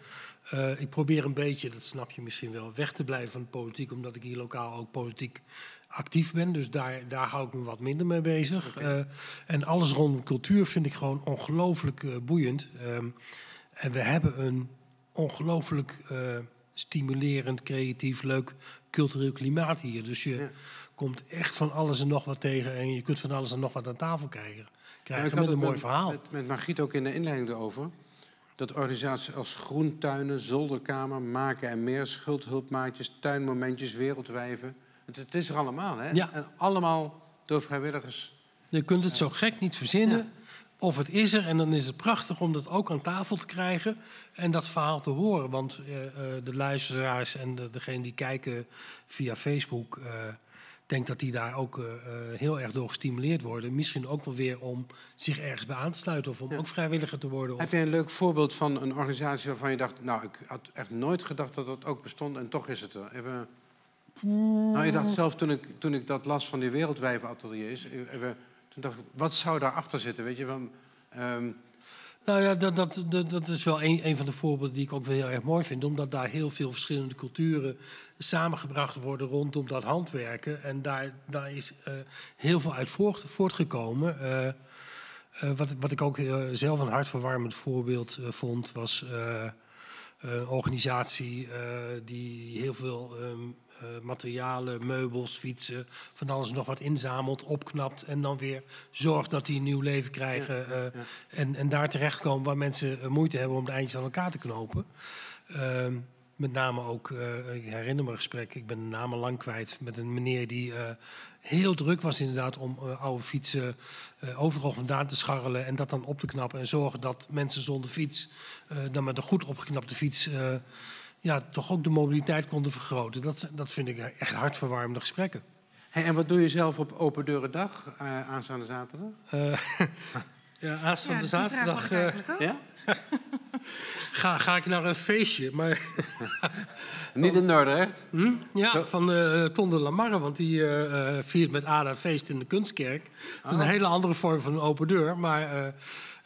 Eh, ik probeer een beetje, dat snap je misschien wel, weg te blijven van de politiek, omdat ik hier lokaal ook politiek actief ben. Dus daar, daar hou ik me wat minder mee bezig. Eh, en alles rondom cultuur vind ik gewoon ongelooflijk eh, boeiend. Ehm, en we hebben een ongelooflijk eh, stimulerend, creatief, leuk cultureel klimaat hier. Dus je komt echt van alles en nog wat tegen en je kunt van alles en nog wat aan tafel krijgen. Krijgen ik met een mooi met, verhaal. Met, met Margriet ook in de inleiding erover. Dat organisaties als groentuinen, zolderkamer, maken en meer, schuldhulpmaatjes, tuinmomentjes, wereldwijven. Het, het is er allemaal, hè? Ja. En allemaal door vrijwilligers. Je kunt het zo gek niet verzinnen. Of het is er en dan is het prachtig om dat ook aan tafel te krijgen en dat verhaal te horen. Want eh, eh, de luisteraars en de, degenen die kijken via Facebook, eh denk dat die daar ook heel erg door gestimuleerd worden. Misschien ook wel weer om zich ergens bij aan te sluiten of om ook vrijwilliger te worden. Of, Heb je een leuk voorbeeld van een organisatie waarvan je dacht... nou, ik had echt nooit gedacht dat dat ook bestond en toch is het er. Even... Nou, je dacht zelf toen ik, toen ik dat las van die wereldwijvenateliers... Even, toen dacht ik, wat zou daarachter zitten, weet je? Van, ehm, Nou ja, dat, dat, dat, dat is wel een, een van de voorbeelden die ik ook wel heel erg mooi vind. Omdat daar heel veel verschillende culturen samengebracht worden rondom dat handwerken. En daar, daar is eh, heel veel uit voort, voortgekomen. Eh, eh, wat, wat ik ook eh, zelf een hartverwarmend voorbeeld eh, vond, was eh, een organisatie eh, die heel veel ehm, eh, materialen, meubels, fietsen, van alles nog wat inzamelt, opknapt en dan weer zorgt dat die een nieuw leven krijgen. eh, En, en daar terechtkomen waar mensen eh, moeite hebben om de eindjes aan elkaar te knopen. Ehm, met name ook, eh, ik herinner me een gesprek, ik ben de naam al lang kwijt, met een meneer die eh, heel druk was inderdaad om eh, oude fietsen eh, overal vandaan te scharrelen en dat dan op te knappen en zorgen dat mensen zonder fiets eh, dan met een goed opgeknapte fiets eh, ja, toch ook de mobiliteit konden vergroten. Dat, zijn- dat vind ik echt hartverwarmende gesprekken. hey, en wat doe je zelf op Open Deuren Dag eh, aanstaande zaterdag? Eh, ja, aanstaande Ja, zaterdag eh. Ja? ga, ga ik naar een feestje. Maar Niet in Dordrecht? Hm? Ja, van eh Ton de Lamarre, want die eh, eh, viert met Ada feest in de Kunstkerk. Dat is een hele andere vorm van een open deur. Maar eh,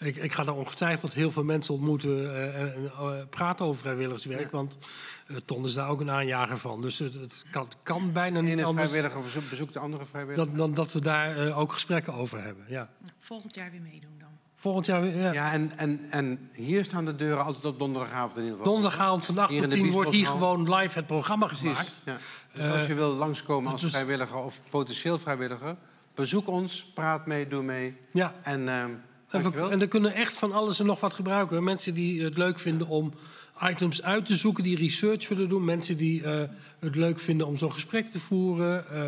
ik, ik ga daar ongetwijfeld heel veel mensen ontmoeten eh, en eh, praten over vrijwilligerswerk. Want eh, Ton is daar ook een aanjager van. Dus het, het kan, kan bijna niet anders vrijwilliger bezoekt- bezoekt de andere vrijwilliger. dan, dan dat we daar eh, ook gesprekken over hebben. Ja. Volgend jaar weer meedoen dan. Volgend jaar weer. Ja. Ja, en, en, en hier staan de deuren altijd op donderdagavond in ieder geval. Donderdagavond van 8 Hier in tot de 10 wordt hier gewoon live het programma gemaakt. Ja. Dus als je wil langskomen als dus- vrijwilliger of potentieel vrijwilliger, bezoek ons, praat mee, doe mee. Ja. En, ehm En, dankjewel. en er kunnen echt van alles en nog wat gebruiken. Mensen die het leuk vinden om items uit te zoeken, die research willen doen. Mensen die eh, het leuk vinden om zo'n gesprek te voeren. eh,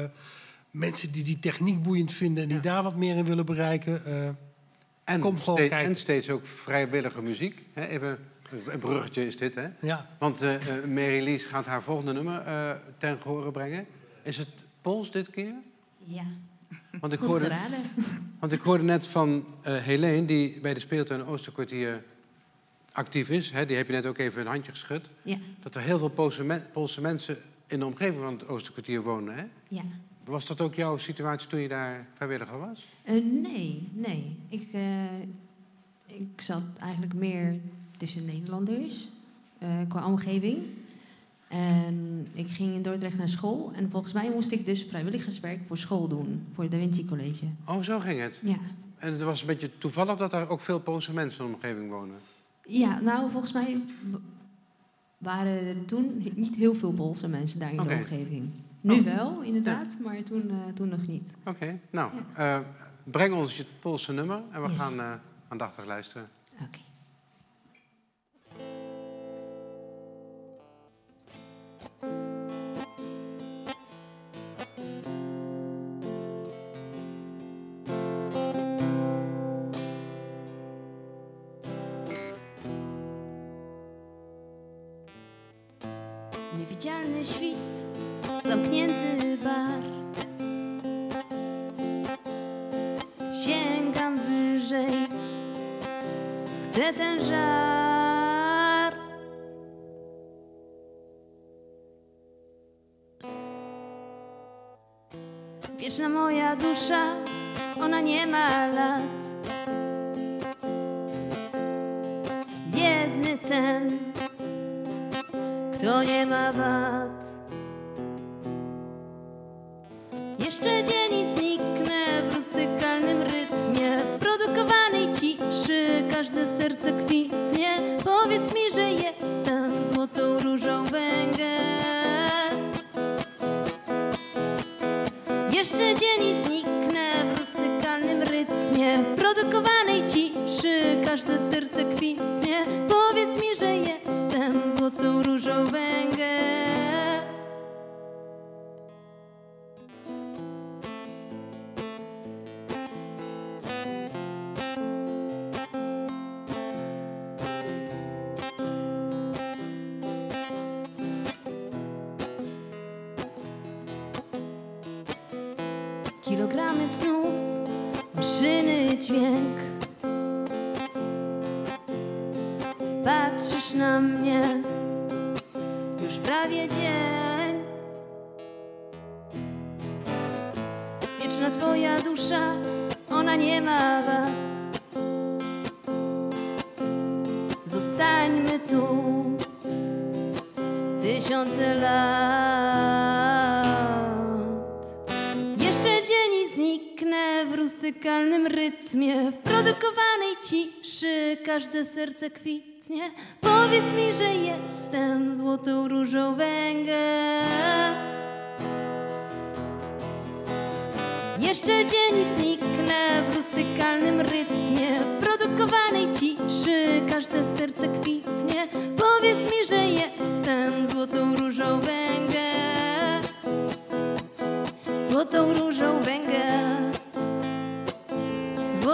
mensen die die techniek boeiend vinden en die daar wat meer in willen bereiken. eh, en, kom gewoon steeds, kijken. en steeds ook vrijwillige muziek. Hè, even Een bruggetje is dit, hè? Ja. Want eh eh, Mary Lies gaat haar volgende nummer eh, ten gehore brengen. Is het Pools dit keer? Ja, Want ik hoorde, want ik hoorde net van eh Helene, die bij de speeltuin Oosterkwartier actief is. Hè, die heb je net ook even een handje geschud. Ja, Dat er heel veel Poolse, men- Poolse mensen in de omgeving van het Oosterkwartier wonen. Hè? ja. Was dat ook jouw situatie toen je daar vrijwilliger was? Eh, nee, nee. Ik, eh, ik zat eigenlijk meer tussen Nederlanders qua omgeving. En ik ging in Dordrecht naar school. En volgens mij moest ik dus vrijwilligerswerk voor school doen. Voor het Da Vinci College. Oh, zo ging het. Ja. En het was een beetje toevallig dat er ook veel Poolse mensen in de omgeving wonen. Ja, nou, volgens mij waren er toen niet heel veel Poolse mensen daar in de omgeving. Nu Oh. wel, inderdaad, maar toen, eh, toen nog niet. Oké, nou, eh, breng ons je Poolse nummer en we Yes. gaan eh, aandachtig luisteren. Oké. Kilogramy snów, maszyny dźwięk. Patrzysz na mnie, już prawie dzień. Wieczna twoja dusza, ona nie ma wad. Zostańmy tu tysiące lat. Rytmie, w produkowanej ciszy każde serce kwitnie. Powiedz mi, że jestem złotą różą węgiel. Jeszcze dzień zniknę w rustykalnym rytmie, w produkowanej ciszy każde serce kwitnie. Powiedz mi, że jestem złotą różą węgiel. Złotą różą węgiel.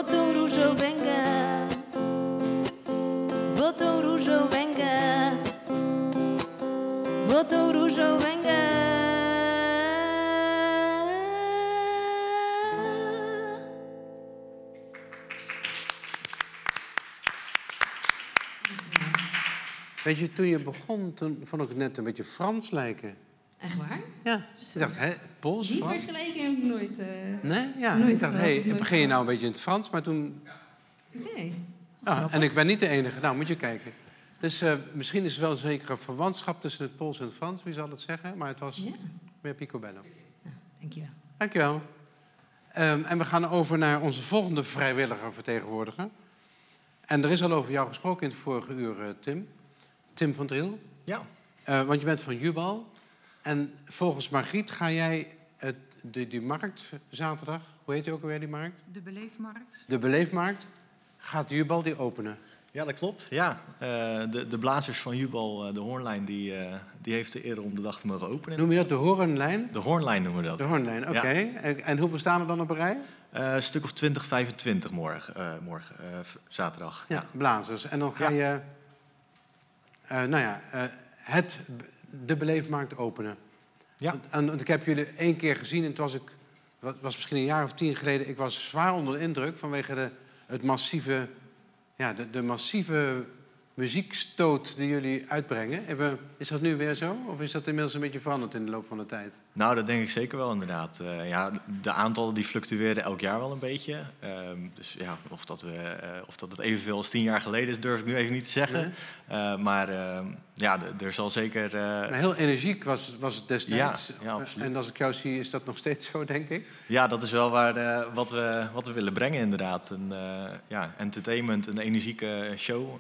Złotą różą węgiel. Złotą różą węgiel. Złotą różą węgiel. Weet je, toen je begon, toen vond ik het net een beetje Frans lijken. Echt waar? Ja, ik dacht, hè, Pools, Die Frans? vergelijking heb ik nooit. eh, Nee, ja. Nooit ik dacht, hé, nooit begin je nou een beetje in het Frans? Maar toen... Nee. Ah, en ik ben niet de enige. Nou, moet je kijken. Dus eh, misschien is er wel een zekere verwantschap tussen het Pools en het Frans. Wie zal het zeggen? Maar het was Ja. meer picobello. Dankjewel. Dankjewel. Ehm en we gaan over naar onze volgende vrijwilliger vertegenwoordiger. En er is al over jou gesproken in het vorige uur, eh, Tim. Tim van Driel. Ja. Eh, want je bent van Jubal. En volgens Margriet ga jij het, de, die markt zaterdag... Hoe heet die ook alweer, die markt? De beleefmarkt. De Beleefmarkt. Gaat Jubal die openen? Ja, dat klopt. Ja, Eh, de, de blazers van Jubal, eh, de Hoornlijn, die, eh, die heeft de eer om de dag te mogen openen. Noem je dat de Horenlijn? De Hoornlijn noemen we dat. De Hoornlijn, oké. Ja. En, en hoeveel staan er dan op een rij? Eh, een stuk of 20, 25 morgen, eh, morgen eh, zaterdag. Ja, blazers. En dan ga Ja. je eh, nou ja, eh, het, de beleefmarkt openen. Ja. En, want ik heb jullie één keer gezien en toen was ik, was misschien een jaar of tien geleden, ik was zwaar onder de indruk vanwege de, het massieve, ja, de, de massieve muziekstoot die jullie uitbrengen. Even, is dat nu weer zo? Of is dat inmiddels een beetje veranderd in de loop van de tijd? Nou, dat denk ik zeker wel inderdaad. Eh, ja, de aantallen die fluctueren elk jaar wel een beetje. Ehm, dus ja, of dat, we, eh, of dat het evenveel als tien jaar geleden is, durf ik nu even niet te zeggen. Nee. Eh, maar ehm, ja, er zal zeker... heel energiek was, was het destijds. Ja, ja, absoluut. En als ik jou zie, is dat nog steeds zo, denk ik. Ja, dat is wel waar, wat, we, wat we willen brengen inderdaad. Een ja, entertainment, een energieke show.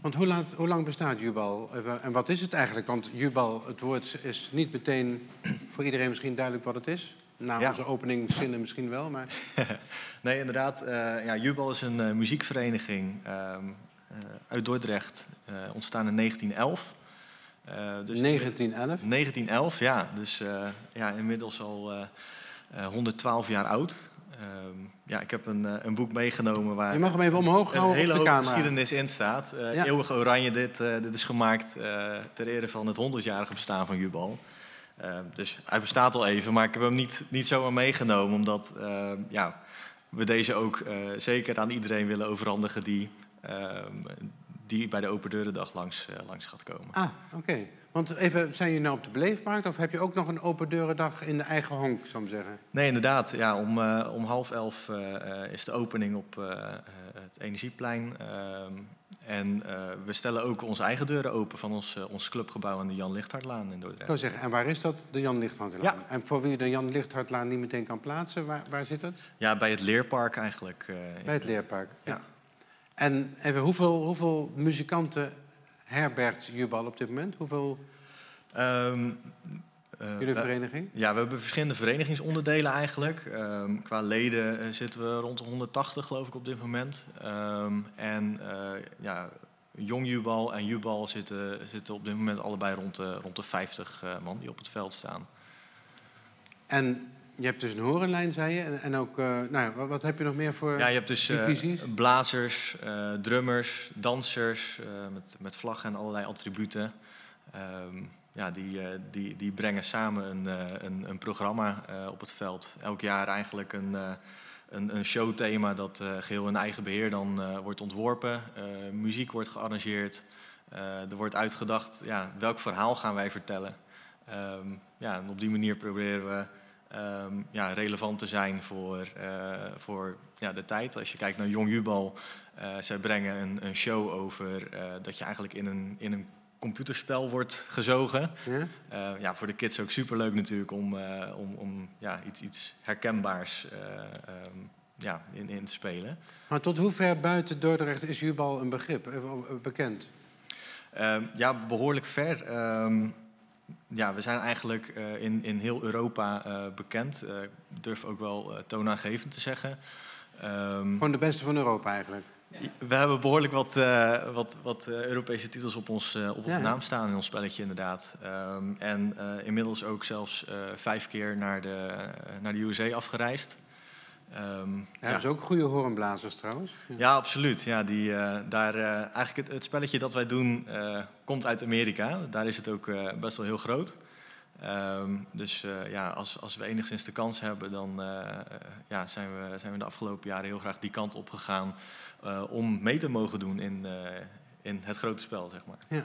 Want hoe, laat, hoe lang bestaat Jubal? En wat is het eigenlijk? Want Jubal, het woord is niet meteen voor iedereen misschien duidelijk wat het is. Na Ja. onze openingszinnen misschien wel, maar... nee, inderdaad. eh ja, Jubal is een eh, muziekvereniging ehm, eh, uit Dordrecht, ontstaan in 1911. Eh, dus 1911? 1911, ja. Dus ja, inmiddels al eh, eh, 112 jaar oud. Ehm, ja, ik heb een, eh, een boek meegenomen waar Je mag hem even omhoog een houden hele op de hoge camera. geschiedenis in staat. Ja. Eeuwig Oranje, dit, eh, dit is gemaakt ter ere van het 100-jarige bestaan van Jubal. Eh, dus hij bestaat al even, maar ik heb hem niet, niet zomaar meegenomen, omdat eh, ja, we deze ook zeker aan iedereen willen overhandigen die, die bij de Open Deurendag langs, langs gaat komen. Ah, oké. Want even, zijn jullie nou op de beleefmarkt... of heb je ook nog een open deurendag in de eigen honk, zou ik zeggen? Nee, inderdaad. Ja, om, eh, om half elf eh, eh, is de opening op het Energieplein. Ehm, en we stellen ook onze eigen deuren open van ons, ons clubgebouw aan de Jan Lichthartlaan in Dordrecht. zou zeggen, en waar is dat? De Jan Lichthartlaan. Ja. En voor wie de Jan Lichthartlaan niet meteen kan plaatsen, waar, waar zit het? Ja, bij het leerpark eigenlijk. Bij het leerpark. Ja. En even, hoeveel, hoeveel muzikanten herbergt Jubal op dit moment? Hoeveel eh, jullie we- vereniging? Ja, we hebben verschillende verenigingsonderdelen eigenlijk. Ehm, qua leden eh, zitten we rond de 180 geloof ik op dit moment. Ehm, en eh, ja, Jong Jubal en Jubal zitten, zitten op dit moment allebei rond de, rond de 50 eh, man die op het veld staan. En je hebt dus een horenlijn, zei je. En, en ook, eh, nou ja, wat, heb je nog meer voor Ja, je hebt dus eh, blazers, eh, drummers, dansers met, met vlaggen en allerlei attributen. Ehm, ja, die, die, die brengen samen een, een, een programma op het veld. Elk jaar eigenlijk een, een, een showthema dat eh, geheel in eigen beheer dan wordt ontworpen. Muziek wordt gearrangeerd. Er wordt uitgedacht, ja, welk verhaal gaan wij vertellen? Ehm, ja, en op die manier proberen we ehm, ja, relevant te zijn voor, eh, voor ja, de tijd. Als je kijkt naar Jong Jubal, eh, zij brengen een, een show over eh, dat je eigenlijk in een, in een computerspel wordt gezogen. Ja? Ja, voor de kids ook superleuk natuurlijk om, om, om ja, iets, iets herkenbaars eh, ehm, ja, in, in te spelen. Maar tot hoe ver buiten Dordrecht is Jubal een begrip, bekend? Ehm, ja, behoorlijk ver. Ja, we zijn eigenlijk eh, in, in heel Europa eh, bekend. Eh, ik durf ook wel toonaangevend te zeggen. Ehm, Gewoon de beste van Europa eigenlijk. we hebben behoorlijk wat, wat, wat Europese titels op ons op Ja, naam staan in ons spelletje inderdaad. Ehm, en inmiddels ook zelfs vijf keer naar de, naar de USA afgereisd. Ehm, Ja, ze ook goede horenblazers trouwens. ja, absoluut. Ja, die, eh, daar, eh, eigenlijk het, het spelletje dat wij doen eh, komt uit Amerika. Daar is het ook best wel heel groot. Ehm, dus ja, als, als we enigszins de kans hebben, dan ja, zijn, we, zijn we de afgelopen jaren heel graag die kant op gegaan om mee te mogen doen in, in het grote spel, zeg maar. Ja.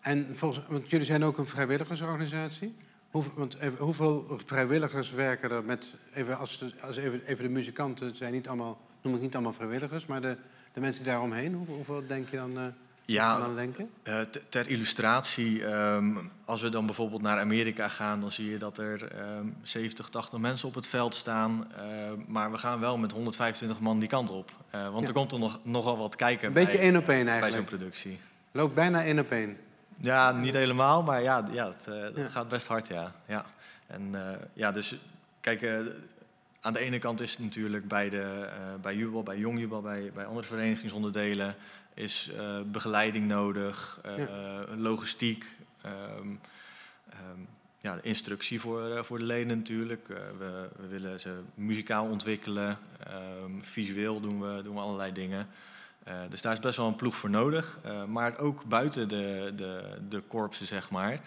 En volgens, want jullie zijn ook een vrijwilligersorganisatie. Hoe, want even, hoeveel vrijwilligers werken er met... Even, als, de- als even, even de muzikanten zijn niet allemaal... noem ik niet allemaal vrijwilligers, maar de, de mensen daaromheen... Hoeveel, hoeveel denk je dan... eh, Ja, denken? Eh, ter illustratie, ehm, als we dan bijvoorbeeld naar Amerika gaan, dan zie je dat er ehm 70, 80 mensen op het veld staan. Eh, maar we gaan wel met 125 man die kant op. Want Ja. er komt er nog, nogal wat kijken Een beetje bij, één op één bij zo'n eigenlijk. productie. Loopt bijna één op één. Ja, niet helemaal, maar ja, ja, het, eh, dat Ja. gaat best hard, ja. ja. En eh, ja, dus kijk, eh, aan de ene kant is het natuurlijk bij, de, bij Jubel, bij Jong Jubel, bij, bij andere verenigingsonderdelen, is begeleiding nodig, logistiek, ehm, ehm, ja, instructie voor, voor de leden natuurlijk. We, we willen ze muzikaal ontwikkelen, ehm, visueel doen we, doen we allerlei dingen. Eh, dus daar is best wel een ploeg voor nodig. Eh, maar ook buiten de, de, de korpsen, zeg maar.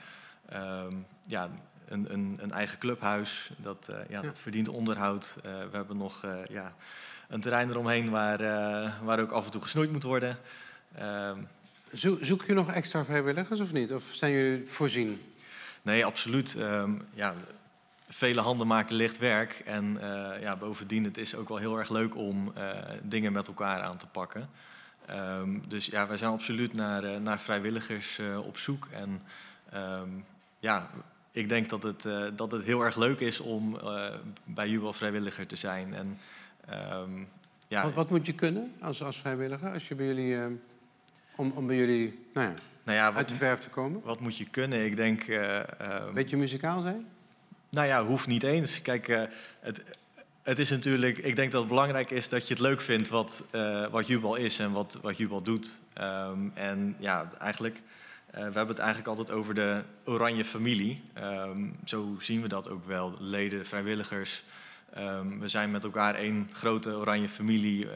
Ehm, ja, een, een, een eigen clubhuis, dat, eh, ja, dat verdient onderhoud. We hebben nog ja, een terrein eromheen waar, waar ook af en toe gesnoeid moet worden. Ehm, Zo- Zoek je nog extra vrijwilligers of niet? Of zijn jullie voorzien? Nee, absoluut. Ehm, ja, vele handen maken licht werk. En eh, ja, bovendien, het is ook wel heel erg leuk om eh, dingen met elkaar aan te pakken. Ehm, dus ja, wij zijn absoluut naar, eh, naar vrijwilligers op zoek. En ehm, ja, ik denk dat het, dat het heel erg leuk is om eh, bij Jubel vrijwilliger te zijn. En, ehm, ja, Wat, wat moet je kunnen als, als vrijwilliger? Als je bij jullie, om, om bij jullie nou ja, nou ja, uit wat, de verf te komen? wat moet je kunnen? Ik denk... Beetje muzikaal zijn? Nou ja, hoeft niet eens. Kijk, eh, het, het is natuurlijk. Ik denk dat het belangrijk is dat je het leuk vindt wat, eh, wat Jubal is en wat, wat Jubal doet. Ehm, en ja, eigenlijk. eh, we hebben het eigenlijk altijd over de oranje familie. Ehm, zo zien we dat ook wel. Leden, vrijwilligers. Ehm, we zijn met elkaar één grote oranje familie.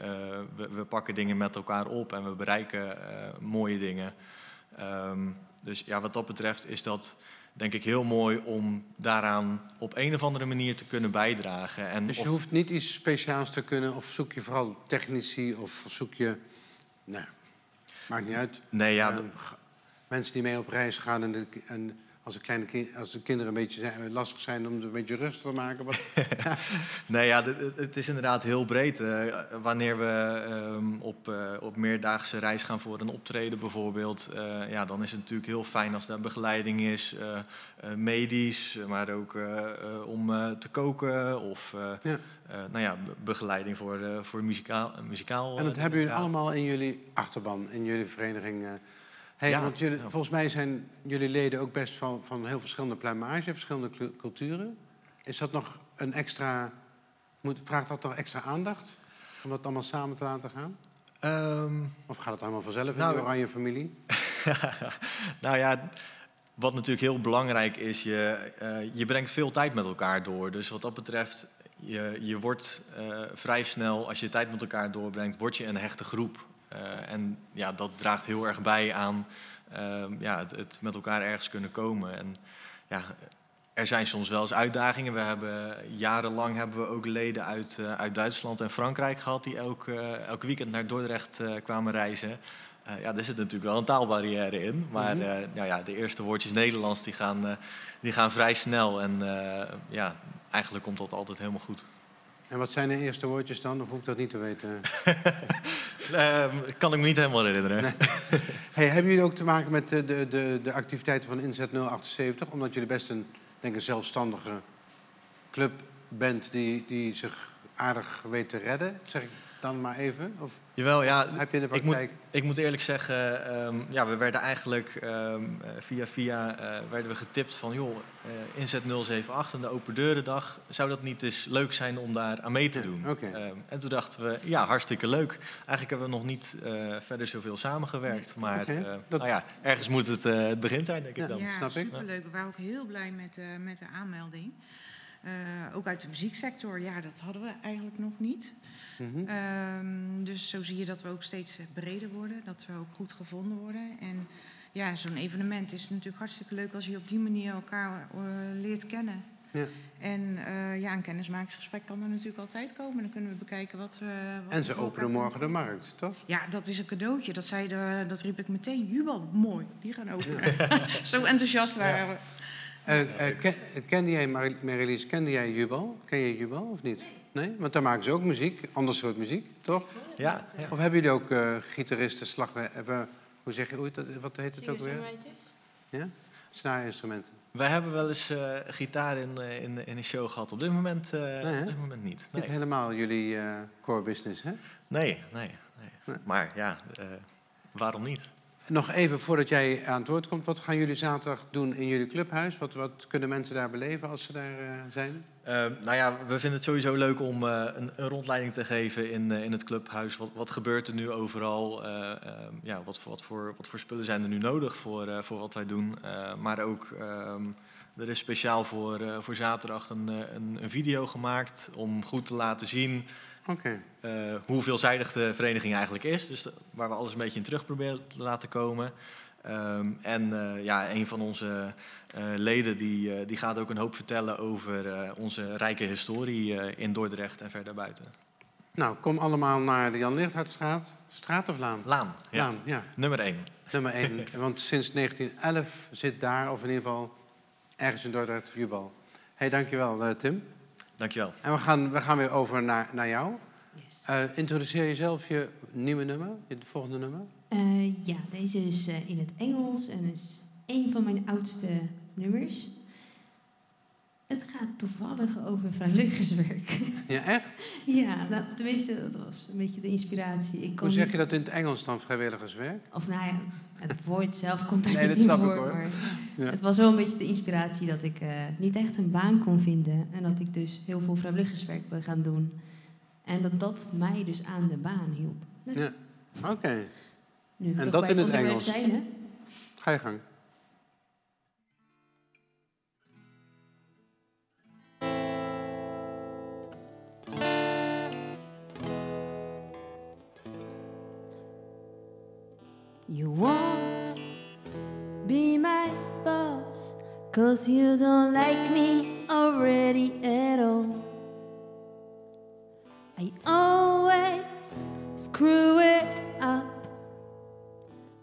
We, we pakken dingen met elkaar op en we bereiken mooie dingen. Dus ja, wat dat betreft is dat denk ik heel mooi om daaraan op een of andere manier te kunnen bijdragen. En Dus je of- hoeft niet iets speciaals te kunnen, of zoek je vooral technici, of zoek je. Nou, maakt niet uit. Nee, ja, Eh, mensen die mee op reis gaan en, de, en als, de kleine als de kinderen een beetje zijn, lastig zijn om het een beetje rustig te maken. Wat, Nee, ja, het- is inderdaad heel breed. Eh, wanneer we ehm, op, eh, op meerdaagse reis gaan voor een optreden bijvoorbeeld... eh, ja, dan is het natuurlijk heel fijn als daar begeleiding is. eh, eh, medisch, maar ook eh, eh, om eh, te koken of... eh, Ja. eh, nou ja, be- begeleiding voor, eh, voor muzikaal, muzikaal. en dat eh, hebben jullie allemaal in jullie achterban, in jullie vereniging. Hey, Ja, want jullie, volgens mij zijn jullie leden ook best van, van heel verschillende pluimage, verschillende culturen. Is dat nog een extra. Moet, vraagt dat nog extra aandacht? Om dat allemaal samen te laten gaan? Ehm, Of gaat het allemaal vanzelf in Nou, de oranje familie? nou ja, wat natuurlijk heel belangrijk is, je, eh, je brengt veel tijd met elkaar door. Dus wat dat betreft, je, je wordt eh, vrij snel, als je tijd met elkaar doorbrengt, word je een hechte groep. Eh, en ja, dat draagt heel erg bij aan ehm, ja, het, het met elkaar ergens kunnen komen. En ja, er zijn soms wel eens uitdagingen. We hebben, jarenlang hebben we ook leden uit, eh, uit Duitsland en Frankrijk gehad... die elk, eh, elk weekend naar Dordrecht kwamen reizen. Ja, er zit natuurlijk wel een taalbarrière in. Maar Mhm. nou ja, de eerste woordjes Nederlands die gaan, die gaan vrij snel. En ja, eigenlijk komt dat altijd helemaal goed. En wat zijn de eerste woordjes dan? Of hoef ik dat niet te weten? Ehm, kan ik me niet helemaal herinneren. Nee. Hey, hebben jullie ook te maken met de, de, de, de activiteiten van Inzet 078? Omdat jullie best een, denk ik, zelfstandige club bent die, die zich aardig weet te redden, zeg ik dan maar even? Of Jawel, ja. heb je Ik moet, ik moet eerlijk zeggen, ehm, ja, we werden eigenlijk ehm, eh, via via eh, werden we getipt van joh, eh, inzet 078 en de open deurendag, zou dat niet eens leuk zijn om daar aan mee te doen? oké. Ehm, en toen dachten we, ja, hartstikke leuk. Eigenlijk hebben we nog niet eh, verder zoveel samengewerkt, maar eh, dat- nou ja, ergens moet het eh, het begin zijn, denk ik Ja. dan. Ja, snap ik. superleuk. We waren ook heel blij met, eh, met de aanmelding. Eh, ook uit de muzieksector, ja, dat hadden we eigenlijk nog niet. Mhm. Ehm, dus zo zie je dat we ook steeds eh, breder worden, dat we ook goed gevonden worden. En ja, zo'n evenement is natuurlijk hartstikke leuk als je op die manier elkaar eh, leert kennen. Ja. En eh, ja, een kennismakingsgesprek kan er natuurlijk altijd komen. Dan kunnen we bekijken wat we. wat En ze openen morgen de markt, toch? ja, dat is een cadeautje. Dat, zei de, dat riep ik meteen. Jubel, mooi. Die gaan openen. Zo enthousiast waren we. Ken, kende jij, Mar- Marilies, kende jij Jubal? Ken je Jubal of niet? Nee? Want daar maken ze ook muziek, ander soort muziek, toch? Ja, ja. Of hebben jullie ook eh, gitaristen, slagwerk... hoe zeg je, hoe heet dat, wat heet het ook weer? Ja? Snaarinstrumenten. Wij hebben wel eens eh, gitaar in, eh, in, in een show gehad. Op dit moment, eh, op dit moment niet. Niet Nee, helemaal jullie eh, core business, hè? nee, nee. nee. Nee. Maar ja, eh, waarom niet? Nog even voordat jij aan het woord komt. Wat gaan jullie zaterdag doen in jullie clubhuis? Wat, wat kunnen mensen daar beleven als ze daar eh, zijn? Eh, nou ja, we vinden het sowieso leuk om eh, een, een rondleiding te geven in, in het clubhuis. Wat, wat gebeurt er nu overal? Eh, ehm, ja, wat, wat, voor, wat voor spullen zijn er nu nodig voor, voor wat wij doen? Maar ook ehm, Er is speciaal voor, voor zaterdag een, een, een video gemaakt om goed te laten zien Eh, hoe veelzijdig de vereniging eigenlijk is. Dus waar we alles een beetje in terug proberen te laten komen. Ehm, en eh, ja, een van onze eh, leden die, die gaat ook een hoop vertellen over onze rijke historie in Dordrecht en verder buiten. Nou, kom allemaal naar de Jan Lichthartstraat. Straat of Laan? Laan, ja. Laan, ja. Nummer 1. Nummer 1. Want sinds 1911 zit daar, of in ieder geval ergens in Dordrecht, Jubal. Hé, hey, dankjewel Tim. Dankjewel. En we gaan, we gaan weer over naar, naar jou. Yes. Eh, introduceer jezelf je nieuwe nummer, je volgende nummer. Eh, ja, deze is eh, in het Engels en is een van mijn oudste nummers. Het gaat toevallig over vrijwilligerswerk. Ja, echt? ja, nou, tenminste, dat was een beetje de inspiratie. Ik Hoe zeg je dat in het Engels dan, vrijwilligerswerk? Of nou ja, het woord zelf komt daar Nee, niet dat in snap ik, voor. hoor. Ja. het was wel een beetje de inspiratie dat ik eh, niet echt een baan kon vinden. En dat ik dus heel veel vrijwilligerswerk ben gaan doen. En dat dat mij dus aan de baan hielp. Dus Ja. Oké, En dat in het Engels? Zijn, hè? ga je gang. You won't be my boss, cause you don't like me already at all. I always screw it up.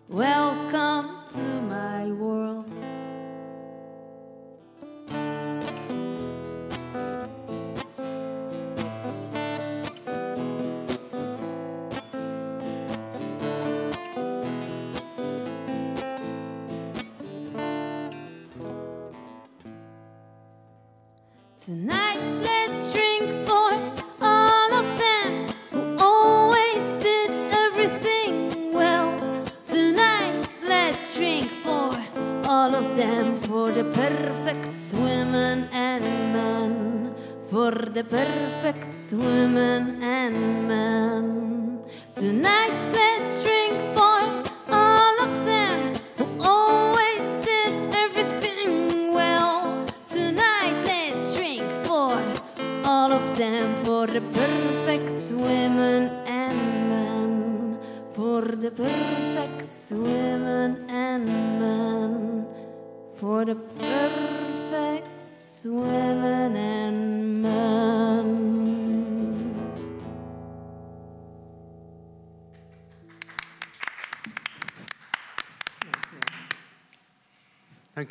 Welcome to my world. Tonight, let's drink for all of them who always did everything well. Tonight, let's drink for all of them, for the perfect women and men, for the perfect women and men.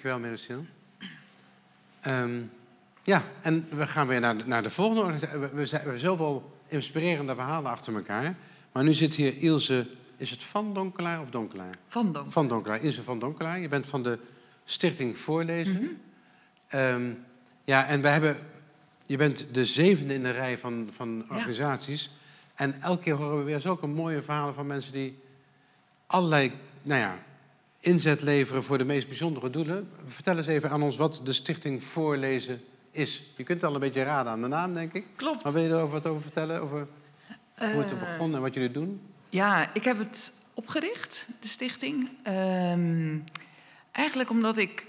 Dankjewel, Mericil. Ehm ja, en we gaan weer naar de, naar de volgende. We, we, hebben zoveel inspirerende verhalen achter elkaar. Maar nu zit hier Ilse... Is het Van Donkelaar of Donkelaar? Van Donk. Van Donkelaar, Ilse van Donkelaar. Je bent van de Stichting Voorlezen. Ehm, ja, en we hebben... Je bent de zevende in de rij van, van organisaties. En elke keer horen we weer zulke mooie verhalen van mensen die allerlei nou ja, inzet leveren voor de meest bijzondere doelen. Vertel eens even aan ons wat de Stichting Voorlezen is. Je kunt het al een beetje raden aan de naam, denk ik. Klopt. Maar wil je er wat over vertellen? Over hoe het er Eh, begon en wat jullie doen? Ja, ik heb het opgericht, de stichting. Ehm, eigenlijk omdat ik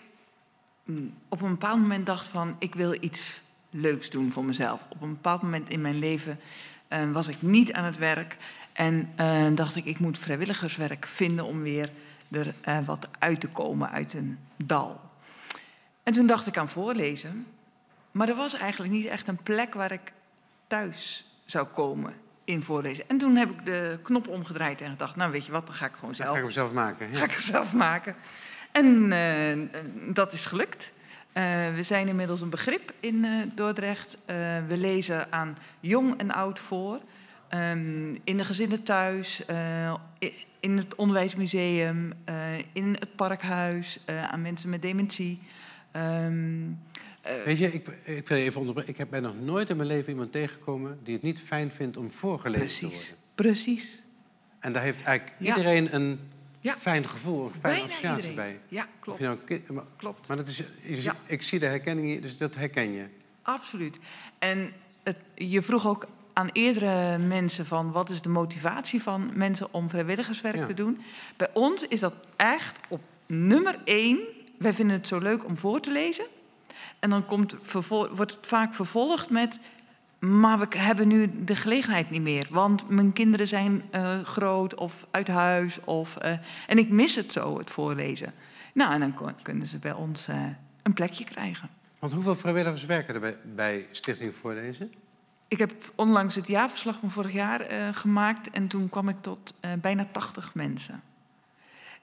mm, op een bepaald moment dacht van... ik wil iets leuks doen voor mezelf. Op een bepaald moment in mijn leven eh, was ik niet aan het werk... en eh, dacht ik, ik moet vrijwilligerswerk vinden om weer er eh, wat uit te komen uit een dal. En toen dacht ik aan voorlezen. Maar er was eigenlijk niet echt een plek waar ik thuis zou komen in voorlezen. En toen heb ik de knop omgedraaid en gedacht, nou weet je wat, dan ga ik gewoon Dan zelf, ga ik hem zelf maken. ga Ja. ik hem zelf maken. En eh, dat is gelukt. Eh, we zijn inmiddels een begrip in Dordrecht. We lezen aan jong en oud voor. Ehm, in de gezinnen thuis, in het onderwijsmuseum, eh, in het parkhuis, eh, aan mensen met dementie. Ehm, eh, Weet je, ik, ik wil je even onderbreken. Ik heb bij nog nooit in mijn leven iemand tegengekomen die het niet fijn vindt om voorgelezen te worden. precies. En daar heeft eigenlijk Ja. iedereen een Ja. fijn gevoel, een fijne associatie iedereen. bij. Ja, klopt. nou maar, klopt. maar dat is, je- Ja. ik zie de herkenning hier, dus dat herken je. Absoluut. En het, je vroeg ook aan eerdere mensen van wat is de motivatie van mensen om vrijwilligerswerk Ja. te doen. Bij ons is dat echt op nummer één. Wij vinden het zo leuk om voor te lezen. En dan komt wordt het vaak vervolgd met... maar we hebben nu de gelegenheid niet meer. Want mijn kinderen zijn eh, groot of uit huis. Of, eh, en ik mis het zo, het voorlezen. Nou, en dan kunnen ze bij ons eh, een plekje krijgen. Want hoeveel vrijwilligers werken er bij, bij Stichting Voorlezen? Ik heb onlangs het jaarverslag van vorig jaar eh, gemaakt en toen kwam ik tot eh, bijna 80 mensen.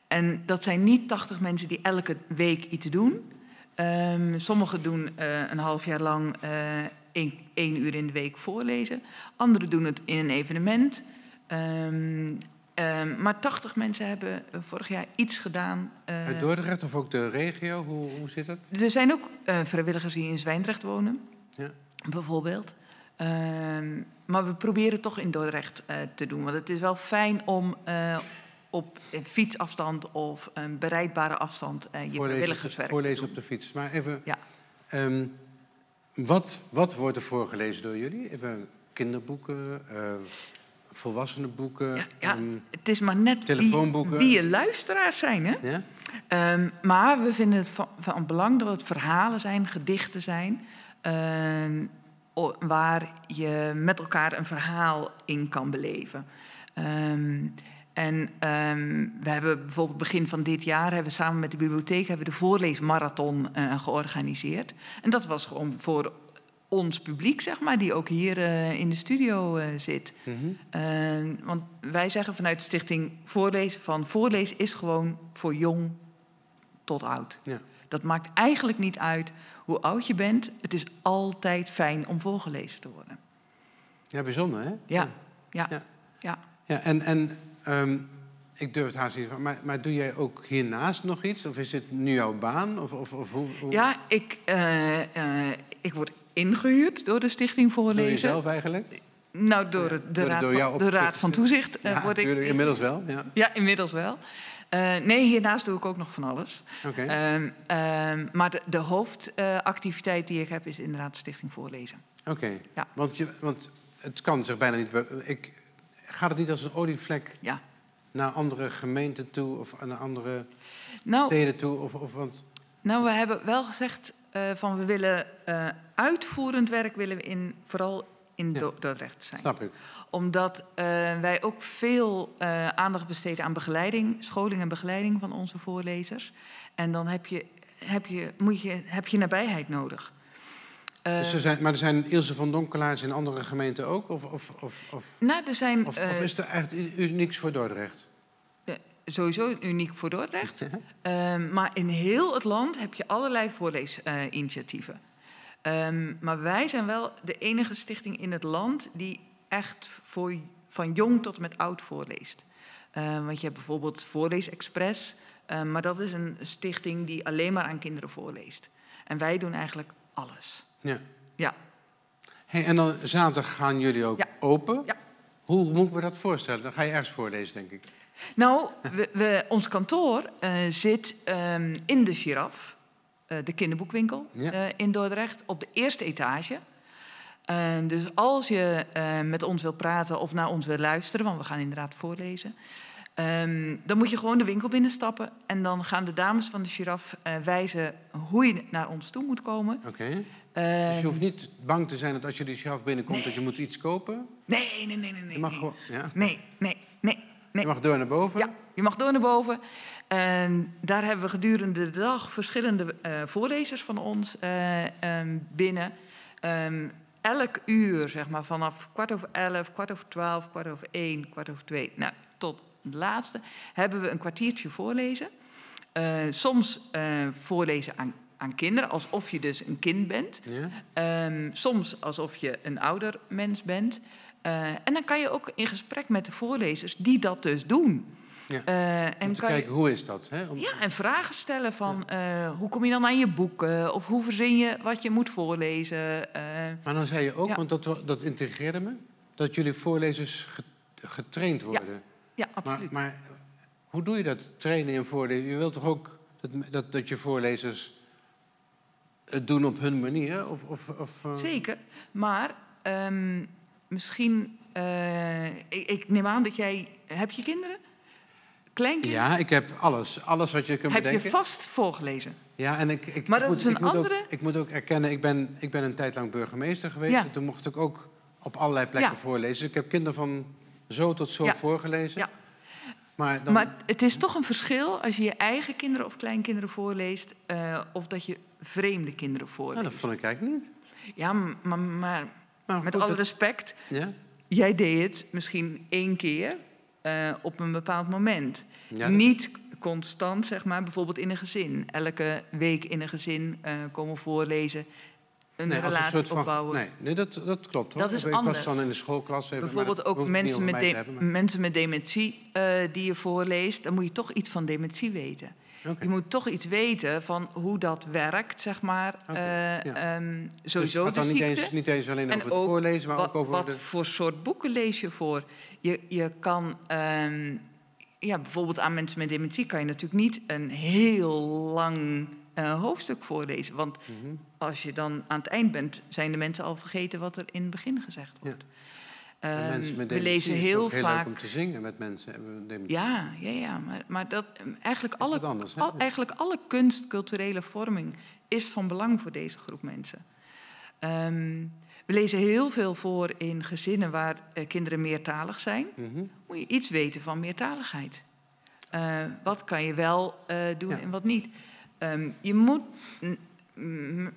En dat zijn niet 80 mensen die elke week iets doen. Ehm, sommigen doen eh, een half jaar lang één, één uur in de week voorlezen. Anderen doen het in een evenement. Ehm, ehm, maar 80 mensen hebben vorig jaar iets gedaan. eh, Uit Dordrecht of ook de regio? Hoe, hoe zit dat? er zijn ook vrijwilligers die in Zwijndrecht wonen, Ja. bijvoorbeeld. Ehm, maar we proberen toch in Dordrecht eh, te doen. Want het is wel fijn om eh, op fietsafstand of een bereidbare afstand eh, je vrijwilligerswerk te voorlezen op de fiets. Maar even, Ja. ehm, wat, wat wordt er voorgelezen door jullie? Even kinderboeken, volwassenenboeken, Ja, ja, ehm, het is maar net wie, telefoonboeken. wie je luisteraars zijn. Hè? ja? Maar we vinden het van, van belang dat het verhalen zijn, gedichten zijn. Waar je met elkaar een verhaal in kan beleven. Ehm, en ehm, we hebben bijvoorbeeld begin van dit jaar hebben we samen met de bibliotheek hebben we de voorleesmarathon eh, georganiseerd. En dat was gewoon voor ons publiek, zeg maar, die ook hier eh, in de studio eh, zit. Mhm. Eh, want wij zeggen vanuit de stichting Voorlezen van voorlezen is gewoon voor jong tot oud. Ja. Dat maakt eigenlijk niet uit hoe oud je bent. Het is altijd fijn om voorgelezen te worden. ja, bijzonder hè? Ja, ja, Ja. ja. ja. En, en ehm, ik durf het haast niet, maar, maar doe jij ook hiernaast nog iets? Of is dit nu jouw baan? Of, of, of hoe, hoe Ja, ik, eh, eh, ik word ingehuurd door de Stichting Voorlezen. zelf eigenlijk? Nou, door het- de, door- raad, door van, de raad van Toezicht eh, ja, word ik... inmiddels wel. Ja. Ja, inmiddels wel. Eh, nee, hiernaast doe ik ook nog van alles. Ehm, ehm, maar de, de hoofdactiviteit die ik heb is inderdaad de Stichting Voorlezen. Oké, Ja. want, je, want het kan zich bijna niet... Ik, gaat het niet als een olievlek Ja. naar andere gemeenten toe... of naar andere Nou, steden toe? Of, of, want, nou, we hebben wel gezegd eh, van we willen eh, uitvoerend werk willen we in, vooral in Ja. Dordrecht zijn. snap ik. Omdat eh, wij ook veel eh, aandacht besteden aan begeleiding, scholing en begeleiding van onze voorlezers. En dan heb je, heb je, moet je, heb je nabijheid nodig. Dus er zijn, maar er zijn Ilse van Donkelaars in andere gemeenten ook? Of, of, of, of, nou, er zijn of, of is er echt unieks voor Dordrecht? sowieso uniek voor Dordrecht. Maar in heel het land heb je allerlei voorleesinitiatieven. Ehm, maar wij zijn wel de enige stichting in het land die echt voor, van jong tot met oud voorleest. Ehm, want je hebt bijvoorbeeld Voorleesexpress, ehm, maar dat is een stichting die alleen maar aan kinderen voorleest. En wij doen eigenlijk alles. Ja. Ja. Hey, en dan zaterdag gaan jullie ook Ja. open? Ja. Hoe moet ik me dat voorstellen? Dan ga je ergens voorlezen, denk ik. Nou, we, we- ons kantoor eh, zit in de Giraf, de kinderboekwinkel Ja. eh, in Dordrecht, op de eerste etage. Dus als je eh, met ons wil praten of naar ons wil luisteren, want we gaan inderdaad voorlezen, ehm, dan moet je gewoon de winkel binnenstappen en dan gaan de dames van de Giraf eh, wijzen hoe je naar ons toe moet komen. Oké. Dus Ehm, je hoeft niet bang te zijn dat als je die zelf binnenkomt... dat je moet iets kopen? nee, nee, nee, nee, nee. Je mag nee. gewoon... Ja. Nee, nee, nee, nee. Je mag door naar boven? Ja, je mag door naar boven. En daar hebben we gedurende de dag verschillende eh, voorlezers van ons eh, ehm, binnen. Ehm, elk uur, zeg maar, vanaf kwart over elf, kwart over twaalf, kwart over één, kwart over twee, nou, tot de laatste, hebben we een kwartiertje voorlezen. Eh, soms voorlezen aan, aan kinderen, alsof je dus een kind bent. Ja? Ehm, soms alsof je een ouder mens bent. En dan kan je ook in gesprek met de voorlezers die dat dus doen. Ja. Eh, en Om te kan je- kijken, hoe is dat? Hè? Om- ja, en vragen stellen van eh, hoe kom je dan aan je boeken? Of hoe verzin je wat je moet voorlezen? Eh, Maar dan zei je ook, Ja. want dat, dat integreerde me... dat jullie voorlezers ge- getraind worden. ja, Maar, absoluut. maar hoe doe je dat, trainen in voorlezen? Je wilt toch ook dat, dat, dat je voorlezers het doen op hun manier? Of, of, of, Zeker. Maar ehm, misschien... ik, ik neem aan dat jij... Heb je kinderen? Ja, ik heb alles. Alles wat je kunt heb je bedenken. vast voorgelezen? Ja, en ik, ik, Maar dat moet, is een ik moet andere- Ook, ik moet ook erkennen, ik ben, ik ben een tijd lang burgemeester geweest. Ja. En toen mocht ik ook op allerlei plekken Ja. voorlezen. Dus ik heb kinderen van zo tot zo Ja. voorgelezen. Ja. Maar dan, Maar het is toch een verschil als je je eigen kinderen of kleinkinderen voorleest... eh, of dat je vreemde kinderen nou, voorleest. dat vond ik eigenlijk niet. Ja, maar, maar Nou, met goed, alle dat- respect... Ja? Jij deed het misschien één keer eh, op een bepaald moment. Ja, Niet constant, zeg maar, bijvoorbeeld in een gezin. Elke week in een gezin eh, komen voorlezen. Een nee, relatie een soort van, opbouwen. Nee, nee dat, dat klopt hoor. Dat is ik anders. was dan in de schoolklas. Even, Bijvoorbeeld ook mensen met, de- hebben, mensen met dementie eh, die je voorleest. Dan moet je toch iets van dementie weten. Je moet toch iets weten van hoe dat werkt, zeg maar. Oké, Eh, ja. ehm, Dus sowieso de dan niet eens, niet eens alleen En over het voorlezen, maar wat, ook over wat de... voor soort boeken lees je voor? Je, je kan, ehm, ja, bijvoorbeeld aan mensen met dementie kan je natuurlijk niet een heel lang eh, hoofdstuk voorlezen. Want Mhm. als je dan aan het eind bent, zijn de mensen al vergeten wat er in het begin gezegd wordt. En Ehm, we lezen heel heel vaak. leuk om te zingen met mensen. Ja, ja, ja. Maar, maar dat, eh, eigenlijk, alle, anders, al- eigenlijk alle kunst, culturele vorming is van belang voor deze groep mensen. Ehm, we lezen heel veel voor in gezinnen waar eh, kinderen meertalig zijn. Mhm. Moet je iets weten van meertaligheid. Eh, wat kan je wel eh, doen Ja. en wat niet. Ehm, je moet.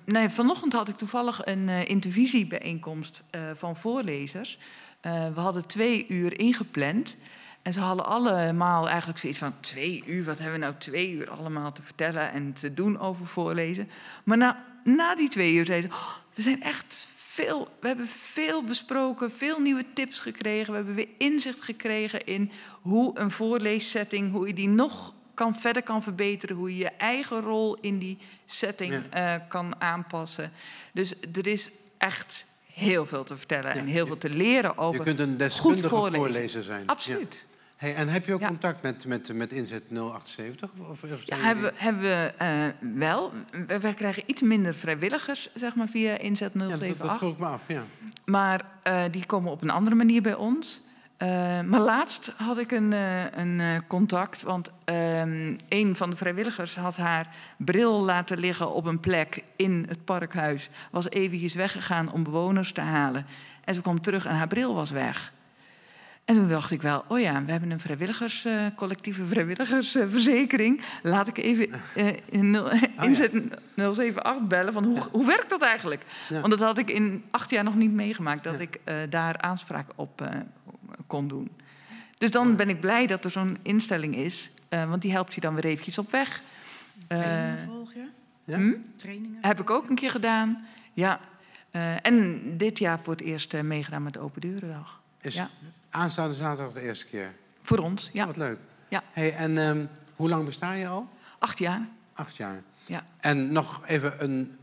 Nee, vanochtend had ik toevallig een intervisiebijeenkomst van voorlezers. Eh, we hadden twee uur ingepland. En ze hadden allemaal eigenlijk zoiets van... twee uur, wat hebben we nou twee uur allemaal te vertellen... en te doen over voorlezen. Maar na, na die twee uur zeiden ze... "Oh, we zijn echt veel... we hebben veel besproken, veel nieuwe tips gekregen. We hebben weer inzicht gekregen in hoe een voorleessetting... hoe je die nog kan, verder kan verbeteren... hoe je je eigen rol in die setting eh, kan aanpassen. Dus er is echt heel veel te vertellen... en heel veel te leren over Je kunt een deskundige voorlezen. voorlezer zijn. Absoluut. Ja. Hey, en heb je ook contact met, met, met Inzet 078? Of, of Ja, hebben, we- hebben we eh, wel. We- Wij krijgen iets minder vrijwilligers, zeg maar, via Inzet Ja, dat, 078. dat vroeg ik me af, ja. Maar eh, die komen op een andere manier bij ons. Eh, maar laatst had ik een, eh, een eh, contact, want ehm, een van de vrijwilligers had haar bril laten liggen op een plek in het parkhuis. Was eventjes weggegaan om bewoners te halen. En ze kwam terug en haar bril was weg. En toen dacht ik wel, oh ja, we hebben een vrijwilligers, collectieve vrijwilligersverzekering. Laat ik even in nul- inzet 078 bellen van hoe, hoe werkt dat eigenlijk? Ja. Want dat had ik in acht jaar nog niet meegemaakt, dat ik daar aanspraak op kon doen. Dus dan ben ik blij dat er zo'n instelling is, eh, want die helpt je dan weer eventjes op weg. Eh, Trainingen volg je? Ja? hm? Trainingen? Heb ik ook een keer gedaan, ja. Eh, en dit jaar voor het eerst meegedaan met de Open Deurendag. Is Ja. aanstaande zaterdag de eerste keer? Voor ons, ja. Wat leuk. Ja. Hey, en ehm, hoe lang besta je al? Acht jaar. Acht jaar. Ja. En nog even een,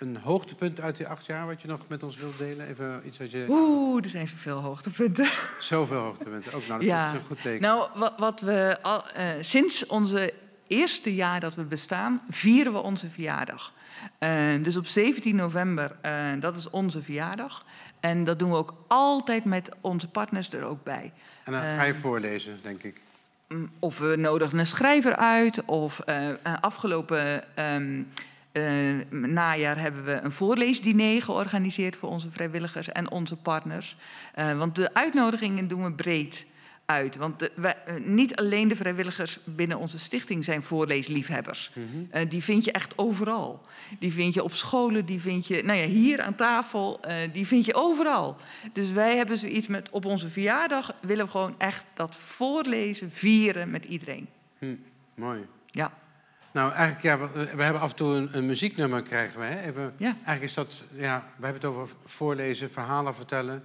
een hoogtepunt uit die acht jaar... wat je nog met ons wilt delen? Even iets wat je... Oeh, er zijn zoveel hoogtepunten. Zoveel hoogtepunten. Ook nou, dat ja. is een goed teken. Nou, wat, wat we al, eh, sinds onze eerste jaar dat we bestaan, vieren we onze verjaardag. Eh, dus op 17 november, eh, dat is onze verjaardag. En dat doen we ook altijd met onze partners er ook bij. en dan ga je voorlezen, denk ik. Mm, Of we nodigen een schrijver uit. Of afgelopen ehm, eh, najaar hebben we een voorleesdiner georganiseerd voor onze vrijwilligers en onze partners. Eh, want de uitnodigingen doen we breed uit. Want de, wij- eh, niet alleen de vrijwilligers binnen onze stichting zijn voorleesliefhebbers. Eh, die vind je echt overal. Die vind je op scholen, die vind je nou ja, hier aan tafel, die vind je overal. Dus wij hebben zoiets met op onze verjaardag willen we gewoon echt dat voorlezen vieren met iedereen. Hm, mooi. Ja. Nou, eigenlijk, ja, we, we hebben af en toe een, een muzieknummer, krijgen we. Hè? Even, Ja. Eigenlijk is dat, ja, we hebben het over voorlezen, verhalen vertellen.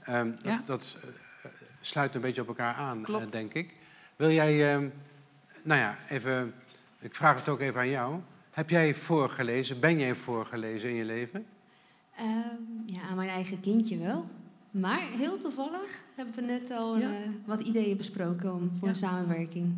Ehm, dat Ja. dat eh, sluit een beetje op elkaar aan, eh, denk ik. Wil jij, ehm, nou ja, even, ik vraag het ook even aan jou. Heb jij voorgelezen, ben jij voorgelezen in je leven? Ehm, ja, aan mijn eigen kindje wel. Maar heel toevallig hebben we net al Ja. eh, wat ideeën besproken om, voor Ja. een samenwerking.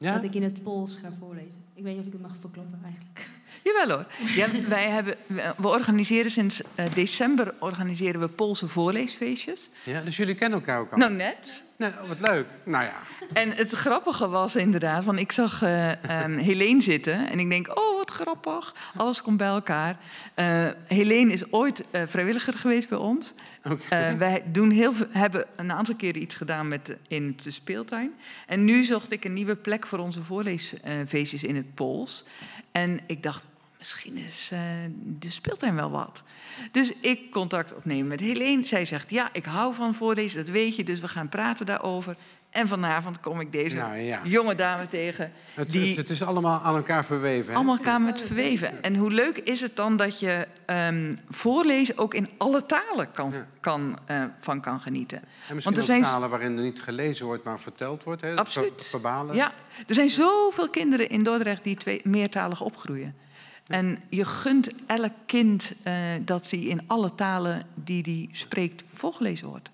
Ja? Dat ik in het Pools ga voorlezen. Ik weet niet of ik het mag verkloppen eigenlijk. Jawel hoor. Ja, wij hebben, we organiseren sinds eh, december organiseren we Poolse voorleesfeestjes. Ja, dus jullie kennen elkaar ook al? Nou, net. Nou, wat leuk. Nou ja. En het grappige was inderdaad, want ik zag eh ehm, Helene zitten en ik denk, oh wat grappig. Alles komt bij elkaar. Eh Helene is ooit eh, vrijwilliger geweest bij ons. Eh, wij doen heel hebben een aantal keren iets gedaan met in de speeltuin. En nu zocht ik een nieuwe plek voor onze voorleesfeestjes in het Pools. En ik dacht, misschien is eh, de speeltuin wel wat. Dus ik contact opnemen met Helene. Zij zegt, ja, ik hou van voorlezen, dat weet je. Dus we gaan praten daarover. En vanavond kom ik deze Nou, ja. jonge dame tegen. Het, die het, het is allemaal aan elkaar verweven. hè? allemaal elkaar met verweven. En hoe leuk is het dan dat je ehm, voorlezen ook in alle talen kan, kan, eh, van kan genieten. En misschien Want er ook zijn talen waarin er niet gelezen wordt, maar verteld wordt. Hè? Absoluut. Verbalen. Ja, er zijn zoveel kinderen in Dordrecht die twee, meertalig opgroeien. En je gunt elk kind eh, dat hij in alle talen die hij spreekt voorgelezen wordt.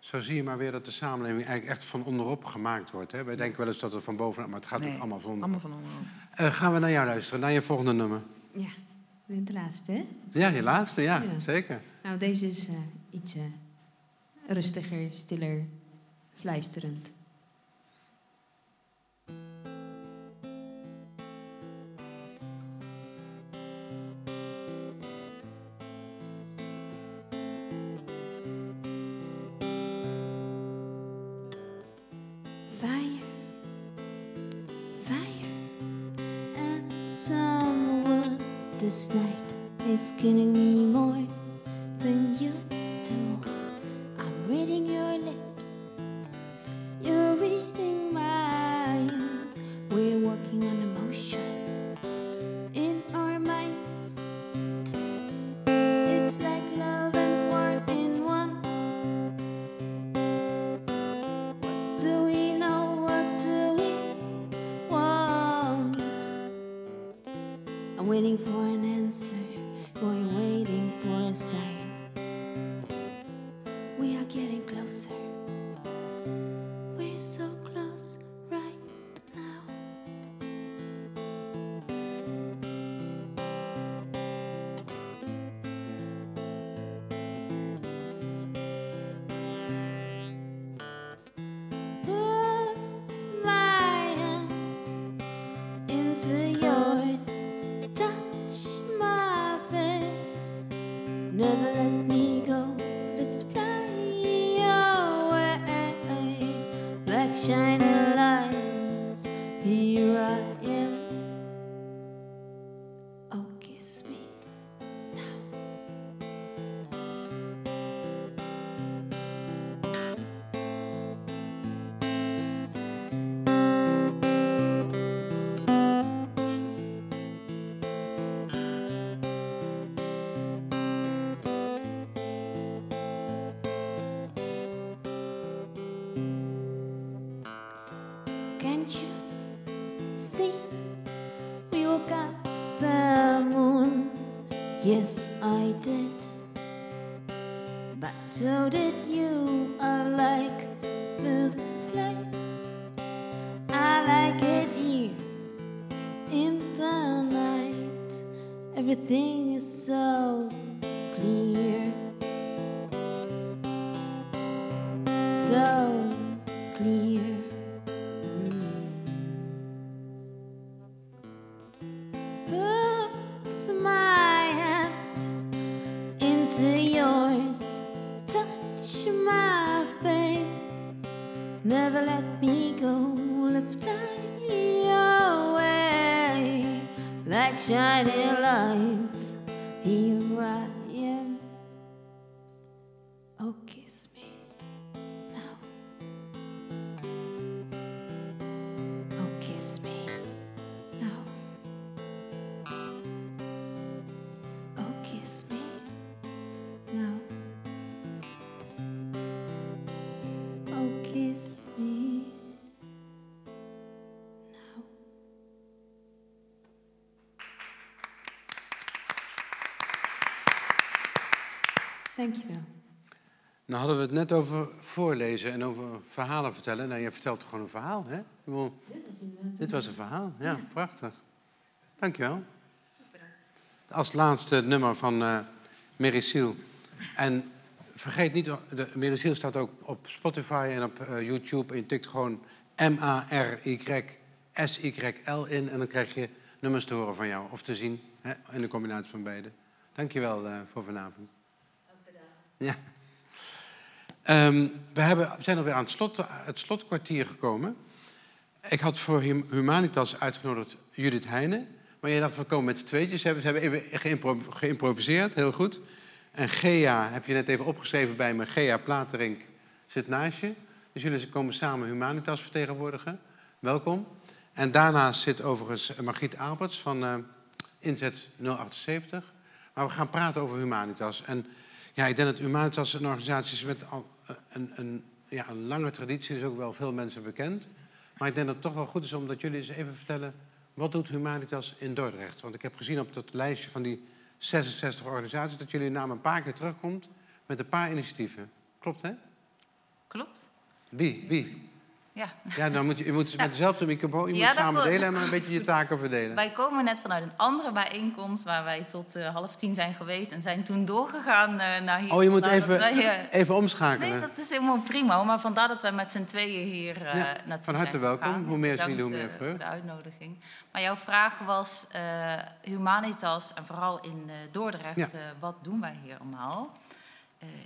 Zo zie je maar weer dat de samenleving eigenlijk echt van onderop gemaakt wordt. Hè? Wij denken wel eens dat het van bovenop, maar het gaat Nee, ook allemaal van Allemaal van onderop. Eh, gaan we naar jou luisteren, naar je volgende nummer. Ja, de laatste, hè? Ja, je laatste, ja, Ja. zeker. Nou, deze is eh, iets eh, rustiger, stiller, fluisterend. This night is killing me more than you do. I'm reading your Dankjewel. Nou hadden we het net over voorlezen en over verhalen vertellen. Nou, je vertelt gewoon een verhaal, hè? Ik bedoel, Dit was een verhaal, ja, prachtig. Dankjewel. Als laatste het nummer van eh Mary Seal. En vergeet niet, Seal staat ook op Spotify en op eh, YouTube. En je tikt gewoon M-A-R-Y-S-Y-L in. En dan krijg je nummers te horen van jou of te zien. Hè, in de combinatie van beide. Dankjewel wel voor vanavond. Ja. Ehm, we, hebben, we zijn alweer aan het, slot, het slotkwartier gekomen. Ik had voor Hum- Humanitas uitgenodigd Judith Heijnen. Maar jij dacht, we komen met z'n tweetjes. Ze hebben, even geïmpro- geïmproviseerd, heel goed. En Gea, heb je net even opgeschreven bij me. Gea Platerink zit naast je. Dus jullie komen samen Humanitas vertegenwoordigen. Welkom. En daarnaast zit overigens Margriet Alberts van eh, Inzet 078. Maar we gaan praten over Humanitas. En ja, ik denk dat Humanitas een organisatie is met al eh, een, een, ja, een lange traditie. is ook wel veel mensen bekend. Maar ik denk dat het toch wel goed is omdat jullie eens even vertellen... wat doet Humanitas in Dordrecht? Want ik heb gezien op dat lijstje van die 66 organisaties... dat jullie naam een paar keer terugkomt met een paar initiatieven. Klopt, hè? Klopt. Wie? Wie? Ja. Ja, dan moet je, je moet met dezelfde microfoon je Ja, moet samen delen en maar een beetje je taken verdelen. Wij komen net vanuit een andere bijeenkomst waar wij tot eh, half tien zijn geweest en zijn toen doorgegaan eh, naar hier. Oh, je moet even, wij, eh, even omschakelen. Nee, dat is helemaal prima. Maar vandaar dat wij met z'n tweeën hier Ja, naartoe van harte welkom. Hoe meer zien, hoe meer vreugd. voor de uitnodiging. Maar jouw vraag was Humanitas en vooral in Dordrecht, Ja. wat doen wij hier allemaal?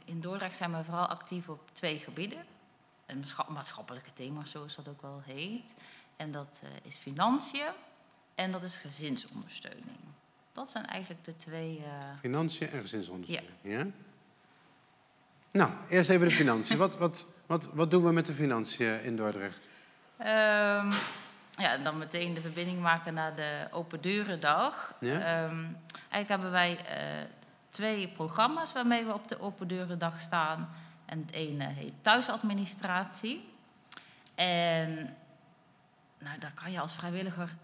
In Dordrecht zijn we vooral actief op twee gebieden. Een maatscha- maatschappelijke thema's, zoals dat ook wel heet. En dat eh, is financiën en dat is gezinsondersteuning. Dat zijn eigenlijk de twee... eh, Financiën en gezinsondersteuning. Ja. Nou, eerst even de financiën. wat, wat, wat, wat doen we met de financiën in Dordrecht? Ehm, ja, dan meteen de verbinding maken naar de Open Deurendag. Ja. Ehm, eigenlijk hebben wij eh, twee programma's waarmee we op de Open Deurendag staan. En het ene heet thuisadministratie. En nou, daar kan je als vrijwilliger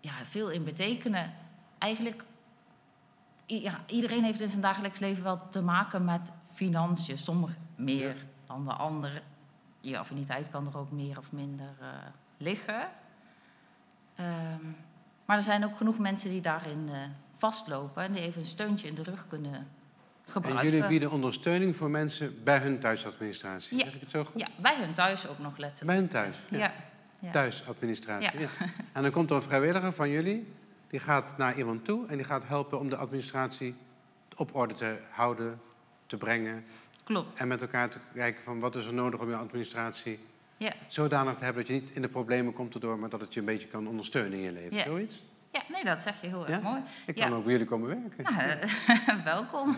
ja, veel in betekenen. Eigenlijk, ja, iedereen heeft in zijn dagelijks leven wel te maken met financiën. Sommigen meer dan de ander. Je affiniteit kan er ook meer of minder eh, liggen. Ehm, maar er zijn ook genoeg mensen die daarin eh, vastlopen en die even een steuntje in de rug kunnen En jullie bieden ondersteuning voor mensen bij hun thuisadministratie. Ja. Zeg ik het zo goed? Ja, bij hun thuis ook nog letterlijk. Bij hun thuis. Ja. Ja. ja. Thuisadministratie. Ja. En dan komt er een vrijwilliger van jullie. Die gaat naar iemand toe en die gaat helpen om de administratie op orde te houden, te brengen. Klopt. En met elkaar te kijken van wat is er nodig om je administratie Ja. zodanig te hebben dat je niet in de problemen komt erdoor, maar dat het je een beetje kan ondersteunen in je leven. Ja. Zoiets? Ja, nee, dat zeg je heel erg Ja? mooi. Ik ja. kan ook bij jullie komen werken. Nou, eh, welkom.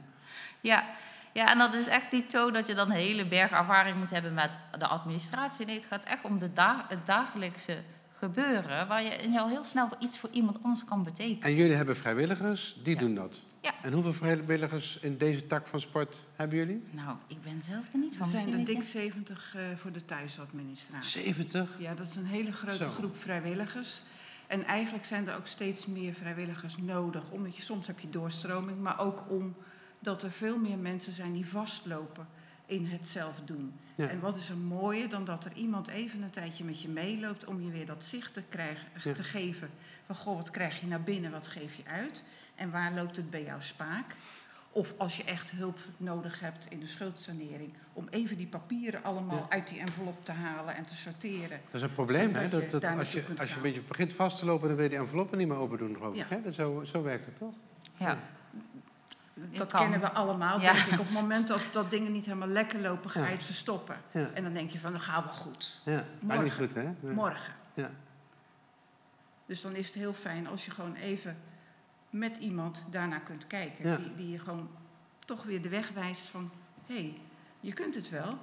ja. ja, en dat is echt niet zo dat je dan een hele berg ervaring moet hebben met de administratie. Nee, het gaat echt om de da- het dagelijkse gebeuren... waar je in jou heel snel iets voor iemand anders kan betekenen. En jullie hebben vrijwilligers, die doen dat. Ja. En hoeveel vrijwilligers in deze tak van sport hebben jullie? Nou, ik ben zelf er niet van. Er zijn er dik weet je- 70 eh, voor de thuisadministratie. 70? Ja, dat is een hele grote Zo. groep vrijwilligers. En eigenlijk zijn er ook steeds meer vrijwilligers nodig. Omdat je soms heb je doorstroming, maar ook omdat er veel meer mensen zijn die vastlopen in het zelf doen. Ja. En wat is er mooier dan dat er iemand even een tijdje met je meeloopt om je weer dat zicht te, krijgen, Ja. te geven. Van goh, wat krijg je naar binnen, wat geef je uit? En waar loopt het bij jou spaak? Of als je echt hulp nodig hebt in de schuldsanering, om even die papieren allemaal Ja. uit die envelop te halen en te sorteren. Dat is een probleem, hè? Dat, als, je, als je een beetje begint vast te lopen, dan wil je die enveloppen niet meer open doen, geloof ik. Ja. Hè? Zo, zo werkt het toch? Ja. Dat kan. kennen we allemaal, Ja. denk ik. Op het moment dat, dat dingen niet helemaal lekker lopen, ga je Ja. het verstoppen. Ja. En dan denk je van, dat gaat wel goed. Ja, maar Morgen. niet goed, hè? Nee. Morgen. Ja. Dus dan is het heel fijn als je gewoon even met iemand daarnaar kunt kijken. Ja. Die, die je gewoon toch weer de weg wijst van... hé, hey, je kunt het wel.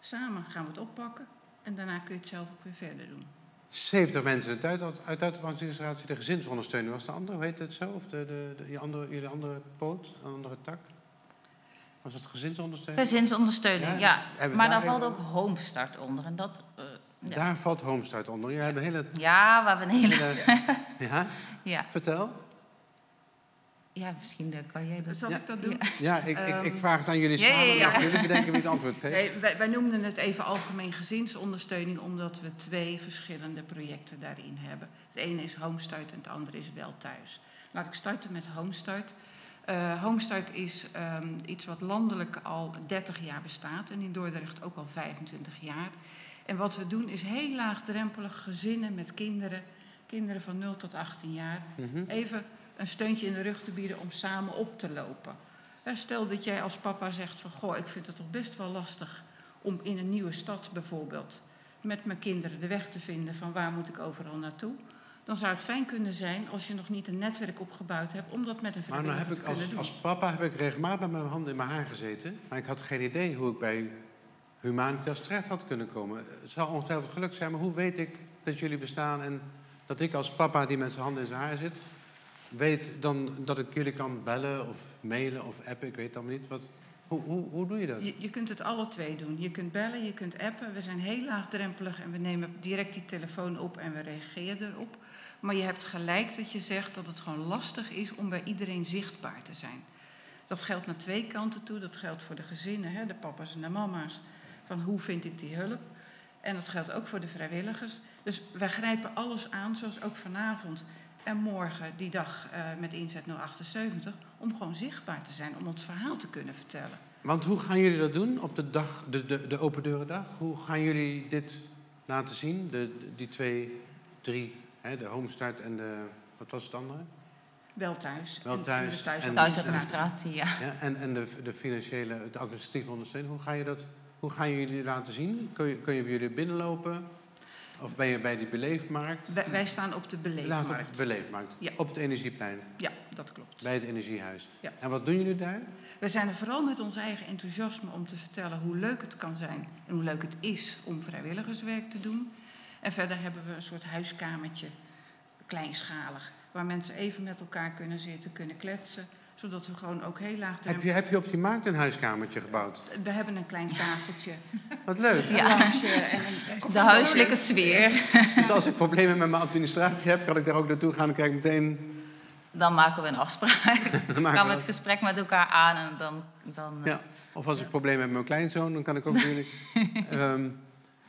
Samen gaan we het oppakken. En daarna kun je het zelf ook weer verder doen. 70 mensen uit uit uit de administratie, de gezinsondersteuning was de andere, hoe heet het zo? Of de, de, de, die andere, jullie andere poot, een andere tak? Was het gezinsondersteuning? Gezinsondersteuning, ja. we Maar daar valt ook Homestart onder. En dat, eh, ja. Daar valt Homestart onder. Hebben een hele... ja, we hebben een hele... hele- ja? ja. Vertel. Ja, misschien eh, kan jij dat... Zal ja. ik dat doen? Ja, ik, ik, ik Ehm, vraag het aan jullie ja, ja, samen, ja. maar jullie bedenken wie het antwoord geeft. Nee, wij, wij noemden het even algemeen gezinsondersteuning, omdat we twee verschillende projecten daarin hebben. Het ene is Homestart en het andere is Wel Thuis. Laat ik starten met Homestart. Eh Homestart is ehm, iets wat landelijk al 30 jaar bestaat en in Dordrecht ook al 25 jaar. En wat we doen is heel laagdrempelig gezinnen met kinderen kinderen van 0 tot 18 jaar, Mhm. even een steuntje in de rug te bieden om samen op te lopen. Stel dat jij als papa zegt van, goh, ik vind het toch best wel lastig om in een nieuwe stad bijvoorbeeld met mijn kinderen de weg te vinden van waar moet ik overal naartoe. Dan zou het fijn kunnen zijn als je nog niet een netwerk opgebouwd hebt om dat met een Maar nou te ik kunnen als, doen. als papa heb ik regelmatig met mijn handen in mijn haar gezeten. Maar ik had geen idee hoe ik bij Humanitas terecht had kunnen komen. Het zal ongetwijfeld gelukt zijn, maar hoe weet ik dat jullie bestaan... en dat ik als papa die met zijn handen in zijn haar zit... weet dan dat ik jullie kan bellen of mailen of appen, ik weet allemaal niet. Wat, hoe, hoe, hoe doe je dat? Je, je kunt het alle twee doen. Je kunt bellen, je kunt appen. We zijn heel laagdrempelig en we nemen direct die telefoon op en we reageren erop. Maar je hebt gelijk dat je zegt dat het gewoon lastig is om bij iedereen zichtbaar te zijn. Dat geldt naar twee kanten toe. Dat geldt voor de gezinnen, hè, de papa's en de mama's. Van hoe vind ik die hulp? En dat geldt ook voor de vrijwilligers. Dus wij grijpen alles aan, zoals ook vanavond en morgen, die dag eh, met inzet 078, om gewoon zichtbaar te zijn, om ons verhaal te kunnen vertellen. Want hoe gaan jullie dat doen op de, dag, de, de, de Open Deurendag? Hoe gaan jullie dit laten zien? De, de- die twee, drie, hè, de homestart en de... Wat was het andere? Wel thuis. Wel En thuis. de thuis- en- Thuisadministratie, ja. Ja, en en de, de financiële, de administratieve ondersteuning. Hoe, ga je dat, hoe gaan jullie laten zien? Kun je, kun je bij jullie binnenlopen? Of ben je bij die beleefmarkt? Wij, wij staan op de Laat op beleefmarkt. de beleefmarkt. Ja. Op het energieplein. Ja, dat klopt. Bij het energiehuis. Ja. En wat doen jullie daar? We zijn er vooral met ons eigen enthousiasme om te vertellen hoe leuk het kan zijn en hoe leuk het is om vrijwilligerswerk te doen. En verder hebben we een soort huiskamertje, kleinschalig, waar mensen even met elkaar kunnen zitten, kunnen kletsen, zodat we gewoon ook heel laag Heb je, heb je op die markt een huiskamertje gebouwd? We hebben een klein tafeltje. Wat leuk. Een lampje en een De huiselijke sfeer. Dus als ik problemen met mijn administratie heb, kan ik daar ook naartoe gaan en kijk ik meteen... Dan maken we een afspraak. Dan maken gaan we we het gesprek met elkaar aan en dan... dan eh, Ja. Of als ik problemen heb met mijn kleinzoon, dan kan ik ook natuurlijk... Ehm,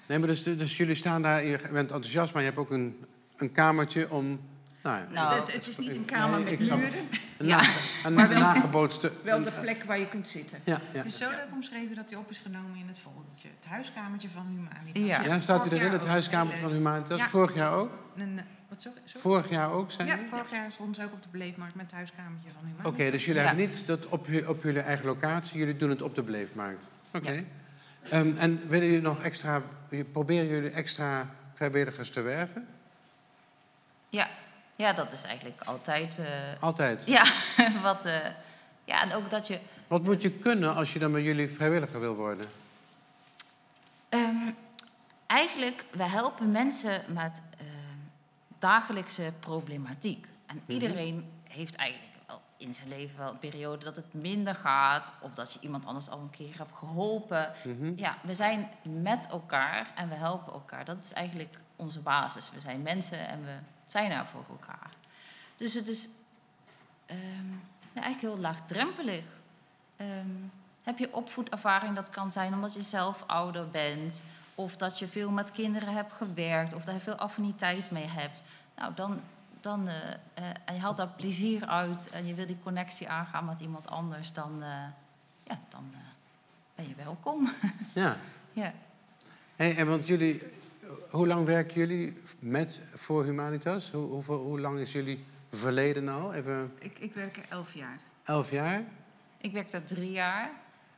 nee, maar dus, dus jullie staan daar, je bent enthousiast, maar je hebt ook een, een kamertje om... Nou, ja. Nou, het, het is niet een kamer Nee, met muren, Een, Ja. een, Maar een wel- nagebootste... wel een- de plek waar je kunt zitten. ja, ja. Het is zo leuk omschreven dat hij op is genomen in het foldertje. Het huiskamertje van Humanitas. Ja. Staat hij erin, het huiskamertje van. Humanitas? Ja. Vorig jaar ook? Een, eh, wat, sorry? sorry? Vorig jaar ook, zijn Ja, vorig jaar stonden ze ook op de beleefmarkt met het huiskamertje van Humanitas. Oké, dus jullie Ja. hebben niet dat op, op jullie eigen locatie, jullie doen het op de beleefmarkt. Oké. Ehm, en willen jullie nog extra, proberen jullie extra vrijwilligers te werven? ja. Ja, dat is eigenlijk altijd... eh, Altijd. ja, wat... eh, ja, en ook dat je... Wat moet je kunnen als je dan bij jullie vrijwilliger wil worden? Ehm, eigenlijk, we helpen mensen met ehm, dagelijkse problematiek. En Mhm. iedereen heeft eigenlijk wel in zijn leven wel een periode dat het minder gaat... of dat je iemand anders al een keer hebt geholpen. Mhm. Ja, we zijn met elkaar en we helpen elkaar. Dat is eigenlijk onze basis. We zijn mensen en we zijn er voor elkaar. Dus het is ehm, ja, eigenlijk heel laagdrempelig. Ehm, heb je opvoedervaring, dat kan zijn omdat je zelf ouder bent... of dat je veel met kinderen hebt gewerkt... of daar veel affiniteit mee hebt. Nou, dan, dan, eh, eh, en je haalt daar plezier uit... en je wil die connectie aangaan met iemand anders... dan, eh, ja, dan ben je welkom. Ja. ja. Hey, en want jullie, hoe lang werken jullie met voor Humanitas? Hoe, hoeveel, hoe lang is jullie verleden nou? Even Ik, ik werk er elf jaar. elf jaar. Ik werk daar drie jaar.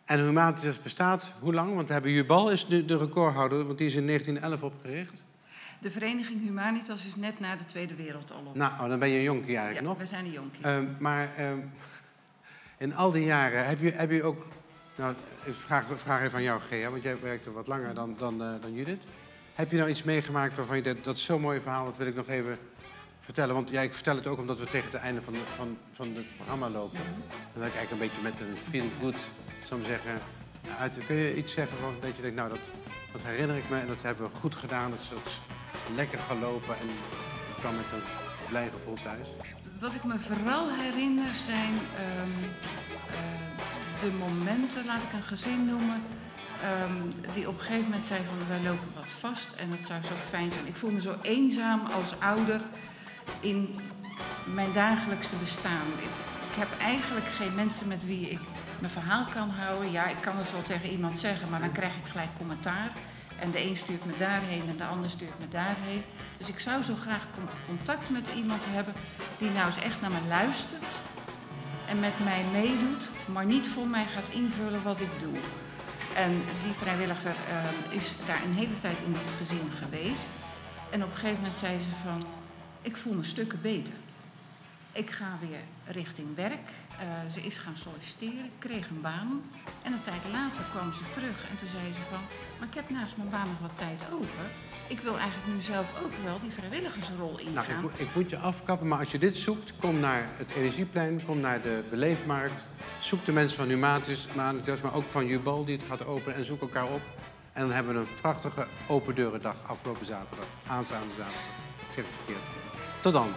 En Humanitas bestaat hoe lang? Want we hebben Jubal is de, de recordhouder, want die is in 1911 opgericht. De vereniging Humanitas is net na de Tweede Wereldoorlog. Nou, oh, dan ben je een jonkie ja, eigenlijk nog. we zijn een jonkie. Ehm, maar ehm, in al die jaren heb je, heb je ook... Nou, ik vraag, vraag even aan jou, Gea, want jij werkt er wat langer dan, dan, eh, dan Judith. Heb je nou iets meegemaakt waarvan je denkt, dat is zo'n mooi verhaal, dat wil ik nog even vertellen? Want ja, ik vertel het ook omdat we tegen het einde van, de, van, van het programma lopen. En dat ik eigenlijk een beetje met een feel good, zou ik zeggen, uit. Kun je iets zeggen van dat je denkt, nou, dat, dat herinner ik me en dat hebben we goed gedaan. Dat is, dat is lekker gelopen en ik kwam met een blij gevoel thuis. Wat ik me vooral herinner zijn ehm, eh, de momenten, laat ik een gezin noemen, ehm, die op een gegeven moment zei van wij lopen wat vast en dat zou zo fijn zijn. Ik voel me zo eenzaam als ouder in mijn dagelijkse bestaan. Ik, ik heb eigenlijk geen mensen met wie ik mijn verhaal kan houden. Ja, ik kan het wel tegen iemand zeggen, maar dan krijg ik gelijk commentaar. En de een stuurt me daarheen en de ander stuurt me daarheen. Dus ik zou zo graag con- contact met iemand hebben die nou eens echt naar me luistert. En met mij meedoet, maar niet voor mij gaat invullen wat ik doe. En die vrijwilliger eh, is daar een hele tijd in het gezin geweest. En op een gegeven moment zei ze van, ik voel me stukken beter. Ik ga weer richting werk. Eh, ze is gaan solliciteren, kreeg een baan. En een tijd later kwam ze terug en toen zei ze van... maar ik heb naast mijn baan nog wat tijd over. Ik wil eigenlijk nu zelf ook wel die vrijwilligersrol ingaan. Nou, ik, moet- ik moet je afkappen, maar als je dit zoekt, kom naar het Energieplein, kom naar de Beleefmarkt. Zoek de mensen van Humatis, maar ook van Jubal die het gaat openen en zoek elkaar op. En dan hebben we een prachtige open deurendag afgelopen zaterdag, aanstaande zaterdag. Ik zeg het verkeerd. Tot dan.